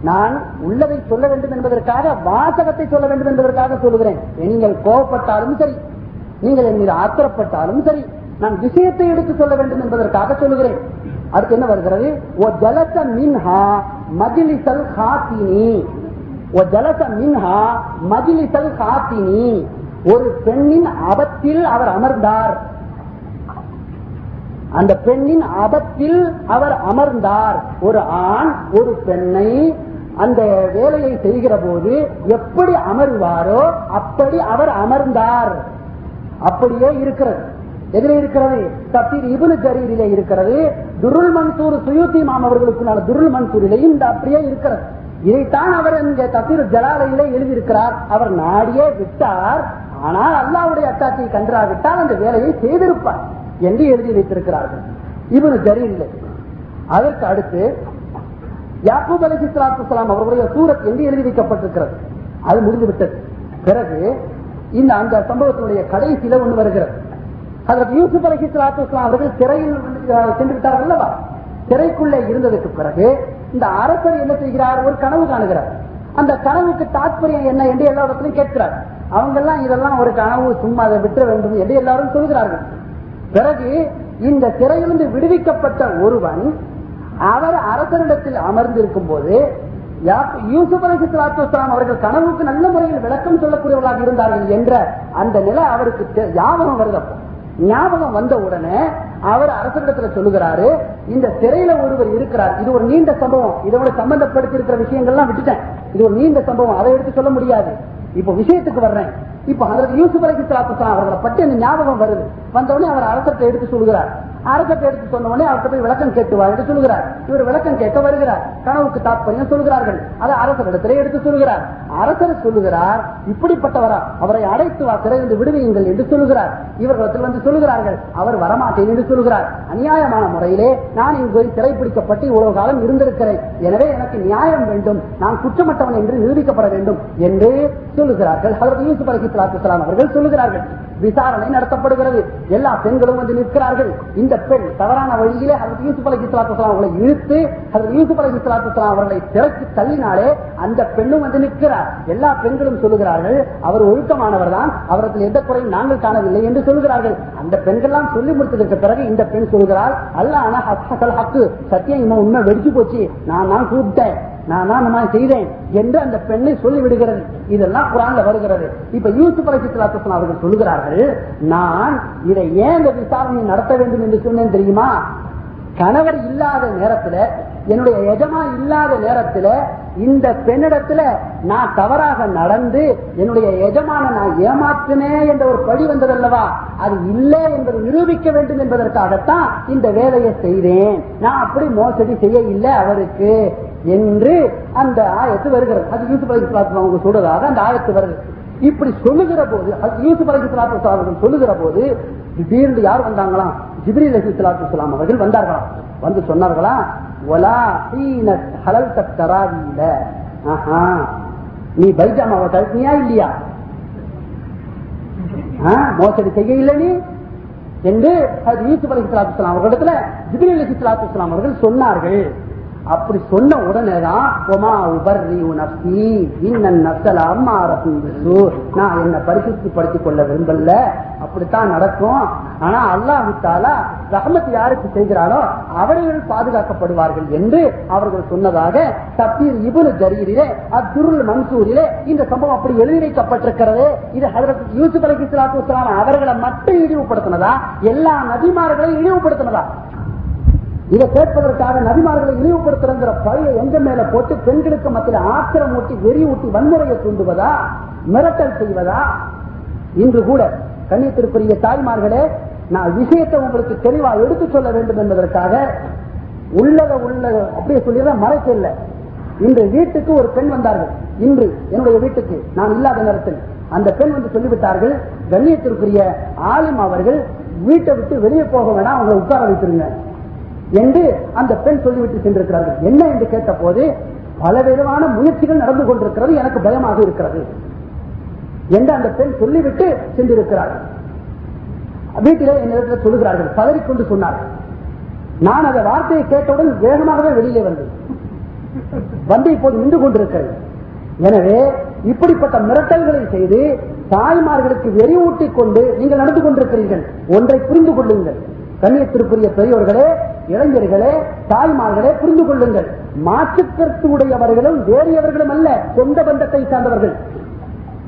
நான் உள்ளதை சொல்ல வேண்டும் என்பதற்காக வாசகத்தை சொல்ல வேண்டும் என்பதற்காக சொல்லுகிறேன். நீங்கள் கோபப்பட்டாலும் சரி நீங்கள் என் மீது ஆத்திரப்பட்டாலும் சரி நான் விஷயத்தை எடுத்து சொல்ல வேண்டும் என்பதற்காக சொல்லுகிறேன். அடுத்து என்ன வருகிறது? ஓ ஜலச மின்ஹா மஜிலிசல் ஹாத்தினி ஓ ஜலச மின்ஹா மஜிலிசல் ஹாத்தினி ஒரு பெண்ணின் அபத்தில் அவர் அமர்ந்தார். அந்த பெண்ணின் அபத்தில் அவர் அமர்ந்தார். ஒரு ஆண் ஒரு பெண்ணை அந்த வேலையை செய்கிற போது எப்படி அமர்வாரோ அப்படி அவர் அமர்ந்தார். அப்படியே இருக்கிறது. எதிரே இருக்கிறது. தப்சீர் இபுனு ஜரீரிலே இருக்கிறது. துருள் மன்சூர் சுயூத்தி மாம் அவர்களுக்குள்ளான துருள் மன்சூரிலேயும் இந்த அப்படியே இருக்கிறது. இதைத்தான் அவர் இங்க தப்சீர் ஜலாலையிலே எழுதியிருக்கிறார். அவர் நாடியே விட்டார். ஆனால் அல்லாவுடைய அத்தாட்சியை கன்றாவிட்டால் அந்த வேலையை செய்திருப்பார் என்று எழுதி வைத்திருக்கிறார்கள். இவனு ஜரீரிலே. அதற்கு அடுத்து யாக்கூப் அலி சலாத்துலாம் அவருடைய சூரத் என்று எழுதி வைக்கப்பட்டிருக்கிறது. அது முடிந்துவிட்டது. பிறகு இந்த அந்த சம்பவத்தினுடைய கடைசியில ஒன்று வருகிறது. அதற்கு யூசுப் அலி இஸ்லாம் அவர்கள் சிறையில் சென்று விட்டார்கள் அல்லவா? சிறைக்குள்ளே இருந்ததற்கு பிறகு இந்த அரசர் என்ன செய்கிறார்? ஒரு கனவு காணுகிறார். அந்த கனவுக்கு தாத்பரியம் என்ன என்று எல்லா இடத்திலும் கேட்கிறார். அவங்க எல்லாம் இதெல்லாம் ஒரு கனவு சும்மா அதை விட்டுற வேண்டும் என்று எல்லாரும் சொல்கிறார்கள். பிறகு இந்த சிறையிலிருந்து விடுவிக்கப்பட்ட ஒருவன் அவர் அரசரிடத்தில் அமர்ந்திருக்கும் போது யூசுப் அலி சலாத்துலாம் அவர்கள் கனவுக்கு நல்ல முறையில் விளக்கம் சொல்லக்கூடியவர்களாக இருந்தார்கள் என்ற அந்த நிலை அவருக்கு தெ- ஞாபகம் வருது ஞாபகம் வந்த உடனே அவர் அரசனிடத்துல சொல்லுகிறாரு இந்த சிறையில ஒருவர் இருக்கிறார். இது ஒரு நீண்ட சம்பவம். இதோட சம்பந்தப்படுத்தி இருக்கிற விஷயங்கள்லாம் விட்டுட்டேன். இது ஒரு நீண்ட சம்பவம். அதை எடுத்து சொல்ல முடியாது. இப்ப விஷயத்துக்கு வர்றேன். இப்ப அதற்கு யூசுப் அலி சலாத்துலாம் அவர்களை பற்றி அந்த ஞாபகம் வருது. வந்த உடனே அவர் அரசத்தை எடுத்து சொல்கிறார் அரசத்தை எடுத்து சொன்ன உடனே அவர்கிட்ட போய் விளக்கம் கேட்டுவார் என்று சொல்கிறார் இவர் விளக்கம் கேட்க வருகிறார். கனவுக்கு தாற்பயம் சொல்கிறார்கள். அதை அரசரிடத்திலே எடுத்து சொல்கிறார் அரசர் சொல்லுகிறார் இப்படிப்பட்டவரா அவரை அடைத்து வா திறந்து விடுவியுங்கள் என்று சொல்லுகிறார். இவர்களிடத்தில் வந்து சொல்லுகிறார்கள் அவர் வரமாட்டேன் என்று சொல்கிறார் அநியாயமான முறையிலே நான் இங்கு சிறைப்பிடிக்கப்பட்டு இவ்வளவு காலம் இருந்திருக்கிறேன். எனவே எனக்கு நியாயம் வேண்டும். நான் குற்றமற்றவன் என்று நிரூபிக்கப்பட வேண்டும் என்று சொல்லுகிறார்கள். அதற்கு யூசுப் அலி சலாத்து அவர்கள் சொல்லுகிறார்கள். விசாரணை நடத்தப்படுகிறது. எல்லா பெண்களும் வந்து நிற்கிறார்கள். இந்த பெண் தவறான வழியிலே அதற்கு யூசுப் அலி இஸ்லாத்துலாம் அவர்களை இழுத்து அதற்கு யூசுப் அலி இஸ்லாத்துலாம் அவர்களை திறக்கி தள்ளினாலே அந்த பெண்ணும் வந்து நிற்கிறார். எல்லா பெண்களும் சொல்லுகிறார்கள் அவர் ஒழுக்கமானவர் தான் அவரத்தில் எந்த குறையும் நாங்கள் காணவில்லை என்று சொல்லுகிறார்கள். அந்த பெண்கள்லாம் சொல்லி முடித்ததற்கு பிறகு இந்த பெண் சொல்கிறார் அல்ல ஆனா ஹக்கு. சத்தியம் உண்மை வெடிச்சு போச்சு. நான் தான் கூப்பிட்டேன். நான் தான் இந்த மாதிரி செய்தேன் என்று அந்த பெண்ணை சொல்லி விடுகிறது இதெல்லாம் குரான்ல வருகிறது. இப்ப யூசுப் அலிசலாத்தன் அவர்கள் சொல்லுகிறார்கள் நான் இதை ஏன் இந்த விசாரணையை நடத்த வேண்டும் என்று சொன்னேன் தெரியுமா? கணவர் இல்லாத நேரத்துல என்னுடைய எஜமா இல்லாத நேரத்துல இந்த பெண்ணிடத்துல நான் தவறாக நடந்து என்னுடைய எஜமான நான் ஏமாற்றினேன் என்ற ஒரு பழி வந்ததல்லவா? அது இல்லை என்பதை நிரூபிக்க வேண்டும் என்பதற்காகத்தான் இந்த வேலையை செய்தேன். நான் அப்படி மோசடி செய்ய இல்லை அவருக்கு. என்று அந்த ஆயத்து வருகிறது. அது யூசுப் அலி அவங்க சொல்றதாக அந்த ஆயத்து வருது. இப்படி சொல்லுகிற போது அது யூசுப் அலி இஸ்லாத்து அவர்கள் சொல்லுகிற போது திடீர்னு யார் வந்தாங்களாம்? ஜிப்ரி அலி சலாத்து அவர்கள் வந்தார்களாம் வந்து சொன்னார்களா? ஒலா ஹீனத் ஹலல் தராவியில ஆஹா. நீ பைஜாமாவை கழட்டினியா இல்லையா? மோசடி செய்ய இல்லை நீ? என்று யூசுப் அலி சலாத்து அவர்களிடத்துல ஜிப்ரி அலி சலாத்து அவர்கள் சொன்னார்கள். அப்படி சொன்ன உடனேதான் ஒமா உபர்ரி நப்சி இன்னன் நப்சல அம்மா நான் என்ன பரிசுப்படுத்திக் கொள்ள விரும்பல. அப்படித்தான் நடக்கும். ஆனா அல்லாஹால ரஹமத் யாருக்கு செய்கிறானோ அவர்கள் பாதுகாக்கப்படுவார்கள் என்று அவர்கள் சொன்னதாக தப்பீர் இபுல் ஜரீரிலே அத்துருள் மன்சூரிலே இந்த சம்பவம் அப்படி எழுதி வைக்கப்பட்டிருக்கிறது. இது ஹதரத் யூசுப் அலி இஸ்லாத்து அவர்களை மட்டும் இழிவுபடுத்தினதா? எல்லா நபிமார்களையும் இழிவுபடுத்தினதா? இதை கேட்பதற்காக நபிமார்களை இழிவுபடுத்துறங்கிற பழைய எங்க மேல போட்டு பெண்களுக்கு மத்தியில் ஆத்திரம் ஊட்டி வெறி ஊட்டி வன்முறையை தூண்டுவதா? மிரட்டல் செய்வதா? இன்று கூட கண்ணியத்திற்குரிய தாய்மார்களே நான் விஷயத்தை உங்களுக்கு தெளிவா எடுத்து சொல்ல வேண்டும் என்பதற்காக உள்ளத உள்ளத அப்படியே சொல்லிதான் மறைக்க இல்லை. இன்று வீட்டுக்கு ஒரு பெண் வந்தார்கள். இன்று என்னுடைய வீட்டுக்கு நான் இல்லாத நேரத்தில் அந்த பெண் வந்து சொல்லிவிட்டார்கள் கண்ணியத்திற்குரிய ஆலிம் அவர்கள் வீட்டை விட்டு வெளியே போக வேணாம் அவங்களை உட்கார வைத்திருங்க. என்று அந்த பெண் சொல்லிவிட்டு சென்றிருக்கிறார்கள். என்ன என்று கேட்ட போது பலவிதமான முயற்சிகள் நடந்து கொண்டிருக்கிறது எனக்கு பயமாக இருக்கிறது என்று அந்த பெண் சொல்லிவிட்டு சென்றிருக்கிறார்கள் வீட்டிலே என்னிடத்தில் சொல்லுகிறார்கள். பதறிக்கொண்டு சொன்னார்கள் நான் அந்த வார்த்தையை கேட்டவுடன் வேகமாகவே வெளியிலே வந்தேன். வந்து இப்போது நின்று கொண்டிருக்கிறது. எனவே இப்படிப்பட்ட மிரட்டல்களை செய்து தாய்மார்களுக்கு வெறிவூட்டிக் கொண்டு நீங்கள் நடந்து கொண்டிருக்கிறீர்கள். ஒன்றை புரிந்து கொள்ளுங்கள். கண்ணியத்திற்குரிய பெரியோர்களே இளைஞர்களே தாய்மார்களே புரிந்து கொள்ளுங்கள். மாற்றுக்கருத்து உடையவர்களும் வேறியவர்களும் அல்ல சொந்த பந்தத்தை சார்ந்தவர்கள்.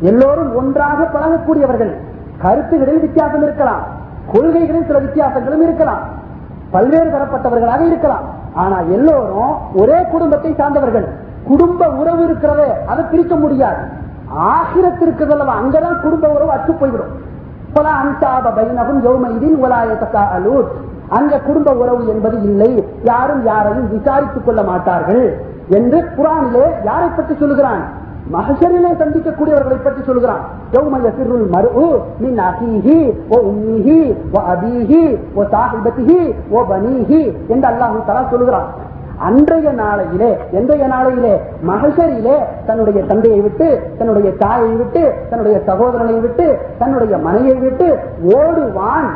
எல்லோரும் ஒன்றாக பழகக்கூடியவர்கள். கருத்துகளில் வித்தியாசம் இருக்கலாம். கொள்கைகளில் சில வித்தியாசங்களும் இருக்கலாம். பல்வேறு தரப்பட்டவர்களாக இருக்கலாம். ஆனா எல்லோரும் ஒரே குடும்பத்தை சார்ந்தவர்கள். குடும்ப உறவு இருக்கிறதே அதை பிரிக்க முடியாது. ஆகிரத்திற்கு அங்கதான் குடும்ப உறவு அச்சு போய்விடும். அங்க குடும்ப உறவு என்பது இல்லை. யாரும் யாரையும் விசாரித்துக் கொள்ள மாட்டார்கள் என்று குரானிலே யாரை பற்றி சொல்லுகிறான்? மகசரிலே சந்திக்கக்கூடியவர்களை பற்றி சொல்கிறான் ஓ ஓ ஓ ஓ என்று அல்லாஹு தலா சொல்லுகிறான். அன்றைய நாளையிலே என்றைய நாளையிலே மகசரிலே தன்னுடைய தந்தையை விட்டு தன்னுடைய தாயை விட்டு தன்னுடைய சகோதரனை விட்டு தன்னுடைய மனையை விட்டு ஓடுவான்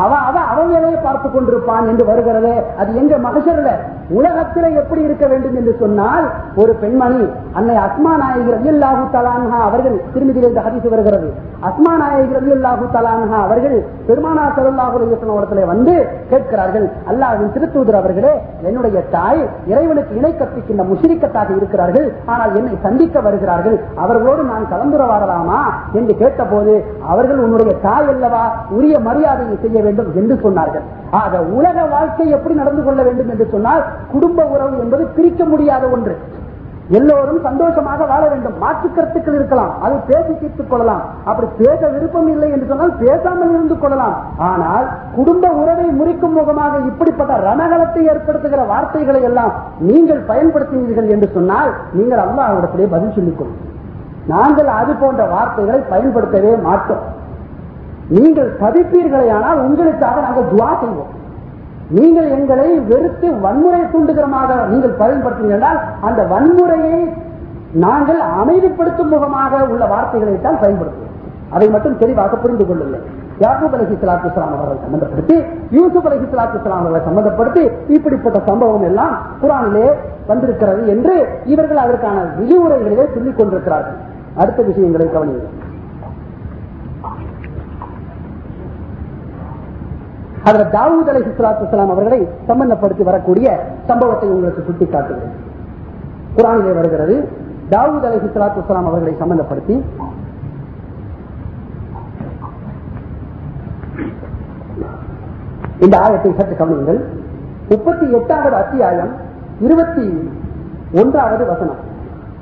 அவ அவ அவன் வேலையை பார்த்து கொண்டிருப்பான் என்று வருகிறது. அது எங்க மகசரில் உலகத்தில் எப்படி இருக்க வேண்டும் என்று சொன்னால் ஒரு பெண்மணி அன்னை அஸ்மா நாயகி ரவியல்லாஹு தலான்ஹா அவர்கள் திருமதியில் இந்த ஹரிசு வருகிறது. அஸ்மா நாயகி ரவியல்லாஹு தலான்ஹா அவர்கள் பெருமானா சல்லாஹுடைய வந்து கேட்கிறார்கள் அல்லாஹின் திருத்தூதர் அவர்களே என்னுடைய தாய் இறைவனுக்கு இணை கற்பிக்கின்ற முஷிரிக்கத்தாக இருக்கிறார்கள். ஆனால் என்னை சந்திக்க வருகிறார்கள். அவர்களோடு நான் கலந்துரவாடலாமா? என்று கேட்டபோது அவர்கள் உன்னுடைய தாய் அல்லவா? உரிய மரியாதையை செய்ய வேண்டும் என்று சொன்னார்கள். ஆக உலக வாழ்க்கை எப்படி நடந்து கொள்ள வேண்டும் என்று சொன்னால் குடும்ப உறவு என்பது பிரிக்க முடியாத ஒன்று. எல்லோரும் சந்தோஷமாக வாழ வேண்டும். மாற்று கருத்துக்கள் இருக்கலாம். அதை பேசி தீர்த்துக் கொள்ளலாம். அப்படி பேச விருப்பம் இல்லை என்று சொன்னால் பேசாமல் இருந்து கொள்ளலாம். ஆனால் குடும்ப உறவை முறிக்கும் முகமாக இப்படிப்பட்ட ரணகலத்தை ஏற்படுத்துகிற வார்த்தைகளை எல்லாம் நீங்கள் பயன்படுத்தினீர்கள் என்று சொன்னால் நீங்கள் அல்லாஹ்விடத்திலே பதில் சொல்லிக் கொள்ளுங்கள். நாங்கள் அது போன்ற வார்த்தைகளை பயன்படுத்தவே மாட்டோம். நீங்கள் சதிப்பீர்களே ஆனால் உங்களுக்காக நாங்கள் துவா செய்வோம். நீங்கள் எங்களை வெறுத்து வன்முறை தூண்டுகிறமாக நீங்கள் பயன்படுத்துங்கள் என்றால் அந்த வன்முறையை நாங்கள் அமைதிப்படுத்தும் முகமாக உள்ள வார்த்தைகளை தான் பயன்படுத்துவோம். அதை மட்டும் தெளிவாக புரிந்து கொள்ளுங்கள். யாக்கூப் அலஹி சலாத்து இஸ்லாம் அவர்களை சம்பந்தப்படுத்தி யூசுப் அலஹி சலாத்து இஸ்லாம் அவர்களை சம்பந்தப்படுத்தி இப்படிப்பட்ட சம்பவம் எல்லாம் குரானிலே வந்திருக்கிறது என்று இவர்கள் அதற்கான விதிமுறைகளிலே சொல்லிக் கொண்டிருக்கிறார்கள். அடுத்த விஷயங்களை கவனியுங்கள். அதில் தாவூத் அலை இஸ்லாத்து அவர்களை சம்பந்தப்படுத்தி வரக்கூடிய சம்பவத்தை உங்களுக்கு சுட்டிக்காட்டுகிறேன். குரானிலே வருகிறது தாவூத் அலை இஸ்லாத்து அவர்களை சம்பந்தப்படுத்தி. இந்த ஆயத்தை சற்று கவனியுங்கள். முப்பத்தி எட்டாவது அத்தியாயம் இருபத்தி ஒன்றாவது வசனம்.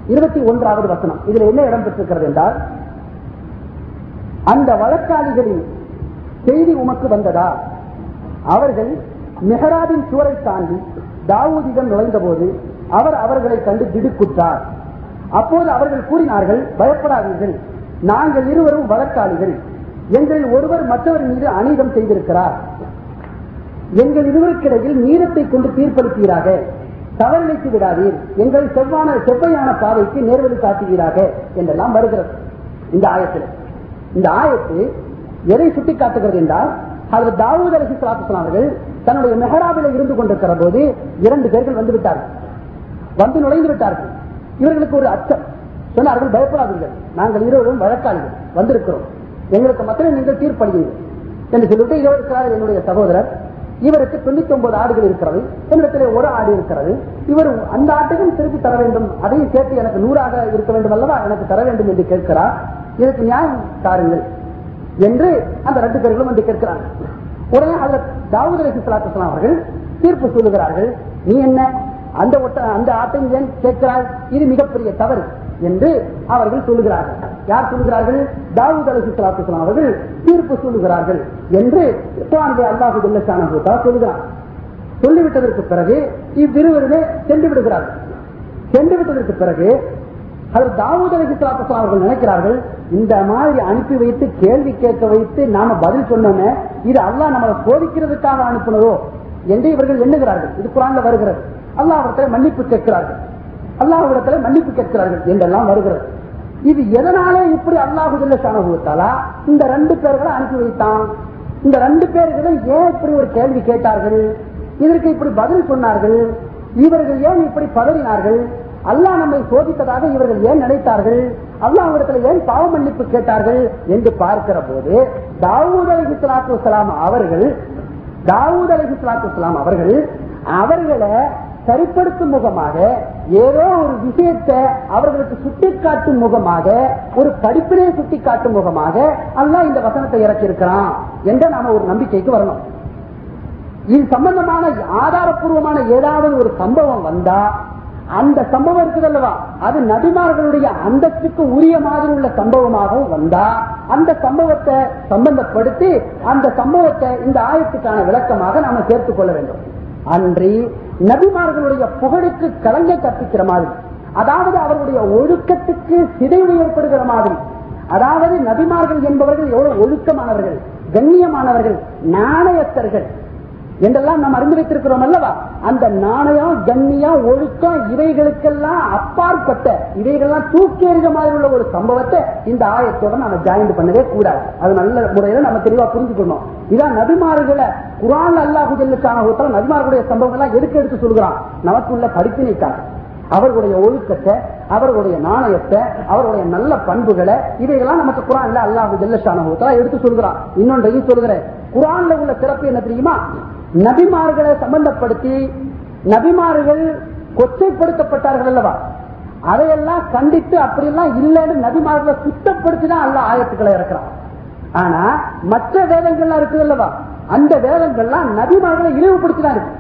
இருபத்தி ஒன்றாவது வசனம். இதுல என்ன இடம் பெற்றிருக்கிறது என்றால் அந்த வழக்காளிகளின் செய்தி உமக்கு வந்ததா? அவர்கள் மெஹராபின் சுவரை தாண்டி தாவூதிடம் நுழைந்தபோது அவர் அவர்களை கண்டு திடுக்குட்டார் அப்போது அவர்கள் கூறினார்கள் பயப்படாதீர்கள். நாங்கள் இருவரும் வழக்காளிகள் எங்களில் ஒருவர் மற்றவர் மீது அநீதம் செய்திருக்கிறார். எங்கள் இருவருக்கிடையில் நீரத்தை கொண்டு தீர்ப்பளிப்பீராக தவறிழைத்து விடாதீர். எங்கள் செவ்வான செவ்வையான பாதைக்கு நேர்வழி காட்டுகிறாக என்றெல்லாம் வருகிறது. இந்த ஆயத்தில். இந்த ஆயத்து எதை சுட்டிக்காட்டுகிறது என்றால் அதில் தாவூத் அலி சலாத்துலாம் அவர்கள் தன்னுடைய மெஹராபில் இருந்து கொண்டிருக்கிற போது இரண்டு பேர்கள் வந்து விட்டார்கள். வந்து நுழைந்து விட்டார்கள். இவர்களுக்கு ஒரு அச்சம். சொன்னார்கள் பயப்படாதீர்கள். நாங்கள் இருவரும் வழக்காளிகள். வந்திருக்கிறோம். எங்களுக்கு மாத்திரம் நீங்கள் தீர்ப்பளியுங்கள். என்று சொல்லிட்டு இவர் இருக்கிறார் என்னுடைய சகோதரர் இவருக்கு தொண்ணூத்தி ஒன்பது ஆடுகள் இருக்கிறது. என்னிடத்திலே ஒரு ஆடு இருக்கிறது. இவர் அந்த ஆட்டையும் திருப்பி தர வேண்டும். அதையும் சேர்த்து எனக்கு நூறாக இருக்க வேண்டும் அல்லவா? எனக்கு தர வேண்டும் என்று கேட்கிறார். இதற்கு நியாயம் தாருங்கள். என்று அந்த ரெண்டு பேர்களும் வந்து கேட்கிறாங்க. உடனே அதில் தாவூத் அலி அவர்கள் தீர்ப்பு சொல்லுகிறார்கள் நீ என்ன? அந்த ஒட்ட அந்த ஆட்டம் ஏன் கேட்கிறாய்? இது மிகப்பெரிய தவறு என்று அவர்கள் சொல்லுகிறார்கள். யார் சொல்லுகிறார்கள்? தாவூத் அலி சலாத்து அவர்கள் தீர்ப்பு சொல்லுகிறார்கள் என்று அல்லாஹு சொல்லுகிறார் சொல்லிவிட்டதற்கு பிறகு இவ்விருவருமே சென்று விடுகிறார்கள். சென்று விட்டதற்கு பிறகு அதில் தாவூத் அலி சலாத்து அவர்கள் நினைக்கிறார்கள் இந்த மாதிரி அனுப்பி வைத்து கேள்வி கேட்க வைத்து நாம பதில் சொன்னோமே இது அல்லாஹ் நம்மளை சோதிக்கிறதுக்காக அனுப்பினதோ என்று இவர்கள் எண்ணுகிறார்கள். இது குரான்ல வருகிறது. அல்லாஹிடத்தில் மன்னிப்பு கேட்கிறார்கள். அல்லாஹிடத்தில் மன்னிப்பு கேட்கிறார்கள் என்றெல்லாம் வருகிறது. இது எதனாலே இப்படி அல்லாஹுல்ல சாணகுத்தாலா இந்த ரெண்டு பேர்களை அனுப்பி வைத்தான். இந்த ரெண்டு பேர்களை ஏன் இப்படி ஒரு கேள்வி கேட்டார்கள்? இதற்கு இப்படி பதில் சொன்னார்கள்? இவர்கள் ஏன் இப்படி பதறினார்கள்? அல்லாஹ் நம்மை சோதித்ததாக இவர்கள் ஏன் நினைத்தார்கள்? அல்லாஹிடத்தில் ஏன் பாவ மன்னிப்பு கேட்டார்கள் என்று பார்க்கிற போது தாவூத் அலி சலாத்து அவர்கள் தாவூத் அலி சலாத்து அவர்கள் அவர்களை சரிப்படுத்தும் முகமாக ஏதோ ஒரு விஷயத்தை அவர்களுக்கு சுட்டிக்காட்டும் முகமாக ஒரு படிப்பினை சுட்டிக்காட்டும் முகமாக அல்லாஹ் இந்த வசனத்தை இறக்கியிருக்கிறான் என்ற நாம ஒரு நம்பிக்கைக்கு வரணும். இது சம்பந்தமான ஆதாரப்பூர்வமான ஏதாவது ஒரு சம்பவம் வந்தா அந்த சம்பவம் இருக்குது அல்லவா? அது நபிமார்களுடைய அந்தஸ்துக்கு உரிய மாதிரி உள்ள சம்பவமாகவும் வந்தா அந்த சம்பவத்தை சம்பந்தப்படுத்தி அந்த சம்பவத்தை இந்த ஆயத்துக்கான விளக்கமாக நாம சேர்த்துக் கொள்ள வேண்டும். அன்றி நபிமார்களுடைய புகழுக்கு கலங்க கற்பிக்கிற மாதிரி அதாவது அவர்களுடைய ஒழுக்கத்துக்கு சிதைவு ஏற்படுகிற மாதிரி அதாவது நபிமார்கள் என்பவர்கள் எவ்வளவு ஒழுக்கமானவர்கள் கண்ணியமானவர்கள் நாணயத்தர்கள் என்றெல்லாம் நாம் அறிந்து வைத்திருக்கிறோம் அல்லவா? அந்த நாணயம் கண்ணியம் ஒழுக்கம் இவைகளுக்கெல்லாம் அப்பாற்பட்ட இவைகள்லாம் தூக்கி எறிக மாதிரி உள்ள ஒரு சம்பவத்தை இந்த ஆயத்தோட நம்ம ஜாயின் பண்ணவே கூடாது. அது நல்ல முறையில நம்ம தெளிவா புரிஞ்சுக்கணும். இதான் நபிமார்களை குரான் அல்லாஹு ஜல்லுக்கான நபிமார்களுடைய சம்பவங்கள்லாம் எடுத்து எடுத்து சொல்கிறான் நமக்குள்ள படிப்பினைக்காக அவர்களுடைய ஒழுக்கத்தை அவர்களுடைய நாணயத்தை அவருடைய நல்ல பண்புகளை இதையெல்லாம் நமக்கு குரான்ல அல்லாஹு ஜல்லஷான எடுத்து சொல்கிறான் இன்னொன்றையும் சொல்கிறேன் குரான்ல உள்ள சிறப்பு என்ன தெரியுமா? நபிமார்களை சம்பந்தப்படுத்தி நபிமார்கள் கொச்சைப்படுத்தப்பட்டார்கள் அல்லவா? அதையெல்லாம் கண்டித்து அப்படியெல்லாம் இல்லைன்னு நபிமார்களை சுத்தப்படுத்தி தான் அல்ல ஆயத்துக்களை இறக்கிறான். ஆனா மற்ற வேதங்கள்லாம் இருக்குது அல்லவா? அந்த வேதங்கள்லாம் நபிமார்களை இழிவுபடுத்தி தான் இருக்கு.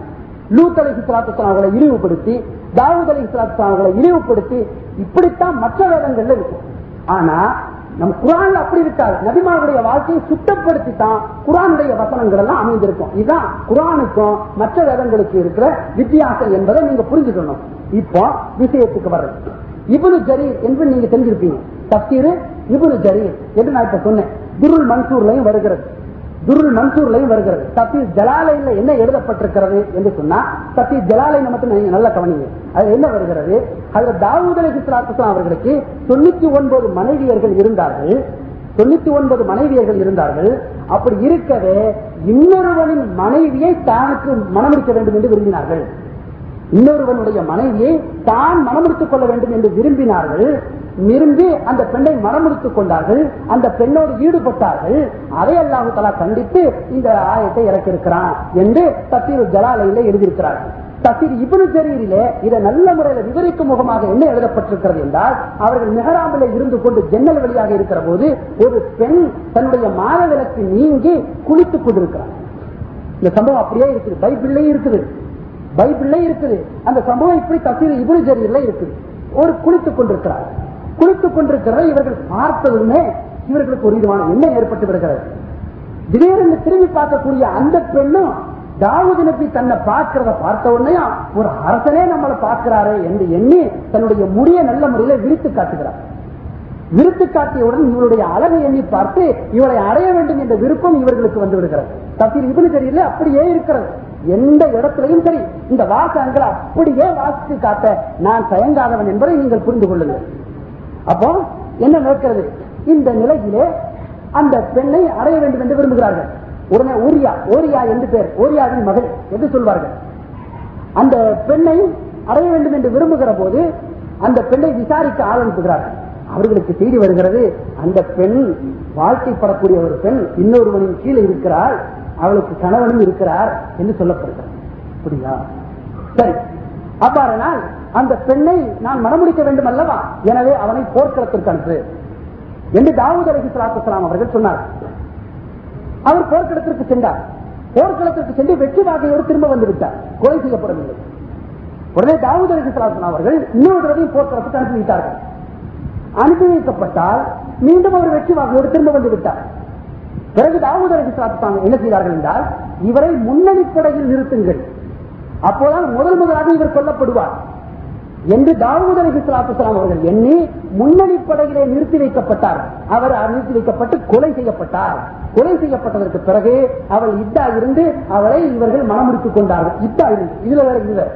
லூத் அலி அவர்களை இழிவுபடுத்தி தாவூத் அலி அவர்களை இழிவுபடுத்தி இப்படித்தான் மற்ற வேதங்கள்ல இருக்கும். ஆனா நம் குரான் அப்படி இருக்காது நபிமாவுடைய வாழ்க்கையை சுத்தப்படுத்தி தான் குரானுடைய வசனங்கள் எல்லாம் அமைந்திருக்கும். இதுதான் குரானுக்கும் மற்ற வேதங்களுக்கு இருக்கிற வித்தியாசம் என்பதை நீங்க புரிஞ்சுக்கணும். இப்போ விஷயத்துக்கு வர்றது இவனு ஜரீர் என்று நீங்க தெரிஞ்சிருப்பீங்க. தப்சீரு இவனு ஜரீர் என்று நான் இப்ப சொன்னேன். குருள் மன்சூர்லையும் வருகிறது. துருள் மன்சூர்லையும் வருகிறது. தப்சீர் ஜலாலையில் என்ன எழுதப்பட்டிருக்கிறது என்று சொன்னா தப்சீர் ஜலாலயம் மட்டும் நீங்க நல்லா கவனிங்க. அது என்ன வருகிறது? அதுல தாவூத் அலி இஸ்லாத்துலாம் அவர்களுக்கு தொண்ணூத்தி ஒன்பது மனைவியர்கள் இருந்தார்கள். தொண்ணூத்தி ஒன்பது மனைவியர்கள் இருந்தார்கள். அப்படி இருக்கவே இன்னொருவனின் மனைவியை தானுக்கு மனமுடிக்க வேண்டும் என்று விரும்பினார்கள். இன்னொருவனுடைய மனைவியை தான் மனமுடித்துக் கொள்ள வேண்டும் என்று விரும்பினார்கள். விரும்பி அந்த பெண்ணை மனமுடித்துக் கொண்டார்கள். அந்த பெண்ணோடு ஈடுபட்டார்கள். அதை அல்லாஹு தலா கண்டித்து இந்த ஆயத்தை இறக்கியிருக்கிறான் என்று தத்தீர் ஜலாலையில எழுதியிருக்கிறார்கள். தசீர் இபனு ஜரீரிலே இதை நல்ல முறையில் விவரிக்கும் முகமாக என்ன எழுதப்பட்டிருக்கிறது என்றால் அவர்கள் மெஹராமில் இருந்து கொண்டு ஜன்னல் வழியாக இருக்கிற போது ஒரு பெண் தன்னுடைய மாத விலக்கு நீங்கி குளித்துக் கொண்டிருக்கிறார் இந்த சம்பவம் அப்படியே இருக்குது. பைபிள்லேயே இருக்குது. பைபிள்ல இருக்குது. அந்த சம்பவம் இப்படி தசீர் இபனு ஜரீர்ல இருக்குது. ஒரு குளித்துக் கொண்டிருக்கிறார். குளித்துக் கொண்டிருக்கிறத இவர்கள் பார்த்ததுமே இவர்களுக்கு ஒரு விதமான எண்ணம் ஏற்பட்டு வருகிறது திடீரென்று திரும்பி பார்க்கக்கூடிய அந்த பெண்ணும் தாவூது நபி தன்னை பார்க்கிறத பார்த்த உடனே ஒரு அரசனே நம்மளை பார்க்கிறாரே என்று எண்ணி தன்னுடைய முடிய நல்ல முறையில விரித்து காட்டுகிறார். விருத்து காட்டியவுடன் இவருடைய அழகை எண்ணி பார்த்து இவளை அடைய வேண்டும் என்ற விருப்பம் இவர்களுக்கு வந்து விடுகிறது தப்பீர் இவனு தெரியல அப்படியே இருக்கிறது. எந்த இடத்திலையும் சரி இந்த வாசகங்களை அப்படியே வாசித்து காட்ட நான் தயங்காதவன் என்பதை நீங்கள் புரிந்து கொள்ளுங்கள். அப்போ என்ன நடக்கிறது? இந்த நிலையிலே அந்த பெண்ணை அடைய வேண்டும் என்று விரும்புகிறார்கள். உடனே ஓரியா ஓரியா என்று பேர் ஓரியாவின் மகள் என்று சொல்வார்கள். அந்த பெண்ணை அடைய வேண்டும் என்று விரும்புகிற போது அந்த பெண்ணை விசாரிக்க ஆள் அனுப்புகிறார்கள். அவர்களுக்கு செய்தி வருகிறது. அந்த பெண் வாழ்க்கைப்படக்கூடிய ஒரு பெண் இன்னொருவனின் கீழே இருக்கிறார் அவளுக்கு கணவனும் இருக்கிறார் என்று சொல்லப்படுகிறது. அப்படியா சரி. அவ்வாறனால் அந்த பெண்ணை நான் மனமுடிக்க வேண்டும் அல்லவா? எனவே அவனை போர்க்களத்திற்கு அனுப்பு. என்று தாவூத் அலி சலாத்துலாம் அவர்கள் சொன்னார். அவர் போர்க்களத்திற்கு சென்றார். போர்க்களத்திற்கு சென்று வெற்றி வாகையோடு திரும்ப வந்துவிட்டார் கொலை செய்யப்படவில்லை. உடனே தாவூத் அலி சலாத்துலாம் அவர்கள் இன்னொரு தடவையும் போர்க்களத்துக்கு அனுப்பிவிட்டார்கள் அனுபவிக்கப்பட்டால் மீண்டும் அவர் வெற்றி வாகையோடு திரும்ப வந்து விட்டார். பிறகு தாவூத் அலி என்ன செய்தார்கள் என்றால் இவரை முன்னணி படையில் நிறுத்துங்கள். அப்போதான் முதல் முதலாக இவர் கொல்லப்படுவார் என்று தாவூத் அலி அவர்கள் எண்ணி முன்னணி படையிலே நிறுத்தி வைக்கப்பட்டார். அவர் நிறுத்தி வைக்கப்பட்டு கொலை செய்யப்பட்டார். கொலை செய்யப்பட்டதற்கு பிறகு அவள் இத்தா இருந்து அவரை இவர்கள் மனமுடித்துக் கொண்டார்கள். இத்தா இருந்து இதுல வேற இல்லை.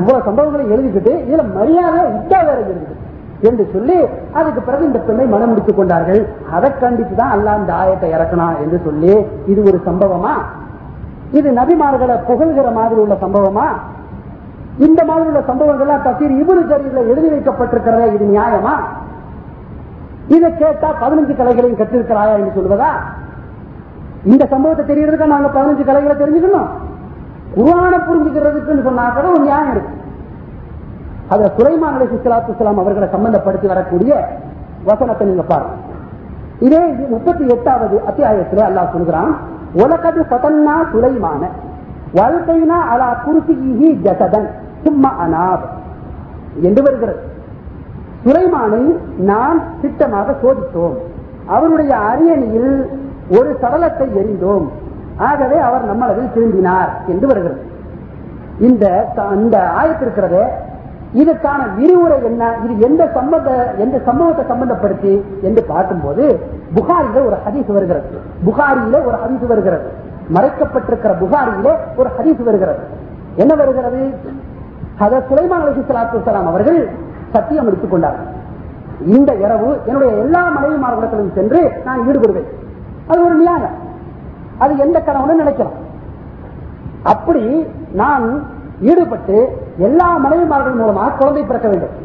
இவ்வளவு சம்பவங்களை எழுதிக்கிட்டு இதுல மரியாதை இத்தா வேற இருக்குது என்று சொல்லி அதுக்கு பிறகு இந்த பெண்ணை மனம் முடித்துக் கொண்டார்கள். அதை கண்டித்து தான் அல்லா இந்த ஆயத்தை இறக்கணும் என்று சொல்லி இது ஒரு சம்பவமா? இது நபிமார்களை புகழ்கிற மாதிரி உள்ள சம்பவமா? இந்த மாதிரி உள்ள சம்பவங்கள்லாம் தசீர் இவரு ஜரீர்ல எழுதி வைக்கப்பட்டிருக்கிறத இது நியாயமா? இதை கேட்டா பதினஞ்சு கலைகளையும் கற்றிருக்கிறாயா என்று சொல்வதா? இந்த சம்பவத்தை தெரியறதுக்கு நாங்க பதினஞ்சு கலைகளை தெரிஞ்சுக்கணும். குருவான புரிஞ்சுக்கிறதுக்குன்னு சொன்னா கூட ஒரு நியாயம் இருக்கு. அதுல சுலைமான் அலி சுலாத்து இஸ்லாம் அவர்களை சம்பந்தப்படுத்தி வரக்கூடிய வசனத்தை நீங்க பாருங்க. இதே முப்பத்தி எட்டாவது அத்தியாயத்தில் அல்லாஹ் சொல்கிறான் உலகது சதன்னா சுலைமான வாழ்க்கைனா அலா குருசிஹி ஜசதன் சும்மா அனாப். என்று வருகிறது. சுலைமானை நாம் திட்டமாக சோதித்தோம். அவருடைய அரியணையில் ஒரு சடலத்தை எரிந்தோம் ஆகவே அவர் நம்மளவில் திரும்பினார் என்று வருகிறது. இந்த இந்த ஆயத்திருக்கிறத இதுக்கான விரிவுரை என்ன? இது எந்த சம்பந்த எந்த சம்பவத்தை சம்பந்தப்படுத்தி என்று பார்க்கும்போது புகாரில ஒரு ஹதீஸ் வருகிறது. புகாரியில ஒரு ஹதீஸ் வருகிறது. மறைக்கப்பட்டிருக்கிற புகாரியில ஒரு ஹதீஸ் வருகிறது. என்ன வருகிறது? அத சுலைமான் அலி சலாத்து அவர்கள் சத்தியம் எடுத்துக் கொண்டார்கள் இந்த இரவு என்னுடைய எல்லா மனைவிமார்களிடத்திலும் சென்று நான் ஈடுபடுவேன். அது ஒரு நியாயம். அது எந்த கனவுன்னு நினைக்கலாம். அப்படி நான் ஈடுபட்டு எல்லா மனைவிமார்கள் மூலமாக குழந்தை பிறக்க வேண்டும்.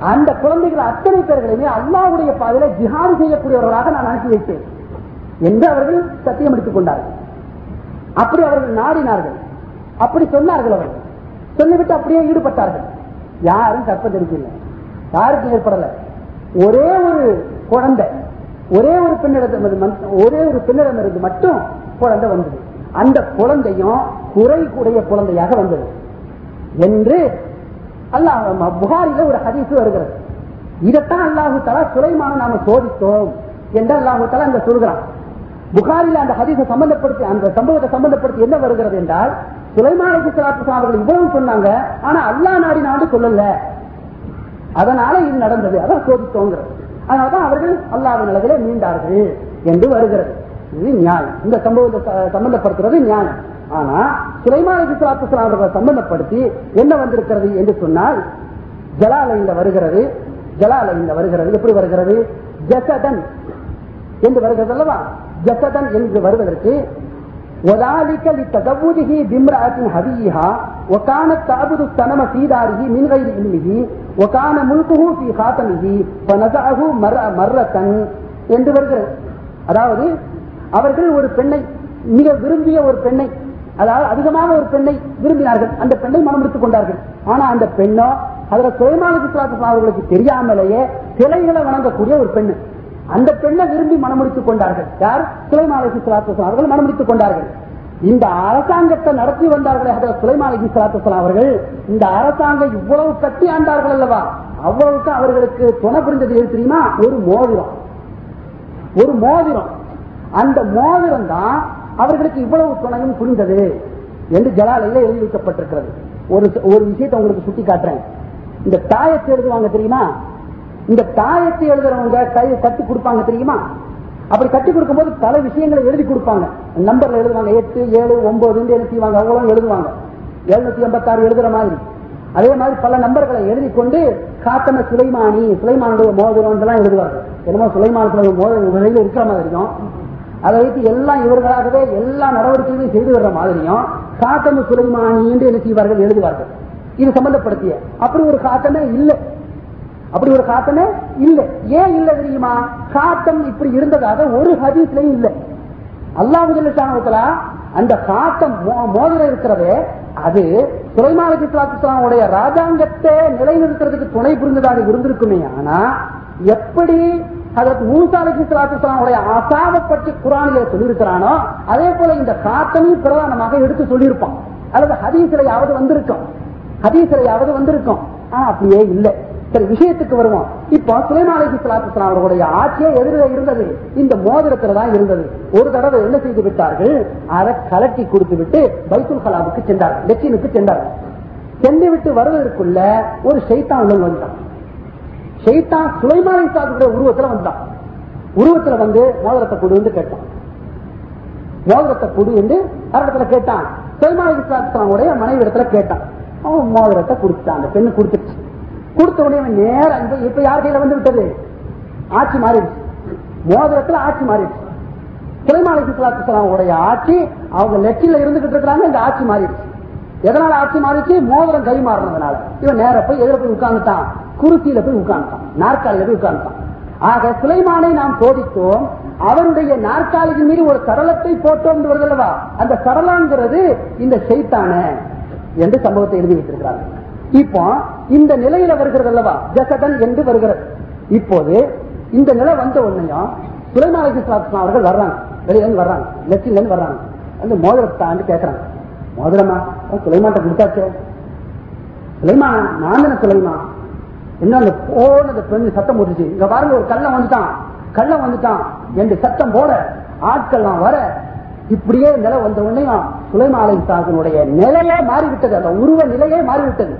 அந்த குழந்தைகள் அத்தனை பேர்களையுமே அல்லாவுடைய பாதையில ஜிஹாது செய்யக்கூடியவர்களாக நான் அனுப்பி வைத்தேன். என்று அவர்கள் சத்தியம் எடுத்துக் கொண்டார்கள். அப்படி அவர்கள் நாடினார்கள். அப்படி சொன்னார்கள் அவர்கள். சொல்லிவிட்டு அப்படியே ஈடுபட்டார்கள். யாரும் கற்பதற்கில்லை யாருக்கும் ஏற்படல. ஒரே ஒரு குழந்தை ஒரே ஒரு பெண்ணிடம் ஒரே ஒரு பெண்ணிடம் இருந்து மட்டும் குழந்தை வந்தது. அந்த குழந்தையும் குறை கூடைய குழந்தையாக வந்தது. என்று அல்லாஹ் புகாரில ஒரு ஹதீஸ் வருகிறது. இதைத்தான் அல்லாஹு தலா சுலைமான நாம சோதித்தோம் என்று அல்லாஹு தலா அந்த சொல்கிறான். புகாரில அந்த ஹதீஸை சம்பந்தப்படுத்தி அந்த சம்பவத்தை சம்பந்தப்படுத்தி என்ன வருகிறது என்றால் சுலைமான அவர்கள் இவ்வளவு சொன்னாங்க ஆனா அல்லா நாடி நாடு சொல்லல. அதனால இது நடந்தது. அதான் சோதித்தோங்கிறது. அதனாலதான் அவர்கள் அல்லாவின் நிலவிலே மீண்டார்கள் என்று வருகிறது. இது நியாயம். இந்த சம்பவத்தை சம்பந்தப்படுத்துறது நியாயம். ஆனா சுலைமான அவர்களை சம்பந்தப்படுத்தி என்ன வந்திருக்கிறது என்று சொன்னால் ஜலாலையில வருகிறது ஜலாலையில வருகிறது எப்படி வருகிறது ஜசதன் என்று வருகிறது அல்லவா ஜசதன் என்று வருவதற்கு وذلك لتزوجه بامرأة هديها وكانت تعبد الصنم في داره من غير علمه وكان ملكه في خاتمه فنزعه مر- مرة என்று வருகிறது அதாவது அவர்கள் ஒரு பெண்ணை மிக விரும்பிய ஒரு பெண்ணை அதாவது அதிகமாக ஒரு பெண்ணை விரும்பினார்கள். அந்த பெண்ணை மனமுடித்துக் கொண்டார்கள். ஆனா அந்த பெண்ணோ அதுல சுயமானது அவர்களுக்கு தெரியாமலேயே சிலைகளை வணங்கக்கூடிய ஒரு பெண்ணு. அந்த பெண்ணை விரும்பி மனமுடித்துக் கொண்டார்கள். யார்? சுலைமாலகி சலாத்து அவர்கள் மனமுடித்துக் கொண்டார்கள். இந்த அரசாங்கத்தை நடத்தி வந்தார்களே அதில் சுலைமாலகி சலாத்து அவர்கள். இந்த அரசாங்கம் இவ்வளவு கட்டி ஆண்டார்கள் அல்லவா? அவ்வளவுக்கு அவர்களுக்கு துணை புரிந்தது எது தெரியுமா? ஒரு மோதிரம். ஒரு மோதிரம். அந்த மோதிரம் தான் அவர்களுக்கு இவ்வளவு துணையும் புரிந்தது என்று ஜலாலையில எழுதி வைக்கப்பட்டிருக்கிறது ஒரு ஒரு விஷயத்தை உங்களுக்கு சுட்டி காட்டுறேன். இந்த தாயத்தை எழுதுவாங்க தெரியுமா? இந்த தாயத்தை எழுதுறவங்க கை கட்டி கொடுப்பாங்க தெரியுமா? அப்படி கட்டி கொடுக்கும்போது பல விஷயங்களை எழுதி கொடுப்பாங்க. நம்பர்ல எழுதுவாங்க. எட்டு ஏழு ஒன்பது என்ன செய்வாங்க அவ்வளவு எழுதுவாங்க. எழுநூத்தி எண்பத்தாறு எழுதுற மாதிரி. அதே மாதிரி பல நம்பர்களை எழுதி கொண்டு காத்தன சுலைமானி சுலைமானுடைய மோதிரம் எல்லாம் எழுதுவாங்க என்னமோ சுலைமான மோதிரம் இருக்கிற இருக்கிற மாதிரியும் அதை வைத்து எல்லாம் இவர்களாகவே எல்லா நடவடிக்கைகளையும் செய்து வர்ற மாதிரியும் காத்தமு சுலைமானி என்று என்ன செய்வார்கள்? எழுதுவார்கள். இது சம்பந்தப்படுத்திய. அப்படி ஒரு காத்தமே இல்லை. அப்படி ஒரு காத்தமே இல்லை. ஏன் இல்லை தெரியுமா? காத்தம் இப்படி இருந்ததாக ஒரு ஹதீஸ்லையும் இல்லை. அல்லாஹுல அந்த காத்தம் மோ- மோதிரம் இருக்கிறதே அது சுலைமான் இஸ்லாத்துடைய ராஜாங்கத்தை நிலைநிறுத்துறதுக்கு துணை புரிந்ததாக இருந்திருக்குமே. ஆனா எப்படி அதற்கு மூசா அலி இஸ்லாத்துடைய அசாவை பற்றி குரானில சொல்லியிருக்கிறானோ அதே போல இந்த காத்தனையும் பிரதானமாக எடுத்து சொல்லியிருப்பான். அல்லது ஹதீசிலையாவது வந்திருக்கும். ஹதீசிலையாவது வந்திருக்கும். ஆனா அப்படியே இல்லை. சரி விஷயத்துக்கு வருவோம். இப்போ சுலைமான் சலாத்து அவர்களுடைய ஆட்சியே எதிரில் இருந்தது. இந்த மோதிரத்தில் தான் இருந்தது. ஒரு தடவை என்ன செய்து விட்டார்கள்? அதை கலட்டி கொடுத்து விட்டு பைத்துல் கலாவுக்கு சென்றார்கள் லெச்சினுக்கு சென்றார்கள். சென்று விட்டு வருவதற்குள்ள ஒரு ஷைத்தான் உள்ள வந்தான். ஷைத்தான் சுலைமான அலி உருவத்துல வந்தான் உருவத்துல வந்து மோதிரத்தை கொடு வந்து கேட்டான். மோதிரத்தை கொடு என்று அரடத்துல கேட்டான். சுலைமான அலி மனைவி இடத்துல கேட்டான். அவன் மோதிரத்தை கொடுத்தான். அந்த பெண்ணு கொடுத்துருச்சு கொடுத்த உடனே நேரம் இப்ப இப்ப யார் கையில வந்து விட்டது? ஆட்சி மாறிடுச்சு. மோதிரத்துல ஆட்சி மாறிடுச்சு. சுலைமான அலி இஸ்லாத்துடைய ஆட்சி அவங்க லெட்டில இருந்துகிட்டு இருக்கிறாங்க இந்த ஆட்சி மாறிடுச்சு. எதனால ஆட்சி மாறிச்சு? மோதிரம் கை மாறினதுனால. இவன் நேர போய் எதிர போய் உட்கார்ந்துட்டான். குருசியில போய் உட்கார்ந்துட்டான். நாற்காலியில போய் உட்கார்ந்துட்டான். ஆக சுலைமானை நாம் சோதித்தோம் அவருடைய நாற்காலியின் மீது ஒரு சரளத்தை போட்டோம் வருதல்லவா அந்த சரளாங்கிறது இந்த செய்தான என்று சம்பவத்தை எழுதி வைத்திருக்கிறாங்க இப்போ இந்த நிலையில வருகிறது அல்லவா? ஜசதன் என்று வருகிறது. இப்போது இந்த நிலை வந்த உடனேயும் சுலைமான் அலிஸ்லாம் அவர்கள் வர்றாங்க. வெளியில வர்றாங்க. லட்சியில இருந்து வர்றாங்க. அந்த மோதிரத்தை தாண்டி கேட்கறாங்க மோதிரமா? சுலைமாட்ட கொடுத்தாச்சே? சுலைமா நான் தானே என்ன அந்த போன அந்த பெண் சத்தம் போட்டுச்சு? இங்க பாருங்க ஒரு கள்ளம் வந்துட்டான். கள்ளம் வந்துட்டான். என்று சத்தம் போட ஆட்கள்லாம் வர இப்படியே நிலை வந்த உடனே சுலைமாலை சாகனுடைய நிலையே மாறிவிட்டது. அந்த உருவ நிலையே மாறிவிட்டது.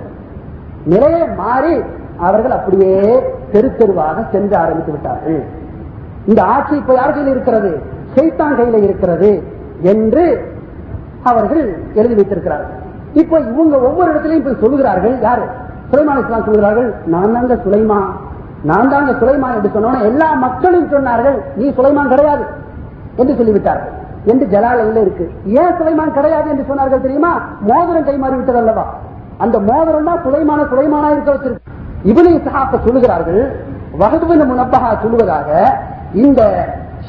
நிலையே மாறி அவர்கள் அப்படியே தெரு தெருவாக சென்று ஆரம்பித்து விட்டார்கள். இந்த ஆட்சி இப்ப யார் கையில் இருக்கிறது? சைத்தான் கையில இருக்கிறது என்று அவர்கள் எழுதி வைத்திருக்கிறார்கள். இப்ப இவங்க ஒவ்வொரு இடத்திலையும் இப்ப சொல்லுகிறார்கள் யாரு? சுலைமான் இஸ்லாம் சொல்கிறார்கள் நான் தாங்க சுலைமா நான் தாங்க சுலைமான் என்று சொன்னோன்னா எல்லா மக்களும் சொன்னார்கள் நீ சுலைமான் கிடையாது என்று சொல்லிவிட்டார்கள். என்று ஜலாலில் இருக்கு. ஏன் சுலைமான் கிடையாது என்று சொன்னார்கள் தெரியுமா? மோதிரம் கைமாறி விட்டது அல்லவா? அந்த மோதிரம் தான் சுலைமான சுலைமானா இருக்க வச்சிருக்கு. இவனை சகாப்ப சொல்லுகிறார்கள் வகுப்பின் முனப்பகா சொல்லுவதாக இந்த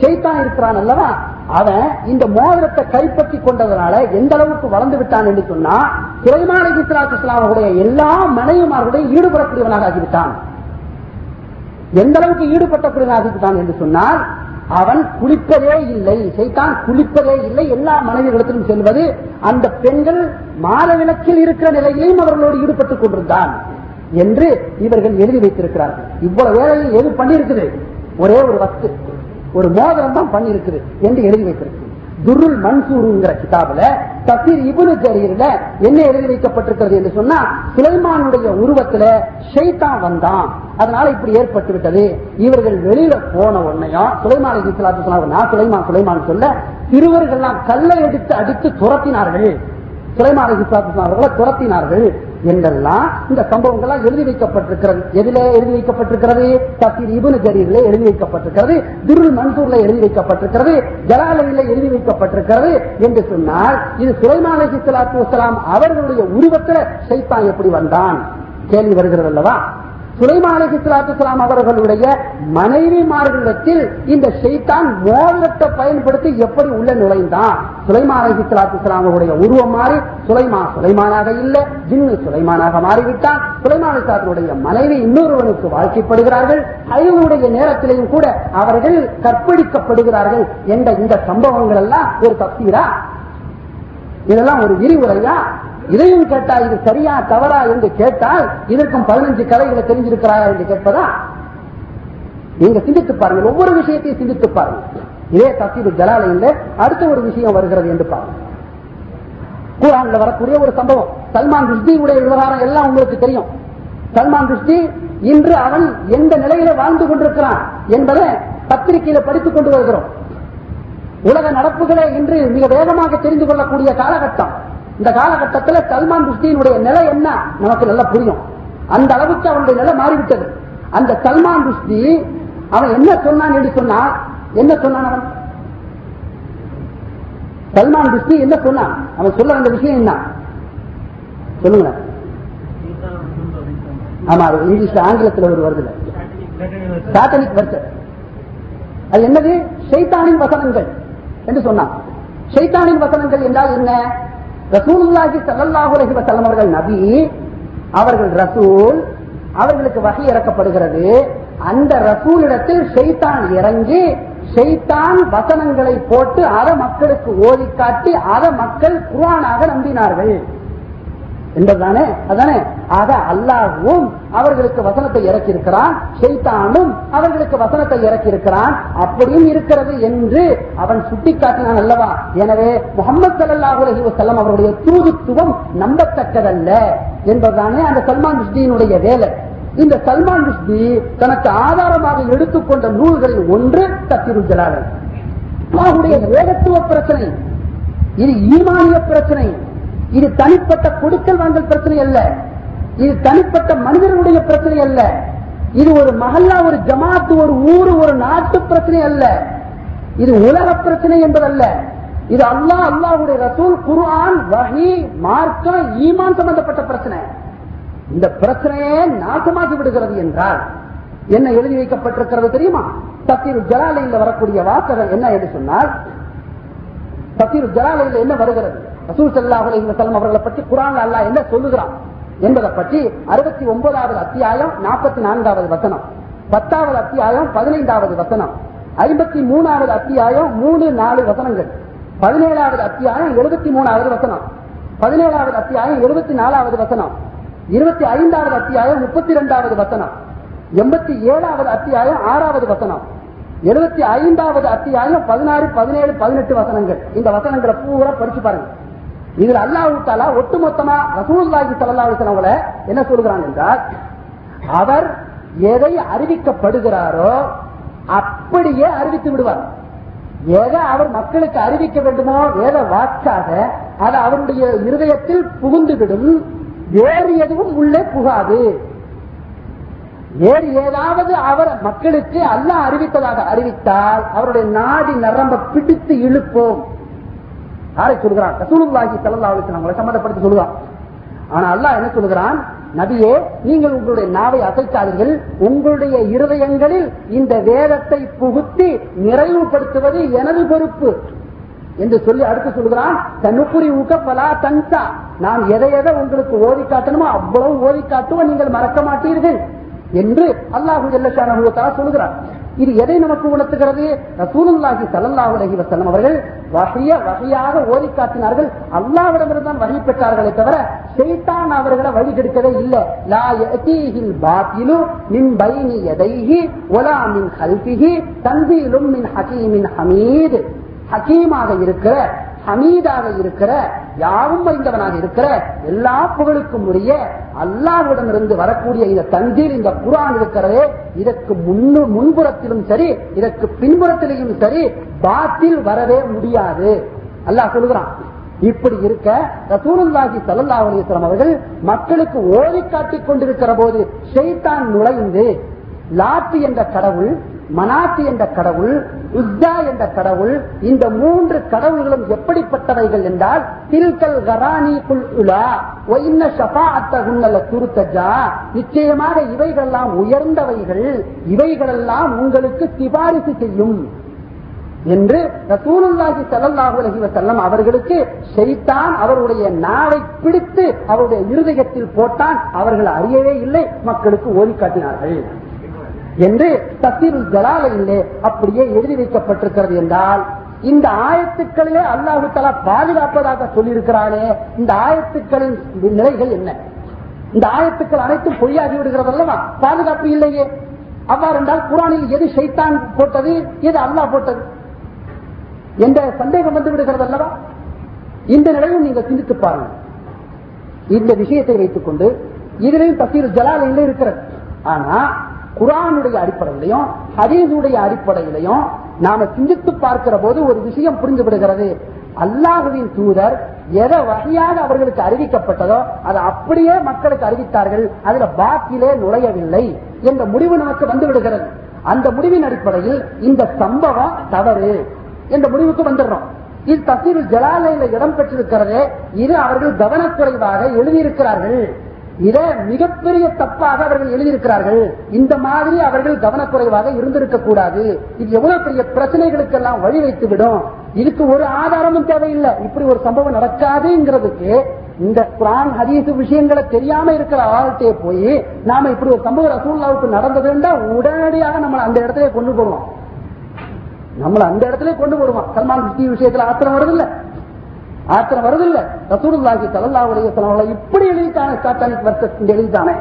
செய்தான் இருக்கிறான் அல்லவா? அவன் இந்த மோதிரத்தை கைப்பற்றி கொண்டதனால எந்த அளவுக்கு வளர்ந்து விட்டான் என்று சொன்னா சுலைமான இஸ்லாத்துடைய எல்லா மனைவிமார்களுடைய ஈடுபடக்கூடியவனாக ஆகிவிட்டான். எந்த அளவுக்கு ஈடுபட்டக்கூடியவனாக ஆகிவிட்டான் என்று சொன்னால் அவன் குளிப்பதே இல்லை. சைத்தான் குளிப்பதே இல்லை. எல்லா மனைவிகளிடத்திலும் செல்வது அந்த பெண்கள் மாதவிலக்கில் இருக்கிற நிலையிலையும் அவர்களோடு ஈடுபட்டுக் கொண்டிருந்தான் என்று இவர்கள் எழுதி வைத்திருக்கிறார்கள். இவ்வளவு வேலையில் எது பண்ணியிருக்குது? ஒரே ஒரு வஸ்து. ஒரு மோதிரம் தான் பண்ணியிருக்குது என்று எழுதி வைத்திருக்கு துருல் மன்சூருங்கிற கிதாபுல தசீர் இபுனு ஜரீர்ல என்ன எழுதி வைக்கப்பட்டிருக்கிறது என்று சொன்னா சுலைமானுடைய உருவத்துல ஷைத்தான் வந்தான். அதனால இப்படி ஏற்பட்டு விட்டது. இவர்கள் வெளியில போன உடனேயும் சுலைமான் சொன்னாங்க நான் சுலைமான் சுலைமான் சொல்ல சிறுவர்கள்லாம் கல்லை எடுத்து அடித்து துரத்தினார்கள். சுலைமான அலி துரத்தினார்கள் என்றெல்லாம் இந்த சம்பவங்கள்லாம் எழுதி வைக்கப்பட்டிருக்கிறது. எதிலே எழுதி வைக்கப்பட்டிருக்கிறது தசீர் இபுனு ஜரீரில் எழுதி வைக்கப்பட்டிருக்கிறது திருள் மன்சூர்ல எழுதி வைக்கப்பட்டிருக்கிறது ஜலாலையில எழுதி வைக்கப்பட்டிருக்கிறது என்று சொன்னால் இது சுலைமான அலி இஸ்லாத்து அவர்களுடைய உருவத்தில் சைத்தான் எப்படி வந்தான்? கேள்வி வருகிறது அல்லவா? சுலைமான அலி இஸ்லாத்துலாம் அவர்களுடைய மனைவி மனைவிமார்களிடத்தில் இந்த செய்தான் மோதிரத்தை பயன்படுத்தி எப்படி உள்ள நுழைந்தான்? சுலைமான அலி இஸ்லாத்துலாம் அவருடைய உருவம் மாறி சுலைமா சுலைமானாக இல்லை ஜின்னு சுலைமானாக மாறிவிட்டான். சுலைமான அலி மனைவி இன்னொருவனுக்கு வாழ்க்கைப்படுகிறார்கள். அழிவுடைய நேரத்திலையும் கூட அவர்கள் கற்பழிக்கப்படுகிறார்கள் என்ற இந்த சம்பவங்கள் எல்லாம் ஒரு தப்தீரா இதெல்லாம் ஒரு விரிவுரையா? இதையும் கேட்டா இது சரியா தவறா என்று கேட்டால் இதற்கும் பதினஞ்சு கதைகளை தெரிஞ்சிருக்கிறாரா என்று கேட்பதா? நீங்க சிந்தித்து பாருங்கள். ஒவ்வொரு விஷயத்தையும் சிந்தித்து பாருங்கள். இதே தசீது ஜலாலயில் அடுத்த ஒரு விஷயம் வருகிறது என்று பாருங்கள். குரான்ல வரக்கூடிய ஒரு சம்பவம். சல்மான் ருஷ்டியுடைய விவகாரம் எல்லாம் உங்களுக்கு தெரியும். சல்மான் ருஷ்டி இன்று அவன் எந்த நிலையில வாழ்ந்து கொண்டிருக்கிறான் என்பதை பத்திரிகையில படித்துக் கொண்டு வருகிறோம். உலக நடப்புகளை இன்று மிக வேகமாக தெரிந்து கொள்ளக்கூடிய காலகட்டம். இந்த காலகட்டத்தில் சல்மான் ருஷ்டியினுடைய நிலை என்ன? நமக்கு நல்லா புரியும். அந்த அளவுக்கு அவனுடைய நிலை மாறிவிட்டது. அந்த சல்மான் ருஷ்டி அவன் என்ன சொன்னான் என்று சொன்னா என்ன சொன்னான் அவன்? சல்மான் ருஷ்டி என்ன சொன்னான்? அவன் சொல்ல அந்த விஷயம் என்ன? சொல்லுங்க ஆமா அது இங்கிலீஷ் ஆங்கிலத்தில் ஒரு வருது. சாட்டனிக் வெர்சன் அது என்னது? சைத்தானின் வசனங்கள் என்று சொன்னான். சைத்தானின் வசனங்கள் என்றால் என்ன? ரசூலுல்லாஹி சல்லாஹு அலைஹி செல்லம் அவர்கள் நபி அவர்கள் ரசூல் அவர்களுக்கு வகை இறக்கப்படுகிறது. அந்த ரசூலிடத்தில் ஷெய்தான் இறங்கி ஷெய்தான் வசனங்களை போட்டு அற மக்களுக்கு ஓதி காட்டி அற மக்கள் குரானாக நம்பினார்கள். என்பதுதானே? அதானே? ஆக அல்லாஹும் அவர்களுக்கு வசனத்தை இறக்கி இருக்கிறான் ஷைத்தானும் அவர்களுக்கு வசனத்தை இறக்கி இருக்கிறான் அப்படியும் இருக்கிறது என்று அவன் சுட்டிக்காட்டினான் அல்லவா? எனவே முகமது சல்லாஹூ அலஹி வசல்லம் அவருடைய தூதுத்துவம் நம்பத்தக்கதல்ல என்பதுதானே அந்த சல்மான் ருஷ்டியினுடைய வேலை. இந்த சல்மான் ருஷ்டி தனக்கு ஆதாரமாக எடுத்துக்கொண்ட நூல்களில் ஒன்று தத்திரு ஜலாலை. அல்லாஹுடைய பிரச்சனை இது ஈமானிய பிரச்சனை. இது தனிப்பட்ட கொடுக்கல் வாங்கல் பிரச்சனை அல்ல. இது தனிப்பட்ட மனிதர்களுடைய பிரச்சனை அல்ல. இது ஒரு மகல்லா ஒரு ஜமாத்து ஒரு ஊரு ஒரு நாட்டு பிரச்சனை அல்ல. இது உலக பிரச்சனை என்பதல்ல. இது அல்லாஹ் அல்லாஹுடைய ரசூல் குர்ஆன் வஹி மார்க்கம் ஈமான் சம்பந்தப்பட்ட பிரச்சனை. இந்த பிரச்சனையே நாசமாகி விடுகிறது என்றால் என்ன எழுதி வைக்கப்பட்டிருக்கிறது தெரியுமா? தத்தீர் ஜலாலையில் வரக்கூடிய வாசகம் என்ன என்று சொன்னால் தத்தீர் ஜலாலையில் என்ன வருகிறது? ரசூல் சல்லாஹ் அலைஹி அவர்களை பற்றி குரான் அல்லாஹ் என்ன சொல்லுகிறான் என்பதை பற்றி அறுபத்தி ஒன்பதாவது அத்தியாயம் நாற்பத்தி நான்காவது வசனம் பத்தாவது அத்தியாயம் பதினைந்தாவது வசனம் ஐம்பத்தி மூணாவது அத்தியாயம் மூணு நாலு வசனங்கள் பதினேழாவது அத்தியாயம் எழுபத்தி மூணாவது வசனம் பதினேழாவது அத்தியாயம் எழுபத்தி நாலாவது வசனம் இருபத்தி ஐந்தாவது அத்தியாயம் முப்பத்தி இரண்டாவது வசனம் எண்பத்தி ஏழாவது அத்தியாயம் ஆறாவது வசனம் எழுபத்தி ஐந்தாவது அத்தியாயம் பதினாறு பதினேழு பதினெட்டு வசனங்கள். இந்த வசனங்களை பூரா படிச்சு பாருங்க. இதுல அல்லாஹு தாலா ஒட்டுமொத்தமா ரசூல்லாஹி சல்லா அவங்கள என்ன சொல்கிறான் என்றால் அவர் எதை அறிவிக்கப்படுகிறாரோ அப்படியே அறிவித்து விடுவார். எதை அவர் மக்களுக்கு அறிவிக்க வேண்டுமோ வேத வாக்காக அது அவருடைய இருதயத்தில் புகுந்துவிடும். வேறு எதுவும் உள்ளே புகாது. வேறு ஏதாவது அவர் மக்களுக்கு அல்லாஹ் அறிவித்ததாக அறிவித்தால் அவருடைய நாடி நரம்ப பிடித்து இழுப்போம். யாரை சொல்கிறான்? ரசூலுல்லாஹி ஸல்லல்லாஹு அலைஹி வஸல்லம் சம்பந்தப்படுத்தி சொல்லுவான். ஆனா அல்லாஹ் என்ன சொல்கிறான்? நபியே நீங்கள் உங்களுடைய நாவை அசைக்காதீர்கள். உங்களுடைய இருதயங்களில் இந்த வேதத்தை புகுத்தி நிறைவுபடுத்துவது எனது பொறுப்பு. என்று சொல்லி அடுத்து சொல்கிறான் தனுப்புரி ஊக்கப்பலா தன்சா. நான் எதை எதை உங்களுக்கு ஓதி காட்டணுமோ அவ்வளவு ஓதி காட்டுவோம் நீங்கள் மறக்க மாட்டீர்கள் என்று அல்லாஹு ஜல்லஷானஹு இது எதை நமக்கு உணர்த்துகிறது? ரசூலுல்லாஹி ஸல்லல்லாஹு அலைஹி வஸல்லம் அவர்கள் வகைய வகையாக ஓதி காட்டினார்கள். அல்லாவிடமிருந்தான் வழி பெற்றார்களே தவிர செய்தான் அவர்களை வழி கெடுக்கவே இல்லை. லா யதீஹில் பாத்திலு மின் பைனி யதைஹி ஒலா மின் ஹல்பிஹி தன்சீலும் மின் ஹகீமின் ஹமீத். ஹகீமாக இருக்கிற ஹமீதாக இருக்கிற யாவும் அறிந்தவனாக இருக்கிற எல்லா புகழுக்கும் உரிய அல்லாஹ்விடமிருந்து வரக்கூடிய இந்த தஞ்சீர் இந்த குரான் இருக்கிறதே இதற்கு முன்னு முன்புறத்திலும் சரி இதற்கு பின்புறத்திலையும் சரி பாத்தில் வரவே முடியாது. அல்லாஹ் சொல்லுகிறான் இப்படி இருக்க ரசூலுல்லாஹி ஸல்லல்லாஹு அலைஹி அவர்கள் மக்களுக்கு ஓடி காட்டிக் கொண்டிருக்கிற போது ஷைத்தான் நுழைந்து லாத்து என்ற கடவுள் மனாசி என்ற கடவுள் உஸ்தா என்ற கடவுள் இந்த மூன்று கடவுள்களும் எப்படிப்பட்டவைகள் என்றால் தில்கல் கரானி குல் உலா துருத்தஜா நிச்சயமாக இவைகளெல்லாம் உயர்ந்தவைகள் இவைகளெல்லாம் உங்களுக்கு சிபாரிசு செய்யும் என்று ரசூலுல்லாஹி ஸல்லல்லாஹு அலைஹி அவர்களுக்கு செய்தான் அவருடைய நாவை பிடித்து அவருடைய இருதயத்தில் போட்டான். அவர்கள் அறியவே இல்லை மக்களுக்கு ஓடி காட்டினார்கள் என்று தசீருல் ஜலாலையிலே அப்படியே எழுதி வைக்கப்பட்டிருக்கிறது என்றால் இந்த ஆயத்துக்களிலே அல்லாஹு தலா பாதுகாப்பதாக சொல்லியிருக்கிறானே இந்த ஆயத்துக்களின் நிலைகள் என்ன? இந்த ஆயத்துக்கள் அனைத்தும் பொய்யாகி விடுகிறது அல்லவா? பாதுகாப்பு இல்லையே. அவ்வாறு என்றால் குரானில் எது ஷைத்தான் போட்டது எது அல்லாஹ் போட்டது? என்ற சந்தேகம் வந்து விடுகிறது அல்லவா? இந்த நிலையும் நீங்கள் சிந்தித்து பாருங்கள். இந்த விஷயத்தை வைத்துக் கொண்டு இதிலையும் தசீர் ஜலாலையில இருக்கிறது. ஆனா குரானுடைய அடிப்படையிலையும் ஹதீஸுடைய அடிப்படையிலையும் நாம சிந்தித்து பார்க்கிற போது ஒரு விஷயம் புரிந்து விடுகிறது. அல்லாஹுவின் தூதர் எதை வகையாக அவர்களுக்கு அறிவிக்கப்பட்டதோ அதை அப்படியே மக்களுக்கு அறிவித்தார்கள். அதுல பாக்கிலே நுழையவில்லை என்ற முடிவு நமக்கு வந்து விடுகிறது அந்த முடிவின் அடிப்படையில் இந்த சம்பவம் தவறு என்ற முடிவுக்கு வந்துடுறோம். இது தசீர் ஜலாலையில இடம் பெற்றிருக்கிறதே இது அவர்கள் கவனக்குறைவாக எழுதியிருக்கிறார்கள். இதை மிகப்பெரிய தப்பாக அவர்கள் எழுதியிருக்கிறார்கள். இந்த மாதிரி அவர்கள் கவனக்குறைவாக இருந்திருக்க கூடாது. இது எவ்வளவு பெரிய பிரச்சனைகளுக்கெல்லாம் வழி வைத்து விடும் இதுக்கு ஒரு ஆதாரமும் தேவையில்லை. இப்படி ஒரு சம்பவம் நடக்காதுங்கிறதுக்கு இந்த குரான் ஹரிசு விஷயங்களை தெரியாம இருக்கிற ஆள்கிட்டே போய் நாம இப்படி ஒரு சம்பவம் ரசூல்லாவுக்கு நடந்ததுன்னா உடனடியாக நம்ம அந்த இடத்துல கொண்டு போடுவோம் நம்மள அந்த இடத்துல கொண்டு போடுவோம் சல்மான் விஷயத்துல ஆத்திரம் வருது இல்ல ஆத்திரம் வருது இல்ல ரசூலுல்லாஹி ஸல்லல்லாஹு அலைஹி இப்படி எழுதிட்டானே சாத்தானிக் வர்க்கத்தின் எழுதிட்டானே.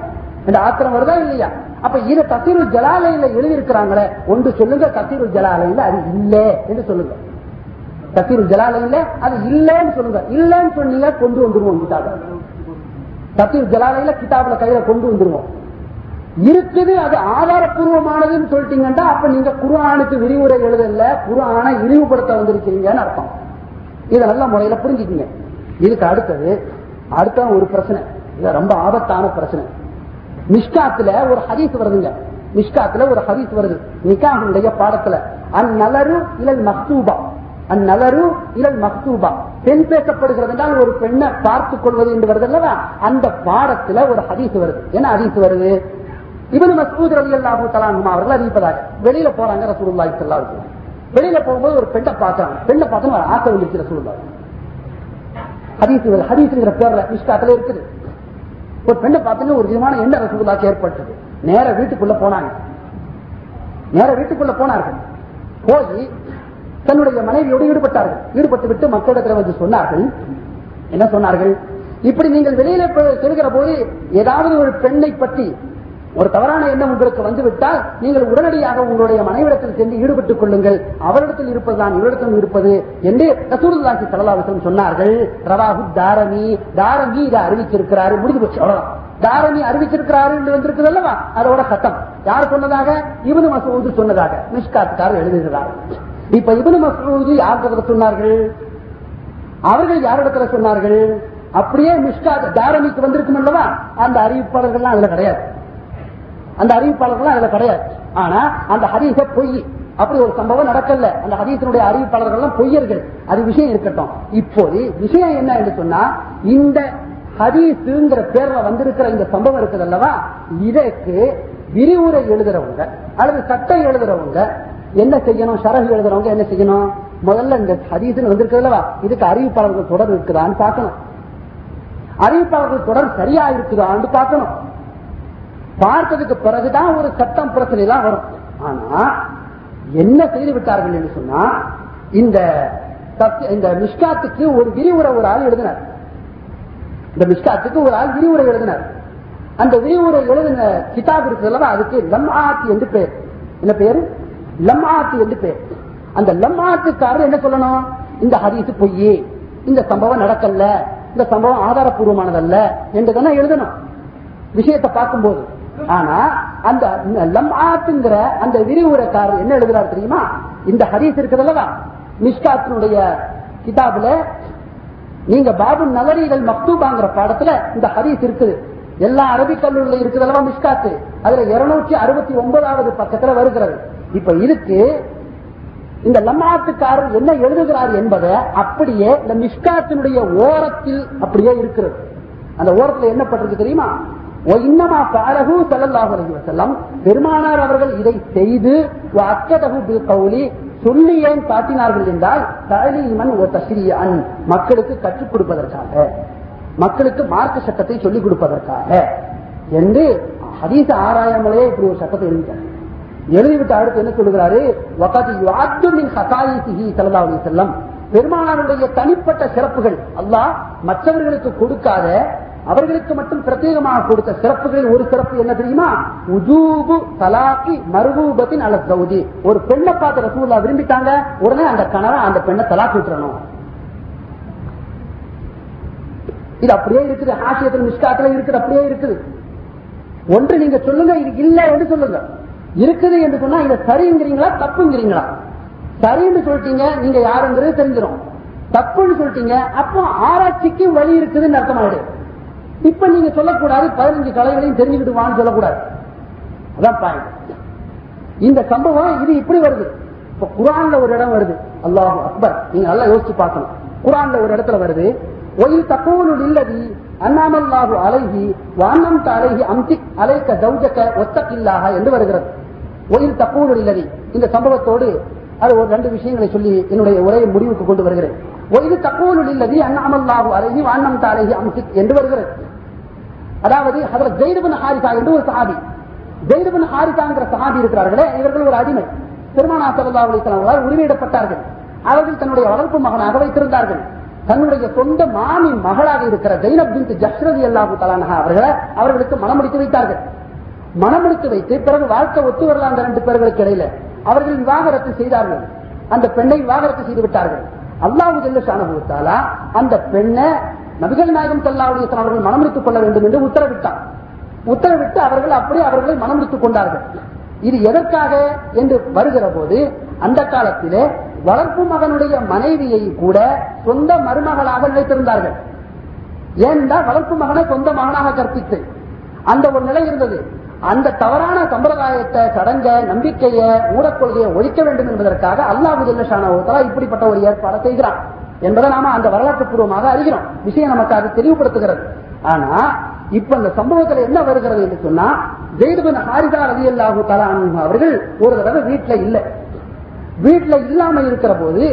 இந்த ஆத்திரம் வருதா இல்லையா? அப்ப இத தசீருல் ஜலாலையில எழுதி இருக்கிறாங்களே ஒன்று சொல்லுங்க தசீருல் ஜலாலையில அது இல்ல என்று சொல்லுங்க. தசீருல் ஜலாலையில அது இல்லன்னு சொல்லுங்க. இல்லன்னு சொன்னீங்க கொண்டு வந்துருவோம் கிட்டாப. தசீர் ஜலாலையில கிதாபுல கையில கொண்டு வந்துருவோம். இருக்குது அது ஆதாரப்பூர்வமானதுன்னு சொல்லிட்டீங்கன்னா அப்ப நீங்க குரானுக்கு விரிவுரை எழுதல குரானை இழிவுபடுத்த வந்திருக்கீங்கன்னு அர்த்தம். இதை நல்ல முறையில புரிஞ்சுக்கீங்க. இதுக்கு அடுத்தது அடுத்த ஒரு பிரச்சனை. இது ரொம்ப ஆபத்தான பிரச்சனை. மிஷ்காத்துல ஒரு ஹதீஸ் வருதுங்க. மிஷ்காத்துல ஒரு ஹதீஸ் வருது. நிக்காஹுடைய பாடத்துல அந்நலரு இலல் மக்தூபா. அந்நலரு இலல் மக்தூபா. பெண் பேசப்படுகிறது என்றால் ஒரு பெண்ணை பார்த்துக் கொள்வது என்று வருது அல்லவா? அந்த பாடத்துல ஒரு ஹதீஸ் வருது. என்ன ஹதீஸ் வருது? இவனு மசூத் ரவி அல்லாஹூ தலானுமா அவர்கள் அறிவிப்பதாக. வெளியில போறாங்க ரசூலுல்லாஹி ஸல்லல்லாஹு வெளியில போகும்போது ஒரு பெண்ணை பார்க்கறாங்க பெண்ணை பார்த்து ஒரு ஆசை வந்துச்சு ஹதீஸ் ஹதீஸ்ங்கிற பேர்ல மிஸ்காத்துல இருக்குது. ஒரு பெண்ணை பார்த்துன்னு ஒரு விதமான எண்ண ரசகுல்லாக்கு ஏற்பட்டது. நேர வீட்டுக்குள்ள போனாங்க. நேர வீட்டுக்குள்ள போனார்கள். போய் தன்னுடைய மனைவியோடு ஈடுபட்டார்கள். ஈடுபட்டு விட்டு மக்களிடத்தில் வந்து சொன்னார்கள். என்ன சொன்னார்கள்? இப்படி நீங்கள் வெளியில போய் செல்கிற போது ஏதாவது ஒரு பெண்ணை பற்றி ஒரு தவறான எண்ணம் உங்களுக்கு வந்துவிட்டால் நீங்கள் உடனடியாக உங்களுடைய மனைவிடத்தில் சென்று ஈடுபட்டுக் கொள்ளுங்கள். அவரிடத்தில் இருப்பதுதான் இவரிடத்தில் இருப்பது என்று ரசூலுல்லாஹி ஸல்லல்லாஹு சொன்னார்கள். ரவாஹு தாரமி. தாரணி இதை அறிவிச்சிருக்கிறாரு. முடிஞ்சு போச்சு. அவ்வளவுதான். தாரணி அறிவிச்சிருக்கிறாரு என்று வந்திருக்குது அல்லவா? அதோட சட்டம் யார் சொன்னதாக? இவனு மசூது சொன்னதாக. மிஷ்காத்துக்காரர் எழுதுகிறார். இப்ப இவனு மசூது யார் சொன்னார்கள்? அவர்கள் யாரிடத்துல சொன்னார்கள்? அப்படியே மிஷ்காத் தாரணிக்கு வந்திருக்கும் அல்லவா? அந்த அறிவிப்பாளர்கள்லாம் அதுல கிடையாது. அந்த அறிவிப்பாளர்கள் அதுல கிடையாது. ஆனா அந்த ஹதீஸ பொய். அப்படி ஒரு சம்பவம் நடக்கல. அந்த ஹதீசனுடைய அறிவிப்பாளர்கள் எல்லாம் பொய்யர்கள். அது விஷயம் இருக்கட்டும். இப்போது விஷயம் என்ன என்று சொன்னா இந்த ஹதீஸுங்கிற பேர்ல வந்திருக்கிற இந்த சம்பவம் இருக்குது அல்லவா? இதற்கு விரிவுரை எழுதுறவங்க அல்லது சட்டம் எழுதுறவங்க என்ன செய்யணும்? சரகு எழுதுறவங்க என்ன செய்யணும்? முதல்ல இந்த ஹதீஸ்னு வந்திருக்கிறதுலவா அல்லவா? இதுக்கு அறிவிப்பாளர்கள் தொடர் இருக்குதான்னு பார்க்கணும். அறிவிப்பாளர்கள் தொடர் சரியா இருக்குதான்னு பார்க்கணும். பார்த்ததுக்கு பிறகுதான் ஒரு சட்டம் பிரச்சனை எல்லாம் வரும். ஆனா என்ன செய்து விட்டார்கள் என்று சொன்னா இந்த இந்த மிஷ்காத்துக்கு ஒரு விரிவுரை ஒரு ஆள் எழுதினார். இந்த மிஷ்காத்துக்கு ஒரு ஆள் விரிவுரை எழுதினார். அந்த விரிவுரை எழுதின கிதாப் இருக்கிறதுல அதுக்கு லம்ஆத் என்று பேர் என்ன பேரு லம்ஆத் என்று பேர் அந்த லம்ஆத்துக்காரர் என்ன சொல்லணும்? இந்த ஹரிசு பொய்யே. இந்த சம்பவம் நடக்கல இந்த சம்பவம் ஆதாரப்பூர்வமானதல்ல. என்று தானே எழுதணும். விஷயத்தை பார்க்கும்போது. ஆனா அந்த லம்ஆத்துங்கிற அந்த விரிவுரைக்காரர் என்ன எழுதுறாரு தெரியுமா? இந்த ஹரீஸ் இருக்குதுல்லவா? மிஷ்காத்தினுடைய கிதாபுல நீங்க பாபு நகரிகள் மக்தூபாங்கிற பாடத்துல இந்த ஹரீஸ் இருக்குது. எல்லா அரபி கல்லூரில இருக்கிறதெல்லாம் மிஷ்காத்து? அதுல இருநூற்றி அறுபத்தி ஒன்பதாவது பக்கத்துல வருகிறது. இப்ப இதுக்கு இந்த லம்மாத்துக்காரர் என்ன எழுதுகிறார் என்பதை அப்படியே இந்த மிஷ்காத்தினுடைய ஓரத்தில் அப்படியே இருக்கிறது. அந்த ஓரத்துல என்ன பட்டிருக்கு தெரியுமா? "ஒ பாரகு செல்லல்லாஹு அலஹி அலைஹி பெருமானார் அவர்கள் இதை செய்து அக்கதகு பில் கௌலி சொல்லி ஏன் காட்டினார்கள் என்றால் தலீமன் ஒரு தஸ்ரீஅன் மக்களுக்கு கற்றுக் கொடுப்பதற்காக மக்களுக்கு மார்க்க சட்டத்தை சொல்லிக் கொடுப்பதற்காக என்று ஹதீஸ் ஆராயாமலே இப்படி ஒரு சட்டத்தை எழுதிட்டார். எழுதிவிட்டு அடுத்து என்ன சொல்லுகிறாரு? வகாதி யுஅத்து மின் சிஹி ஸல்லல்லாஹு அலைஹி செல்லம் பெருமானாருடைய தனிப்பட்ட சிறப்புகள் அல்லாஹ் மற்றவர்களுக்கு கொடுக்காத அவர்களுக்கு மட்டும் பிரத்யேகமாக கொடுத்த சிறப்புகளில் ஒரு சிறப்பு என்ன தெரியுமா? உஜூபு தலாக்கி மருபூபத்தின் அல சவுதி ஒரு பெண்ணை பார்த்து ரசூல்லா விரும்பிட்டாங்க உடனே அந்த கணவன் அந்த பெண்ணை தலாக்கி விட்டுறணும். இது அப்படியே இருக்குது ஆசிரியத்தில் மிஸ்காத்துல இருக்குது அப்படியே இருக்குது. ஒன்று நீங்க சொல்லுங்க இது இல்ல என்று சொல்லுங்க. இருக்குது என்று சொன்னா இதை சரிங்கிறீங்களா தப்புங்கிறீங்களா? சரின்னு சொல்லிட்டீங்க நீங்க யாருங்கிறது தெரிஞ்சிடும் தப்புன்னு சொல்லிட்டீங்க அப்போ ஆராய்ச்சிக்கு வழி இருக்குதுன்னு அர்த்தமாயிடு இப்ப நீங்க சொல்லக்கூடாது பதினஞ்சு கலைகளையும் தெரிஞ்சுக்கிட்டு சொல்லக்கூடாது. அதான் பாயிண்ட் இந்த சம்பவம் இது இப்படி வருது. இப்ப குரான்ல ஒரு இடம் வருது. அல்லாஹ் அக்பர். நீங்க நல்லா யோசிச்சு பார்க்கணும். குரான்ல ஒரு இடத்துல வருது. ஒயில் தப்போனு இல்லதி அண்ணாமல்லாஹு அழகி வானம் அழகி அம்சிக் அலைக்க ஜௌஜக்க ஒத்தக்கில்லாக என்று வருகிறது. ஒயில் தப்போனு இல்லதி இந்த சம்பவத்தோடு அது ஒரு ரெண்டு விஷயங்களை சொல்லி என்னுடைய உரையை முடிவுக்கு கொண்டு வருகிறேன். ஒய்து தப்போனு இல்லதி அண்ணாமல்லாஹு அலைஹி வானம் தாரகி அம்சிக் என்று வருகிறது. அதாவது அதில் ஜெயிடுபன் ஹாரிசா என்று ஒரு சஹாபி. ஜெயிடுபன் ஹாரிசாங்கிற சஹாபி இருக்கிறார்களே இவர்கள் ஒரு அடிமை. திருமணா சல்லா அலிஸ்லாமர்களால் உரிமையிடப்பட்டார்கள். அவர்கள் தன்னுடைய வளர்ப்பு மகனாக வைத்திருந்தார்கள். தன்னுடைய சொந்த மாமி மகளாக இருக்கிற ஜெயினப் பின் ஜஸ்ரதி அல்லாஹு தலானஹா அவர்களை அவர்களுக்கு மனமுடித்து வைத்தார்கள். மனமுடித்து வைத்து பிறகு வாழ்க்கை ஒத்து வரலாம் அந்த ரெண்டு பேர்களுக்கு இடையில அவர்கள் விவாகரத்து செய்தார்கள். அந்த பெண்ணை விவாகரத்து செய்து விட்டார்கள். அல்லாஹு ஜெல்லஷானுத்தாலா அந்த பெண்ணை நபிகள் நாயகம் சல்லாவுடைய அவர்கள் மனமுடித்துக் கொள்ள வேண்டும் என்று உத்தரவிட்டார் உத்தரவிட்டு அவர்கள் அப்படியே அவர்களை மனமுடித்துக் கொண்டார்கள். இது எதற்காக என்று வருகிற போது அந்த காலத்திலே வளர்ப்பு மகனுடைய மனைவியை கூட சொந்த மருமகளாக நினைத்திருந்தார்கள். ஏனென்றால் வளர்ப்பு மகனை சொந்த மகனாக கற்பித்து அந்த ஒரு நிலை இருந்தது. அந்த தவறான சம்பிரதாயத்தை சடங்க நம்பிக்கையை மூடக்கொள்கையை ஒழிக்க வேண்டும் என்பதற்காக அல்லாஹு ஜல்லஷானா இப்படிப்பட்ட ஒரு ஏற்பாடை செய்கிறான் என்பதை நாம அந்த வரலாற்று பூர்வமாக அறிகிறோம். விஷயம் நமக்கு அது தெளிவுபடுத்துகிறது. ஆனா இப்ப அந்த சம்பவத்துல என்ன வருகிறது என்று சொன்னா ஜெயிதுபின் ஹாரிதா ரவி அல்லாஹு தலா அவர்கள் ஒரு தடவை வீட்டுல இல்லை. வீட்டுல இல்லாம இருக்கிற போது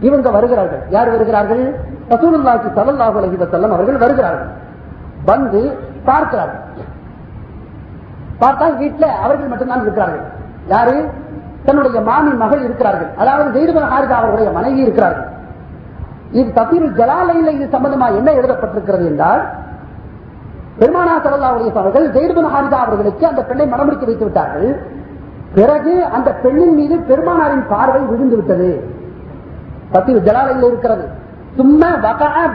இவங்க வருகிறார்கள். யார் வருகிறார்கள்? ரசூலுல்லாஹி ஸல்லல்லாஹு அலஹி வசல்லம் அவர்கள் வருகிறார்கள். வந்து பார்க்கிறார்கள். பார்த்தால் வீட்டுல அவர்கள் மட்டும்தான் இருக்கிறார்கள். யாரு? தன்னுடைய மாமி மகள் இருக்கிறார்கள். அதாவது ஜெயிதுபின் ஹாரிதா அவருடைய மனைவி இருக்கிறார்கள். இது தசீரு ஜலாலையில் இது சம்பந்தமா என்ன எழுதப்பட்டிருக்கிறது என்றால் பெருமானா சல்லாவுடைய அவர்கள் ஜெயிதுபின் ஹாரிதா அவர்களுக்கு அந்த பெண்ணை மனமுடித்து வைத்து விட்டார்கள். பிறகு அந்த பெண்ணின் மீது பெருமானாரின் பார்வை விழுந்து விட்டது. தசீரு ஜலாலையில் இருக்கிறது. சும்மா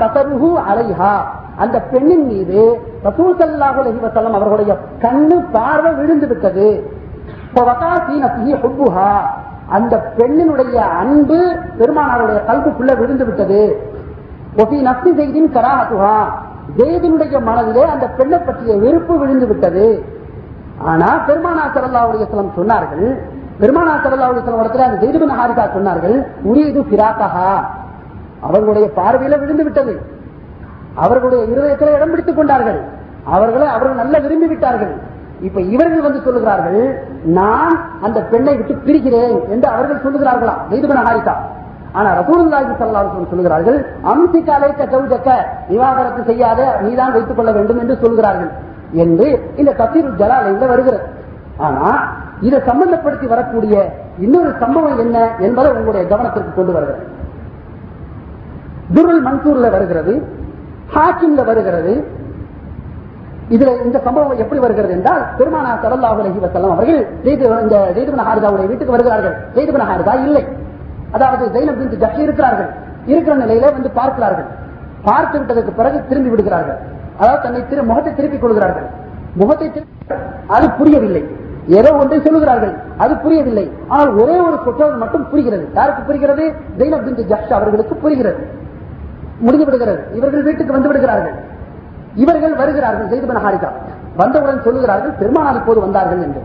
பசருஹு அலைஹா. அந்த பெண்ணின் மீது ரசூசல்லாஹு சல்லாஹு அலைஹி அவர்களுடைய கண்ணு பார்வை விழுந்து விட்டது வகா அந்த பெண்ணினுடைய அன்பு பெருமானாருடைய கல்புக்குள்ள விழுந்து விட்டது ஒபி செய்தின் கராத்துவா ஜெய்தினுடைய மனதிலே அந்த பெண்ணை பற்றிய வெறுப்பு விழுந்து விட்டது ஆனா பெருமானா சரல்லாவுடைய சிலம் சொன்னார்கள் பெருமானா சரல்லாவுடைய சிலம் இடத்துல அந்த ஜெய்துபின் ஹாரிகா சொன்னார்கள் உரியது பிராக்கஹா அவர்களுடைய பார்வையில விழுந்து விட்டது அவர்களுடைய இருதயத்தில் இடம் பிடித்துக் கொண்டார்கள். அவர்களை அவர்கள் நல்ல விரும்பி விட்டார்கள் இப்ப இவர்கள் வந்து சொல்லுகிறார்கள் நான் அந்த பெண்ணை விட்டு பிரிக்கிறேன் என்று அவர்கள் சொல்லுகிறார்களா? வைதுபன ஹாரிகா. ஆனா ரசூலுல்லாஹி ஸல்லல்லாஹு சொல்லுகிறார்கள் அம்சிக்க அலைக்க விவாகரத்து செய்யாத நீதான் வைத்துக் கொள்ள வேண்டும் என்று சொல்கிறார்கள் என்று இந்த கசீர் ஜலாலையில வருகிறது. ஆனா இதை சம்பந்தப்படுத்தி வரக்கூடிய இன்னொரு சம்பவம் என்ன என்பதை உங்களுடைய கவனத்திற்கு கொண்டு வருகிறது துருள் மன்சூர்ல வருகிறது. ஹாக்கிம்ல வருகிறது. இதுல இந்த சம்பவம் எப்படி வருகிறது என்றால் பெருமானா சரல்லாஹு அலஹி வசல்லாம் அவர்கள் ஜெய்து இந்த ஜெய்துபன் ஹாரிதாவுடைய வீட்டுக்கு வருகிறார்கள். ஜெய்துபன் ஹாரிதா இல்லை. அதாவது ஜெயினப் பின் ஜஹி இருக்கிறார்கள். இருக்கிற நிலையில வந்து பார்க்கிறார்கள். பார்த்து விட்டதற்கு பிறகு திரும்பி விடுகிறார்கள். அதாவது தன்னை திரு முகத்தை திருப்பிக் கொள்கிறார்கள். முகத்தை அது புரியவில்லை. ஏதோ ஒன்றை சொல்லுகிறார்கள். அது புரியவில்லை. ஆனால் ஒரே ஒரு சொற்றொடர் மட்டும் புரிகிறது. யாருக்கு புரிகிறது? ஜெயினப் பின் ஜஹ் அவர்களுக்கு புரிகிறது. முடிந்து விடுகிறது இவர்கள் வீட்டுக்கு வந்து விடுகிறார்கள். இவர்கள் வருகிறார்கள் செய்து ஹாரிதா வந்தவுடன் சொல்லுகிறார்கள் பெருமானால் இப்போது வந்தார்கள் என்று.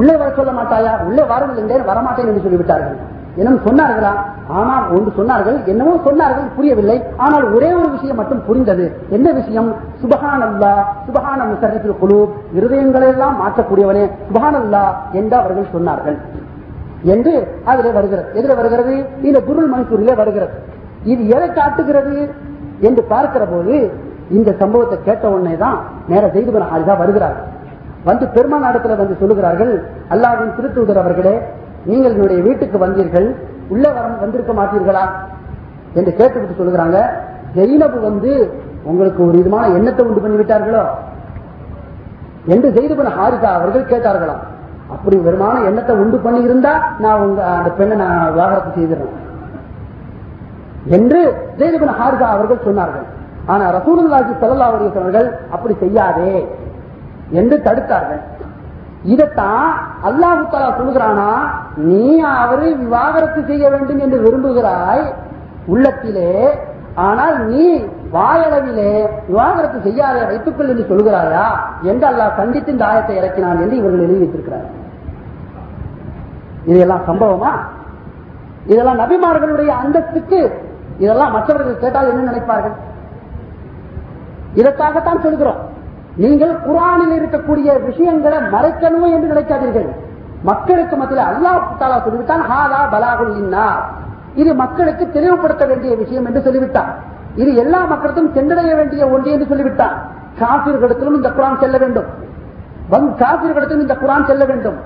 உள்ளே வர சொல்ல மாட்டாயா? உள்ளே வாருங்கள் என்றே வரமாட்டேன் என்று சொல்லிவிட்டார்கள். என்னும் சொன்னார்களா? ஆனால் ஒன்று சொன்னார்கள். என்னவோ சொன்னார்கள் புரியவில்லை. ஆனால் ஒரே ஒரு விஷயம் மட்டும் புரிந்தது. என்ன விஷயம்? சுபஹான் அல்லா சுபஹான முசரிஃபில் குழு இருதயங்களெல்லாம் மாற்றக்கூடியவனே சுபஹான் அல்லா என்று அவர்கள் சொன்னார்கள். என்று அதிலே வருகிறது. எதிர வருகிறது? இந்த குருள் மன்சூரிலே வருகிறது. இது எதை காட்டுகிறது என்று பார்க்கிற போது இந்த சம்பவத்தை கேட்ட உடனே தான் நேர செய்து ஹாரிதா வருகிறார்கள் வந்து பெருமான் இடத்துல வந்து சொல்லுகிறார்கள் அல்லாவின் திருத்தூதர் அவர்களே நீங்கள் என்னுடைய வீட்டுக்கு வந்தீர்கள் உள்ள வர வந்திருக்க மாட்டீர்களா? என்று கேட்டுவிட்டு சொல்லுகிறாங்க ஜெயினபு வந்து உங்களுக்கு ஒரு விதமான எண்ணத்தை உண்டு பண்ணி விட்டார்களோ? என்று செய்து ஹாரிதா அவர்கள் கேட்டார்களாம். அப்படி வருமான எண்ணத்தை உண்டு பண்ணி இருந்தா நான் உங்க அந்த பெண்ணை நான் விவாகரத்து செய்திருந்தேன் என்று ஜெயதுபன் ஹாரிதா அவர்கள் சொன்னார்கள். ஆனா ரசூலுல்லாஹி ஸல்லல்லாஹு அலைஹி அவர்கள் அப்படி செய்யாதே என்று தடுத்தார்கள். இதத்தான் அல்லாஹு தாலா சொல்லுகிறானா நீ அவரை விவாகரத்து செய்ய வேண்டும் என்று விரும்புகிறாய் உள்ளத்திலே ஆனால் நீ வாயளவிலே விவாகரத்து செய்யாத வைத்துக்கொள் என்று சொல்கிறாயா என்று அல்லாஹ் கண்டித்து இந்த ஆயத்தை இறக்கினான் என்று இவர்கள் எழுதி வைத்திருக்கிறார் இதெல்லாம் சம்பவமா? இதெல்லாம் நபிமார்களுடைய அந்தஸ்துக்கு இதெல்லாம் மற்றவர்கள் கேட்டால் என்ன நினைப்பார்கள்? இதற்காகத்தான் சொல்கிறோம். நீங்கள் குரானில் இருக்கக்கூடிய விஷயங்களை மறைக்கணும் என்று நினைக்காதீர்கள். மக்களுக்கு மத்தியில் அல்லா தாலா சொல்லிவிட்டான் ஹாதா பலாகுல் இன்னா இது மக்களுக்கு தெளிவுபடுத்த வேண்டிய விஷயம் என்று சொல்லிவிட்டார் இது எல்லா மக்களுக்கும் சென்றடைய வேண்டிய ஒன்று என்று சொல்லிவிட்டார் காசிர்களிடத்திலும் இந்த குரான் செல்ல வேண்டும். காசிர்களிடத்திலும் இந்த குரான் செல்ல வேண்டும்.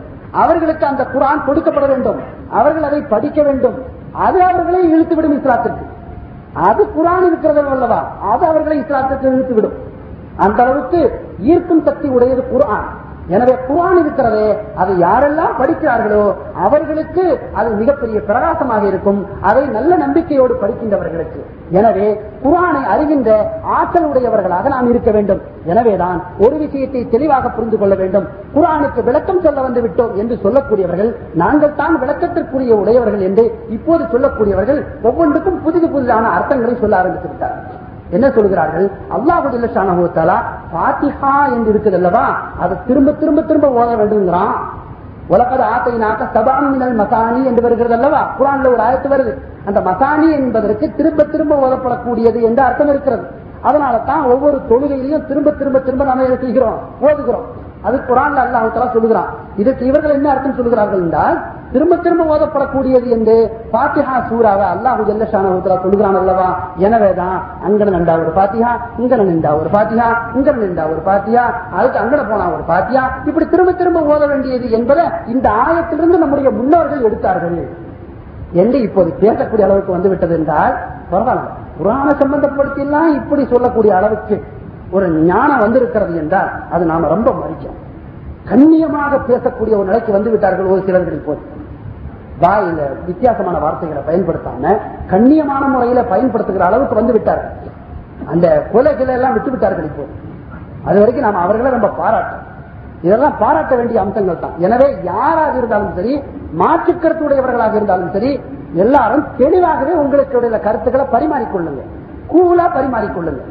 அவர்களுக்கு அந்த குரான் கொடுக்கப்பட வேண்டும். அவர்கள் அதை படிக்க வேண்டும். அது அவர்களை இழுத்துவிடும் இஸ்லாத்திற்கு. அது குரான் இருக்கிறது அல்லவா அது அவர்களை இஸ்லாத்திற்கு இழுத்துவிடும் அந்த அளவுக்கு ஈர்க்கும் சக்தி உடையது குரான். எனவே குரான் இருக்கிறதே அதை யாரெல்லாம் படிக்கிறார்களோ அவர்களுக்கு அது மிகப்பெரிய பிரகாசமாக இருக்கும். அதை நல்ல நம்பிக்கையோடு படிக்கின்றவர்களுக்கு. எனவே குரானை அறிகின்ற ஆற்றல் உடையவர்களாக நாம் இருக்க வேண்டும். எனவேதான் ஒரு விஷயத்தை தெளிவாக புரிந்து கொள்ள வேண்டும். குரானுக்கு விளக்கம் சொல்ல வந்து விட்டோம் என்று சொல்லக்கூடியவர்கள் நாங்கள் தான் விளக்கத்திற்குரிய உடையவர்கள் என்று இப்போது சொல்லக்கூடியவர்கள் ஒவ்வொன்றுக்கும் புதிது புதிதான அர்த்தங்களை சொல்ல ஆரம்பித்து விட்டார்கள். என்ன சொல்கிறார்கள்? அல்லாஹுல்லா பாத்திஹா என்று இருக்குது அல்லவா? அதை திரும்ப திரும்ப திரும்ப ஓத வேண்டுங்கிறான் உலகது ஆத்தை நாக்க சபாமினல் மசானி என்று வருகிறது அல்லவா? குரான்ல ஒரு ஆயத்து வருது. அந்த மசானி என்பதற்கு திரும்ப திரும்ப ஓதப்படக்கூடியது என்று அர்த்தம் இருக்கிறது. அதனால தான் ஒவ்வொரு தொழுகையிலையும் திரும்ப திரும்ப திரும்ப நம்ம என்ன செய்கிறோம்? ஓதுகிறோம். அது குரான்ல அல்லாஹால சொல்லுகிறான். இதற்கு இவர்கள் என்ன அர்த்தம் சொல்லுகிறார்கள் என்றால் திரும்ப திரும்ப ஓதப்படக்கூடியது என்று பாத்திஹா சூறாவை அல்லாஹு ஜல்லஷானா சொல்லுகிறான் அல்லவா? எனவேதான் அங்கன நின்றா ஒரு பாத்தியா இங்கன நின்றா ஒரு பாத்தியா இங்கன நின்றா ஒரு பாத்தியா அதுக்கு அங்கன போனா ஒரு பாத்தியா இப்படி திரும்ப திரும்ப ஓத வேண்டியது என்பதை இந்த ஆயத்திலிருந்து நம்முடைய முன்னோர்கள் எடுத்தார்கள். என்று இப்போது பேசக்கூடிய அளவுக்கு வந்து விட்டது என்றால் பரவாயில்ல. புராண சம்பந்தப்படுத்தி எல்லாம் இப்படி சொல்லக்கூடிய அளவுக்கு ஒரு ஞானம் வந்திருக்கிறது என்றால் அது நாம ரொம்ப மதிக்கிறோம் கண்ணியமாக பேசக்கூடிய ஒரு நிலைக்கு வந்து விட்டார்கள் ஒரு சிலர்கள் போய். வாயில வித்தியாசமான வார்த்தைகளை பயன்படுத்தாம கண்ணியமான முறையில பயன்படுத்துகிற அளவுக்கு வந்து விட்டார்கள் அந்த கொலைகளை எல்லாம் விட்டு விட்டார்கள் இப்போ அது வரைக்கும் நாம் அவர்களை ரொம்ப பாராட்டும் இதெல்லாம் பாராட்ட வேண்டிய அம்சங்கள் தான். எனவே யாராக இருந்தாலும் சரி மாற்றுக்கருத்துடையவர்களாக இருந்தாலும் சரி எல்லாரும் தெளிவாகவே உங்களுக்கு கருத்துக்களை பரிமாறிக்கொள்ளுங்க. கூலா பரிமாறிக்கொள்ளுங்க.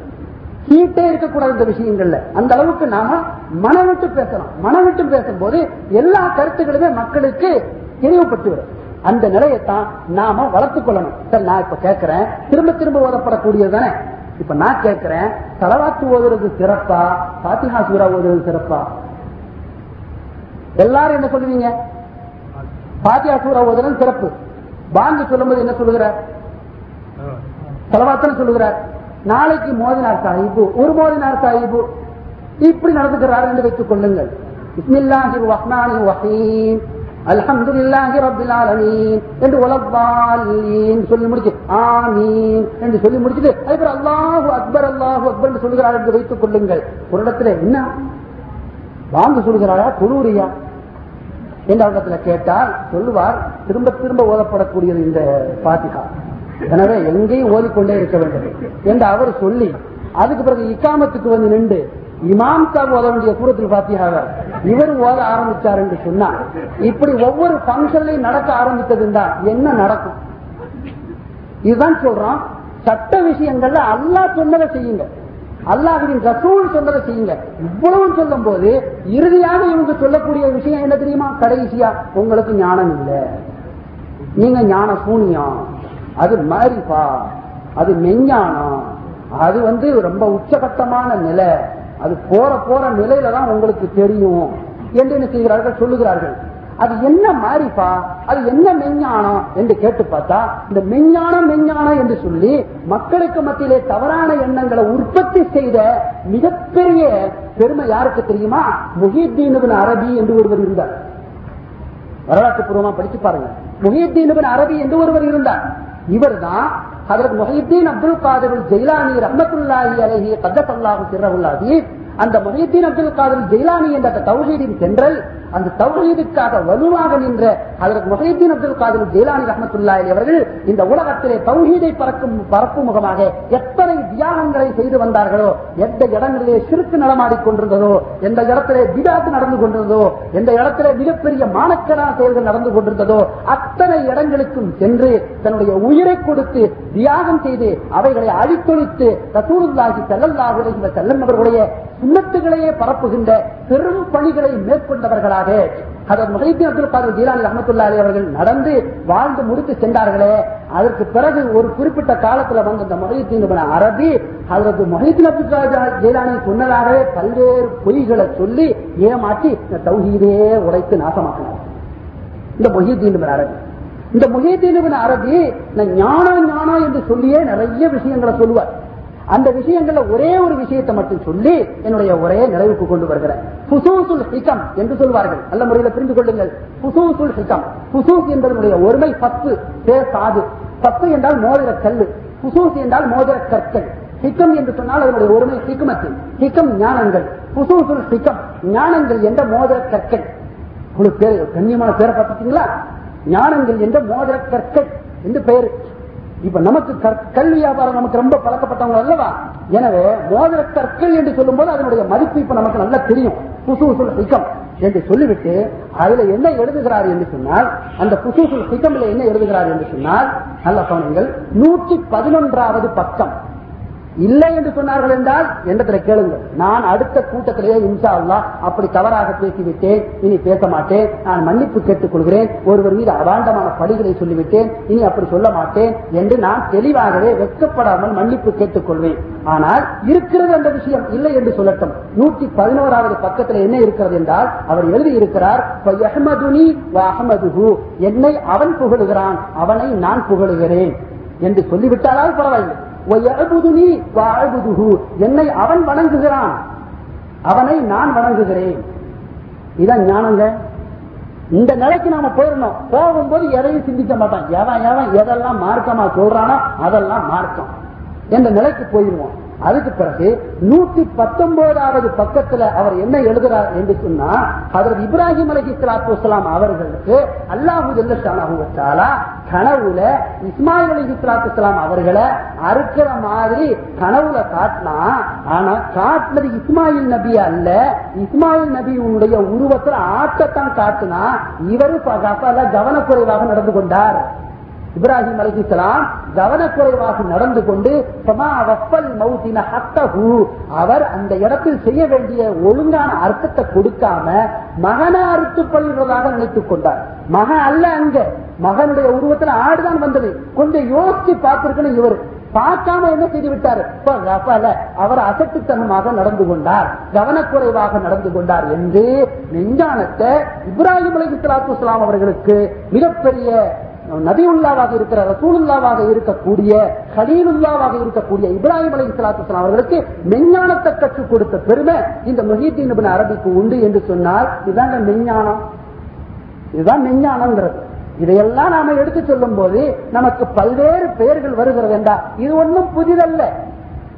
சீட்டே இருக்கக்கூடாது இந்த விஷயங்கள்ல. அந்த அளவுக்கு நாம மனம் விட்டு பேசணும். மனம் விட்டு பேசும்போது எல்லா கருத்துக்களுமே மக்களுக்கு தெளிவுபட்டு வரும். அந்த நிலையத்தான் நாம வளர்த்துக் கொள்ளணும். சார் நான் இப்ப கேட்கிறேன். திரும்ப திரும்ப ஓதப்படக்கூடியது தானே? இப்ப நான் கேட்கிறேன் தலவாத்து ஓதுறது சிறப்பா? பாத்திஹா சூரா ஓதுறது சிறப்பா? எல்லாரும் என்ன சொல்லுவீங்க? பாத்தியா சூரா ஓதுறது சிறப்பு. பாங்கு சொல்லும்போது என்ன சொல்லுகிறார்? தலவாத்தன சொல்லுகிறார். நாளைக்கு மோதினார் சாஹிபு ஒரு மோதினார் சாஹிபு. இப்படி நடந்துக்கிறார் என்று வைத்துக் கொள்ளுங்கள். இஸ்மில்லாஹி ரஹ்மானி ரஹீம் அல்ஹம்துலில்லாஹி ரபில் ஆலமீன் என்று உலப்பாலீன் சொல்லி முடிச்சு ஆமீன் என்று சொல்லி முடிச்சுட்டு அதுக்கப்புறம் அல்லாஹு அக்பர் அல்லாஹு அக்பர் என்று சொல்லுகிறார் என்று வைத்துக் கொள்ளுங்கள். ஒரு இடத்துல என்ன? வாங்க சொல்கிறாரா? தொழுறியா என்ற இடத்துல கேட்டால் சொல்லுவார் திரும்ப திரும்ப ஓதப்படக்கூடியது இந்த பாத்திகா எனவே எங்கேயும் ஓதிக்கொண்டே இருக்க வேண்டும் என்று அவர் சொல்லி அதுக்கு பிறகு இக்காமத்துக்கு வந்து நின்று இமாம் சாப் ஓத வேண்டிய சூரத்தில் பாத்தியாக இவர் ஓத ஆரம்பிச்சார் என்று சொன்னார் இப்படி ஒவ்வொரு பங்கன்லையும் நடக்க ஆரம்பித்ததுண்டா என்ன நடக்கும்? இதுதான் சொல்றோம். சட்ட விஷயங்கள்ல அல்லாஹ் சொன்னதை செய்யுங்க. அல்லாஹுவின் ரசூல் சொன்னதை செய்யுங்க. இவ்வளவு சொல்லும் போது இறுதியாக இவங்க சொல்லக்கூடிய விஷயம் என்ன தெரியுமா? கடைசியா உங்களுக்கு ஞானம் இல்லை. நீங்க ஞான சூனியம் அது மாரிப்பா. அது மெஞ்ஞானம். அது வந்து ரொம்ப உச்சகட்டமான நிலை. அது போற போற நிலையில தான் உங்களுக்கு தெரியும் என்று என்ன செய்கிறார்கள் சொல்லுகிறார்கள். அது என்ன மாறிப்பா அது என்ன மெஞ்ஞானம் என்று கேட்டு பார்த்தா இந்த மெஞ்ஞானம் மெஞ்ஞானம் என்று சொல்லி மக்களுக்கு மத்தியிலே தவறான எண்ணங்களை உற்பத்தி செய்த மிகப்பெரிய பெருமை யாருக்கு தெரியுமா? முஹித்தீன் அரபி என்று ஒருவர் இருந்தார். வரலாற்று பூர்வமா படிச்சு பாருங்க. முஹித்தீன் அரபி என்று ஒருவர் இருந்தார். இவர் தான் அதற்கு முஹித்தீன் அப்துல் காதர் ஜெயிலானி ரஹமத்துல்லாஹி அலஹி கத்தல்லாஹு சிறவுல்லாஹி அந்த முஹித்தீன் அப்துல் காதர் ஜெயிலானி என்ற தௌஹீதின் சென்றல் அந்த தௌஹீதுக்காக வலுவாக நின்ற அதற்கு முஹித்தீன் அப்துல் காதர் ஜெயிலானி ரஹமத்துல்லா அவர்கள் இந்த உலகத்திலே தௌஹீதை பறக்கும் பரப்பும் முகமாக எத்தனை தியாகங்களை செய்து வந்தார்களோ எந்த இடங்களிலே சிறுக்கு நடமாடிக் கொண்டிருந்ததோ எந்த இடத்திலே விடாத்து நடந்து கொண்டிருந்ததோ எந்த இடத்திலே மிகப்பெரிய மானக்கரான செயல்கள் நடந்து கொண்டிருந்ததோ அத்தனை இடங்களுக்கும் சென்று தன்னுடைய உயிரை கொடுத்து தியாகம் செய்து அவைகளை அழித்தொழித்து ரசூலுல்லாஹி ஸல்லல்லாஹு அலைஹி வஸல்லம் அவர்களுடைய சுண்ணத்துகளையே பரப்புகின்ற பெரும் பணிகளை மேற்கொண்டவர்களாக அதன் முகைத்தீன் அப்துல் காதர் ஜீலானி ரஹமத்துல்லா அலி அவர்கள் நடந்து வாழ்ந்து முடித்து சென்றார்களே அதற்கு பிறகு ஒரு குறிப்பிட்ட காலத்துல வந்த இந்த முகைத்தீன் அரபி அதற்கு முகைத்தீன் அப்துல் காதர் ஜீலானி சொன்னதாகவே பல்வேறு பொய்களை சொல்லி ஏமாற்றி இந்த தௌஹீதே உடைத்து நாசமாக்கினார். இந்த மொஹிதீன் அரபி. இந்த முகைத்தீன் அரபி ஞானம் ஞானம் என்று சொல்லியே நிறைய விஷயங்களை சொல்லுவார். அந்த விஷயங்கள்ல ஒரே ஒரு விஷயத்தை மட்டும் சொல்லி என்னுடைய ஒரே நிறைவுக்கு கொண்டு வருகிறேன் புசூசுல் ஹிகம் என்று சொல்வார்கள். நல்ல முறையில் புரிந்து கொள்ளுங்கள். புசூசுல் ஹிகம். புசூஸ் என்பதனுடைய ஒருமை பத்து பேர் சாது பத்து என்றால் மோதிர கல்லு. புசூஸ் என்றால் மோதிர கற்கள். ஹிக்கம் என்று சொன்னால் அதனுடைய ஒருமை ஹிக்மத்து. ஹிக்கம் ஞானங்கள். புசூசுல் ஹிக்கம் ஞானங்கள் என்ற மோதிர கற்கள். உங்களுக்கு பேர் கண்ணியமான பேரை பார்த்துட்டீங்களா ஞானங்கள் என்ற மோதிர கற்கள். என்று பெயர். இப்ப நமக்கு கல்வி வியாபாரம் நமக்கு ரொம்ப பழக்கப்பட்டவங்க அல்லவா? எனவே மோதிர கற்கள் என்று சொல்லும் போது அதனுடைய மதிப்பு இப்ப நமக்கு நல்லா தெரியும். புசூசுல் சிக்கம் என்று சொல்லிவிட்டு அதுல என்ன எழுதுகிறார் என்று சொன்னால் அந்த புசூசுல் சிக்கம்ல என்ன எழுதுகிறார் என்று சொன்னால் நல்ல கவனங்கள் நூற்றி பதினொன்றாவது பக்கம். இல்லை என்று சொன்னார்கள் என்றால் என்னத்துல கேளுங்கள். நான் அடுத்த கூட்டத்திலேயே இன்சா அல்லா அப்படி தவறாக பேசிவிட்டேன். இனி பேச மாட்டேன் நான் மன்னிப்பு கேட்டுக் கொள்கிறேன் ஒருவர் மீது அபாண்டமான படிகளை சொல்லிவிட்டேன். இனி அப்படி சொல்ல மாட்டேன் என்று நான் தெளிவாகவே வெட்கப்படாமல் மன்னிப்பு கேட்டுக் கொள்வேன் ஆனால் இருக்கிறது அந்த விஷயம். இல்லை என்று சொல்லட்டும். நூற்றி பதினோராவது பக்கத்தில் என்ன இருக்கிறது என்றால் அவர் எழுதி இருக்கிறார் என்னை அவன் புகழுகிறான். அவனை நான் புகழுகிறேன். என்று சொல்லிவிட்டாலும் பரவாயில்லை. என்னை அவன் வணங்குகிறான். அவனை நான் வணங்குகிறேன். இதான் ஞானங்க. இந்த நிலைக்கு நாம போயிடணும். போகும்போது எதையும் சிந்திக்க மாட்டான். எவன் எவன் எதெல்லாம் மார்க்கமா சொல்றானோ அதெல்லாம் மார்க்கம். என்ற நிலைக்கு போயிடுவோம். அதுக்கு பிறகு நூத்தி பத்தொன்பதாவது பக்கத்துல அவர் என்ன எழுதுறார் என்று சொன்னா அதற்கு இப்ராஹிம் அலி இஸ்லாத்து வலாம் அவர்களுக்கு அல்லாஹு கனவுல இஸ்மாயில் அலி இஸ்லாத்து வலாம் அவர்களை அறுக்கிற மாதிரி கனவுல காட்டினா ஆனா காட்டினது இஸ்மாயில் நபி அல்ல. இஸ்மாயில் நபியுடைய உருவத்தில் ஆட்டத்தான் காட்டினா இவரு கவனக்குறைவாக நடந்து கொண்டார். இப்ராஹிம் அலிஸ்லாம் கவனக்குறைவாக நடந்து கொண்டு அவர் அந்த இடத்தில் செய்ய வேண்டிய ஒழுங்கான அர்த்தத்தை கொடுக்காம மகனை அறுத்து கொள்வதாக நினைத்துக் கொண்டார். மகன் அல்ல அங்க. மகனுடைய உருவத்தில் ஆடுதான் வந்தது. கொஞ்சம் யோசிச்சு பார்த்திருக்கணும் இவர். பார்க்காம என்ன செய்து விட்டார்? அவர் அசட்டுத்தனமாக நடந்து கொண்டார். கவனக்குறைவாக நடந்து கொண்டார் என்று நெஞ்சானத்தை இப்ராஹிம் அலி இஸ்லாத்து அவர்களுக்கு மிகப்பெரிய நபியுல்லாவாக இருக்கிற ரசூலுல்லாவாக இருக்கக்கூடிய ஹலீலுல்லாவாக இருக்கக்கூடிய இப்ராஹிம் அலி இஸ்லாத்துலாம் அவர்களுக்கு மெஞ்ஞானத்தை கற்றுக் கொடுத்த பெருமை இந்த மொஹீத்தீன் அரபிக்கு உண்டு என்று சொன்னால் இதாங்க மெஞ்ஞானம். இதுதான் மெஞ்ஞானம்ங்கிறது. இதையெல்லாம் நாம எடுத்து சொல்லும் போது நமக்கு பல்வேறு பெயர்கள் வருகிறது என்றா இது ஒன்றும் புதிதல்ல.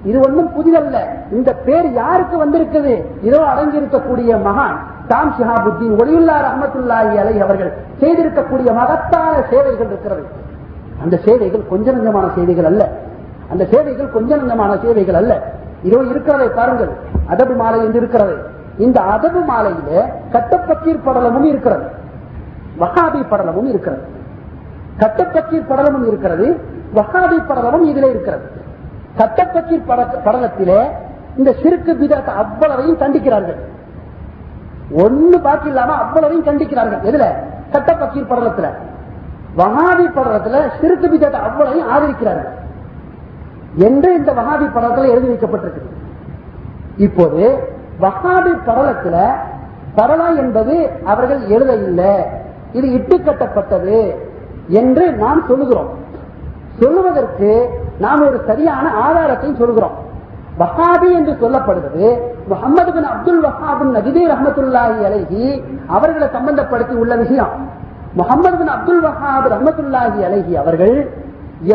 இது ஒன்றும் புதிதல்ல. இந்த பேர் யாருக்கு வந்திருக்குது? இதோ அடங்கியிருக்கக்கூடிய மகான். தாம் ஷிஹாபுத்தீன் ஒளியுல்லா ரஹமத்துல்லாஹி அலை அவர்கள் செய்திருக்கக்கூடிய மகத்தான சேவைகள் இருக்கிறது. அந்த சேவைகள் கொஞ்ச நஞ்சமான சேவைகள் அல்ல. அந்த சேவைகள் கொஞ்ச நஞ்சமான சேவைகள் அல்ல. இதோ இருக்கிறதை பாருங்கள். அதபு மாலை என்று இருக்கிறது. இந்த அதபு மாலையில கட்டப்பக்கீர் படலமும் இருக்கிறது. வகாபி படலமும் இருக்கிறது. கட்டப்பக்கீர் படலமும் இருக்கிறது. வகாபி படலமும் இதிலே இருக்கிறது. கட்டப்பக்கீர் பட- படலத்திலே இந்த சிறுக்கு விதத்தை அவ்வளவையும் கண்டிக்கிறார்கள் ஒன்னு பாக்கி இல்லாம அவ்வளவையும் கண்டிக்கிறார்கள். எதுல? கட்டப்பக்கீர் படலத்துல. வகாதி படலத்துல சிறுக்கு பிதத்தை அவ்வளவையும் ஆதரிக்கிறார்கள். என்று இந்த வகாதி படலத்தில் எழுதி வைக்கப்பட்டிருக்கு. இப்போது வகாதி படலத்துல பரலா என்பது அவர்கள் எழுத இல்லை. இது இட்டுக்கட்டப்பட்டது என்று நாம் சொல்லுகிறோம். சொல்லுவதற்கு நாம் ஒரு சரியான ஆதாரத்தை சொல்கிறோம் வஹாபி என்று சொல்லப்படுவது முகமது பின் அப்துல் வஹாபின் நஜிதி ரஹமத்துல்லாஹி அலைஹி அவர்களை சம்பந்தப்படுத்தி உள்ள விஷயம். முகமது பின் அப்துல் வஹாப் ரஹமத்துல்லாஹி அலைஹி அவர்கள்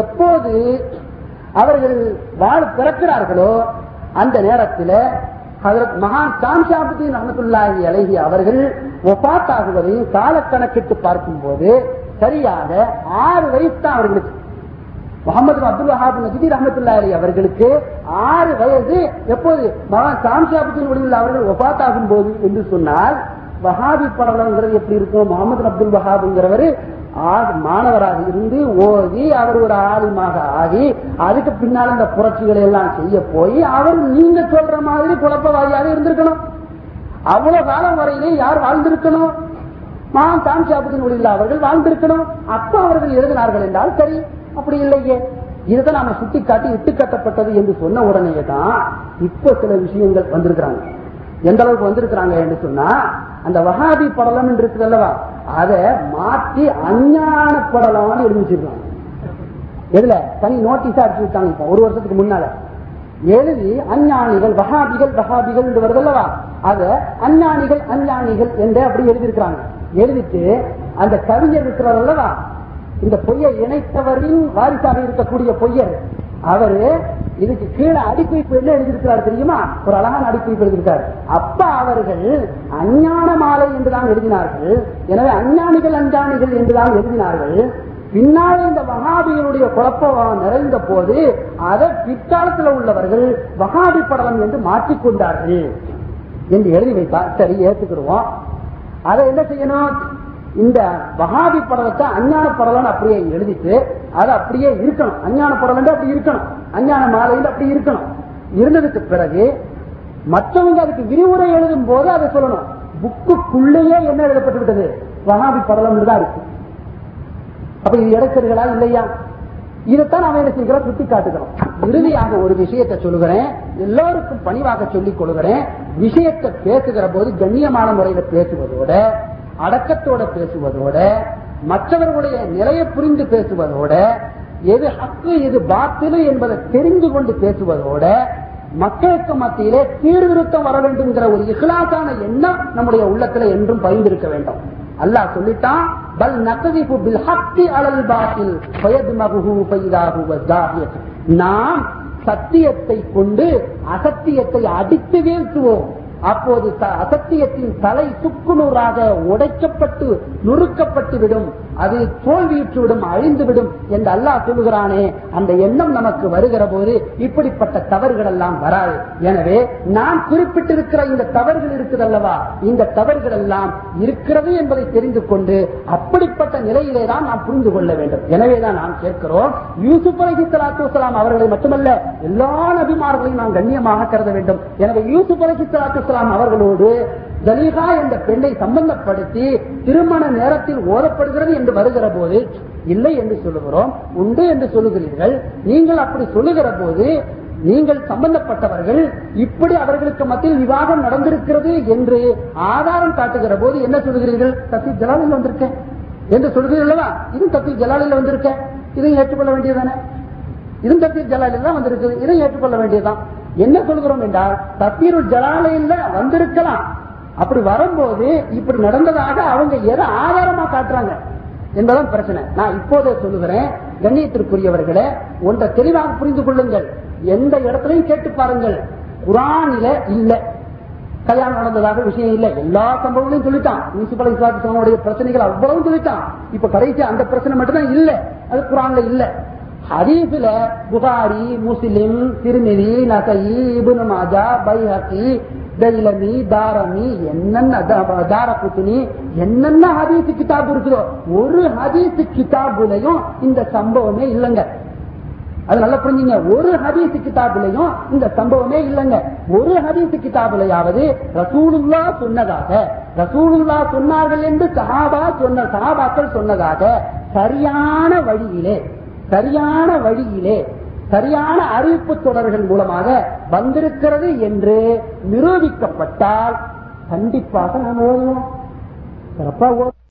எப்போது அவர்கள் வாழ் பிறக்கிறார்களோ அந்த நேரத்தில் ஹதரத் மகான் சாம்ஷாபுதீன் ரஹமத்துல்லாஹி அலைஹி அவர்கள் ஒப்பாத்தாகுவதையும் காலக்கணக்கிட்டு பார்க்கும் பார்க்கும்போது சரியாக ஆறு வயசு தான் அவர்களுக்கு. முகமது அப்துல் வஹாப் நஜிதி ரஹமத்துல்லா அலி அவர்களுக்கு ஆறு வயது எப்போது? மகான் சாம்சாபுத்தின் ஒளிவில் அவர்கள் ஒபாத்தாகும் போது என்று சொன்னால் வஹாபி படலங்கிறது எப்படி இருக்கும்? முகமது அப்துல் வஹாப்ங்கிறவர் மாணவராக இருந்து ஓதி அவர் ஒரு ஆலிமாக ஆகி அதுக்கு பின்னால் இந்த புரட்சிகளை எல்லாம் செய்ய போய் அவர் நீங்க சொல்ற மாதிரி குழப்பவாதியாக இருந்திருக்கணும். அவ்வளவு காலம் வரையிலே யார் வாழ்ந்திருக்கணும்? மான் சாம்சாபுத்தின் ஒளியில் அவர்கள் வாழ்ந்திருக்கணும். அப்ப அவர்கள் எழுதினார்கள் என்றால் சரி. அப்படி இல்லையே. இதுதான் நாம சுட்டி காட்டி இட்டு கட்டப்பட்டது என்று சொன்ன உடனே தான் இப்ப சில விஷயங்கள் வந்திருக்கிறாங்க. எந்த அளவுக்கு வந்திருக்கிறாங்க என்று சொன்னா அந்த வகாபி படலம் என்று இருக்குது அல்லவா? அதை மாற்றி அஞ்ஞான படலம்னு எழுதிச்சிருக்காங்க. எதுல? தனி நோட்டீஸா அடிச்சு விட்டாங்க ஒரு வருஷத்துக்கு முன்னால. எழுதி அஞ்ஞானிகள் வகாபிகள் வகாபிகள் என்று வருது அல்லவா? அத அஞ்ஞானிகள் அஞ்ஞானிகள் என்று அப்படி எழுதியிருக்கிறாங்க. எழுதிட்டு அந்த கவிஞர் இருக்கிறார் அல்லவா? இந்த பொய்யை இணைத்தவரின் வாரிசாக இருக்கக்கூடிய பொய்யர் அவரு இதுக்கு கீழே அடிக்குறிப்பு என்ன எழுதியிருக்கிறார் தெரியுமா? ஒரு அழகான அடிக்குறிப்பு எழுதியிருக்கார். அப்ப அவர்கள் அஞ்ஞான மாலை என்றுதான் எழுதினார்கள். எனவே அஞ்ஞானிகள் அஞ்ஞானிகள் என்றுதான் எழுதினார்கள். பின்னால் இந்த வகாபியினுடைய குழப்பம் நிறைந்த போது அதை பிற்காலத்தில் உள்ளவர்கள் வகாபி படலம் என்று மாற்றிக்கொண்டார்கள் என்று எழுதி வைத்தார். சரி ஏத்துக்கிடுவோம். அதை என்ன செய்யணும்? இந்த வகாபி படலத்தை அஞ்ஞான படலம் அப்படியே எழுதிட்டு அது அப்படியே இருக்கணும். அஞ்ஞான படலம் அப்படி இருக்கணும். அஞ்ஞான மாலையில் அப்படி இருக்கணும். இருந்ததுக்கு பிறகு மற்றவங்க அதுக்கு விரிவுரை எழுதும் போது அதை சொல்லணும். புக்குக்குள்ளேயே என்ன எழுதப்பட்டு விட்டது? வகாபி படலம் தான் இருக்கு. அப்ப இது இடைச்சர்களா இல்லையா? இதைத்தான் அவன் என்ன செய்கிறோம்? சுட்டி காட்டுகிறோம் இறுதியாக ஒரு விஷயத்தை சொல்லுகிறேன். எல்லோருக்கும் பணிவாக சொல்லிக் கொள்கிறேன். விஷயத்தை பேசுகிற போது கண்ணியமான முறையில பேசுவதோட அடக்கத்தோட பேசுவதோட மற்றவர்களுடைய நிலையை புரிந்து பேசுவதோட எது ஹக்கு எது பாத்திலு என்பதை தெரிந்து கொண்டு பேசுவதோட மக்களுக்கு மத்தியிலே சீர்திருத்தம் வர வேண்டும்ங்கிற ஒரு இஹ்லாசான எண்ணம் நம்முடைய உள்ளத்துல என்றும் பயந்திருக்க வேண்டும். அல்லாஹ் சொல்லிட்டான் பல் நகதிபு பில் ஹக்கி அலல் பாத்தில் பயதுமகுஹு ஃபைதாஹு வஸாஹியத் நாம் சத்தியத்தை கொண்டு அசத்தியத்தை அடித்து வீழ்த்துவோம். அப்போது அசத்தியத்தின் தலை சுக்குநூறாக உடைக்கப்பட்டு நுறுக்கப்பட்டு விடும். அது தோல்வியுற்று விடும் அழிந்து விடும் என்று அல்லாஹ் சொல்லுகிறானே அந்த எண்ணம் நமக்கு வருகிற போது இப்படிப்பட்ட தவறுகள் எல்லாம் வராது. எனவே நான் குறிப்பிட்டிருக்கிற இந்த தவறுகள் இருக்குது அல்லவா இந்த தவறுகள் எல்லாம் இருக்கிறது என்பதை தெரிந்து கொண்டு அப்படிப்பட்ட நிலையிலே தான் நாம் புரிந்து கொள்ள வேண்டும். எனவேதான் நாம் கேட்கிறோம் யூசுப் அலஹி சலாத்து வலாம் அவர்களை மட்டுமல்ல எல்லா நபிமார்களையும் நாம் கண்ணியமாக கருத வேண்டும். எனவே யூசுப் அலஹி சலாத்து வலாம் அவர்களோடு ஜலீகா என்ற பெண்ணை சம்பந்தப்படுத்தி திருமண நேரத்தில் ஓதப்படுகிறது என்று வருகிற போது இல்லை என்று சொல்லுகிறோம் உண்டு என்று சொல்லுகிறீர்கள். நீங்கள் அப்படி சொல்லுகிற போது நீங்கள் சம்பந்தப்பட்டவர்கள் இப்படி அவர்களுக்கு மத்தியில் விவாதம் நடந்திருக்கிறது என்று ஆதாரம் காட்டுகிற போது என்ன சொல்லுகிறீர்கள்? தத்தி ஜலாலில் வந்திருக்கேன். என்று சொல்கிறீர்களா இது தத்தி ஜலாலில் வந்திருக்கேன். இதையும் ஏற்றுக்கொள்ள வேண்டியதானே இது தத்தீர் ஜலாலில் தான் வந்திருக்குது. இதையும் ஏற்றுக்கொள்ள வேண்டியதுதான். என்ன சொல்கிறோம் என்றால் தத்தீருள் ஜலாலையில் வந்திருக்கலாம். அப்படி வரும்போது இப்படி நடந்ததாக அவங்க எதை ஆதாரமா காட்டுறாங்க என்பதான் பிரச்சனை. நான் இப்போதே சொல்லுகிறேன் கண்ணியத்திற்குரியவர்களே ஒன்றை தெளிவாக புரிந்து கொள்ளுங்கள். எந்த இடத்துலையும் கேட்டு பாருங்கள். குரானில இல்ல. கல்யாணம் நடந்ததாக விஷயம் இல்ல. எல்லா சம்பவங்களையும் சொல்லிட்டான். முனிசிபல் இஸ்லாத்துடைய பிரச்சனைகள் அவ்வளவு சொல்லிட்டான். இப்ப கடைசி அந்த பிரச்சனை மட்டும்தான் இல்ல. அது குரான்ல இல்ல. ஹரீஃபில புகாரி முஸ்லிம் திருமிதி நசை இபுன் மாஜா பைஹி வெள்ளமி தாரமி என்னென்ன தாரகுத்தினி என்னென்ன ஹதீஸ் கிதாப் இருக்குதோ ஒரு ஹதீஸ் கிதாபுலையும் இந்த சம்பவமே இல்லைங்க அது நல்லா புரிஞ்சுங்க ஒரு ஹதீஸ் கிதாபுலையும் இந்த சம்பவமே இல்லைங்க ஒரு ஹதீஸ் கிதாபுலையாவது ரசூலுல்லா சொன்னதாக ரசூலுல்லா சொன்னார்கள் என்று சஹாபா சொன்ன சஹாபாக்கள் சொன்னதாக சரியான வழியிலே சரியான வழியிலே சரியான அறிவிப்பு தொடர்கள் மூலமாக வந்திருக்கிறது என்று நிரூபிக்கப்பட்டால் கண்டிப்பாக நாம் ஓதுவோம் சிறப்பாக ஓதுவோம்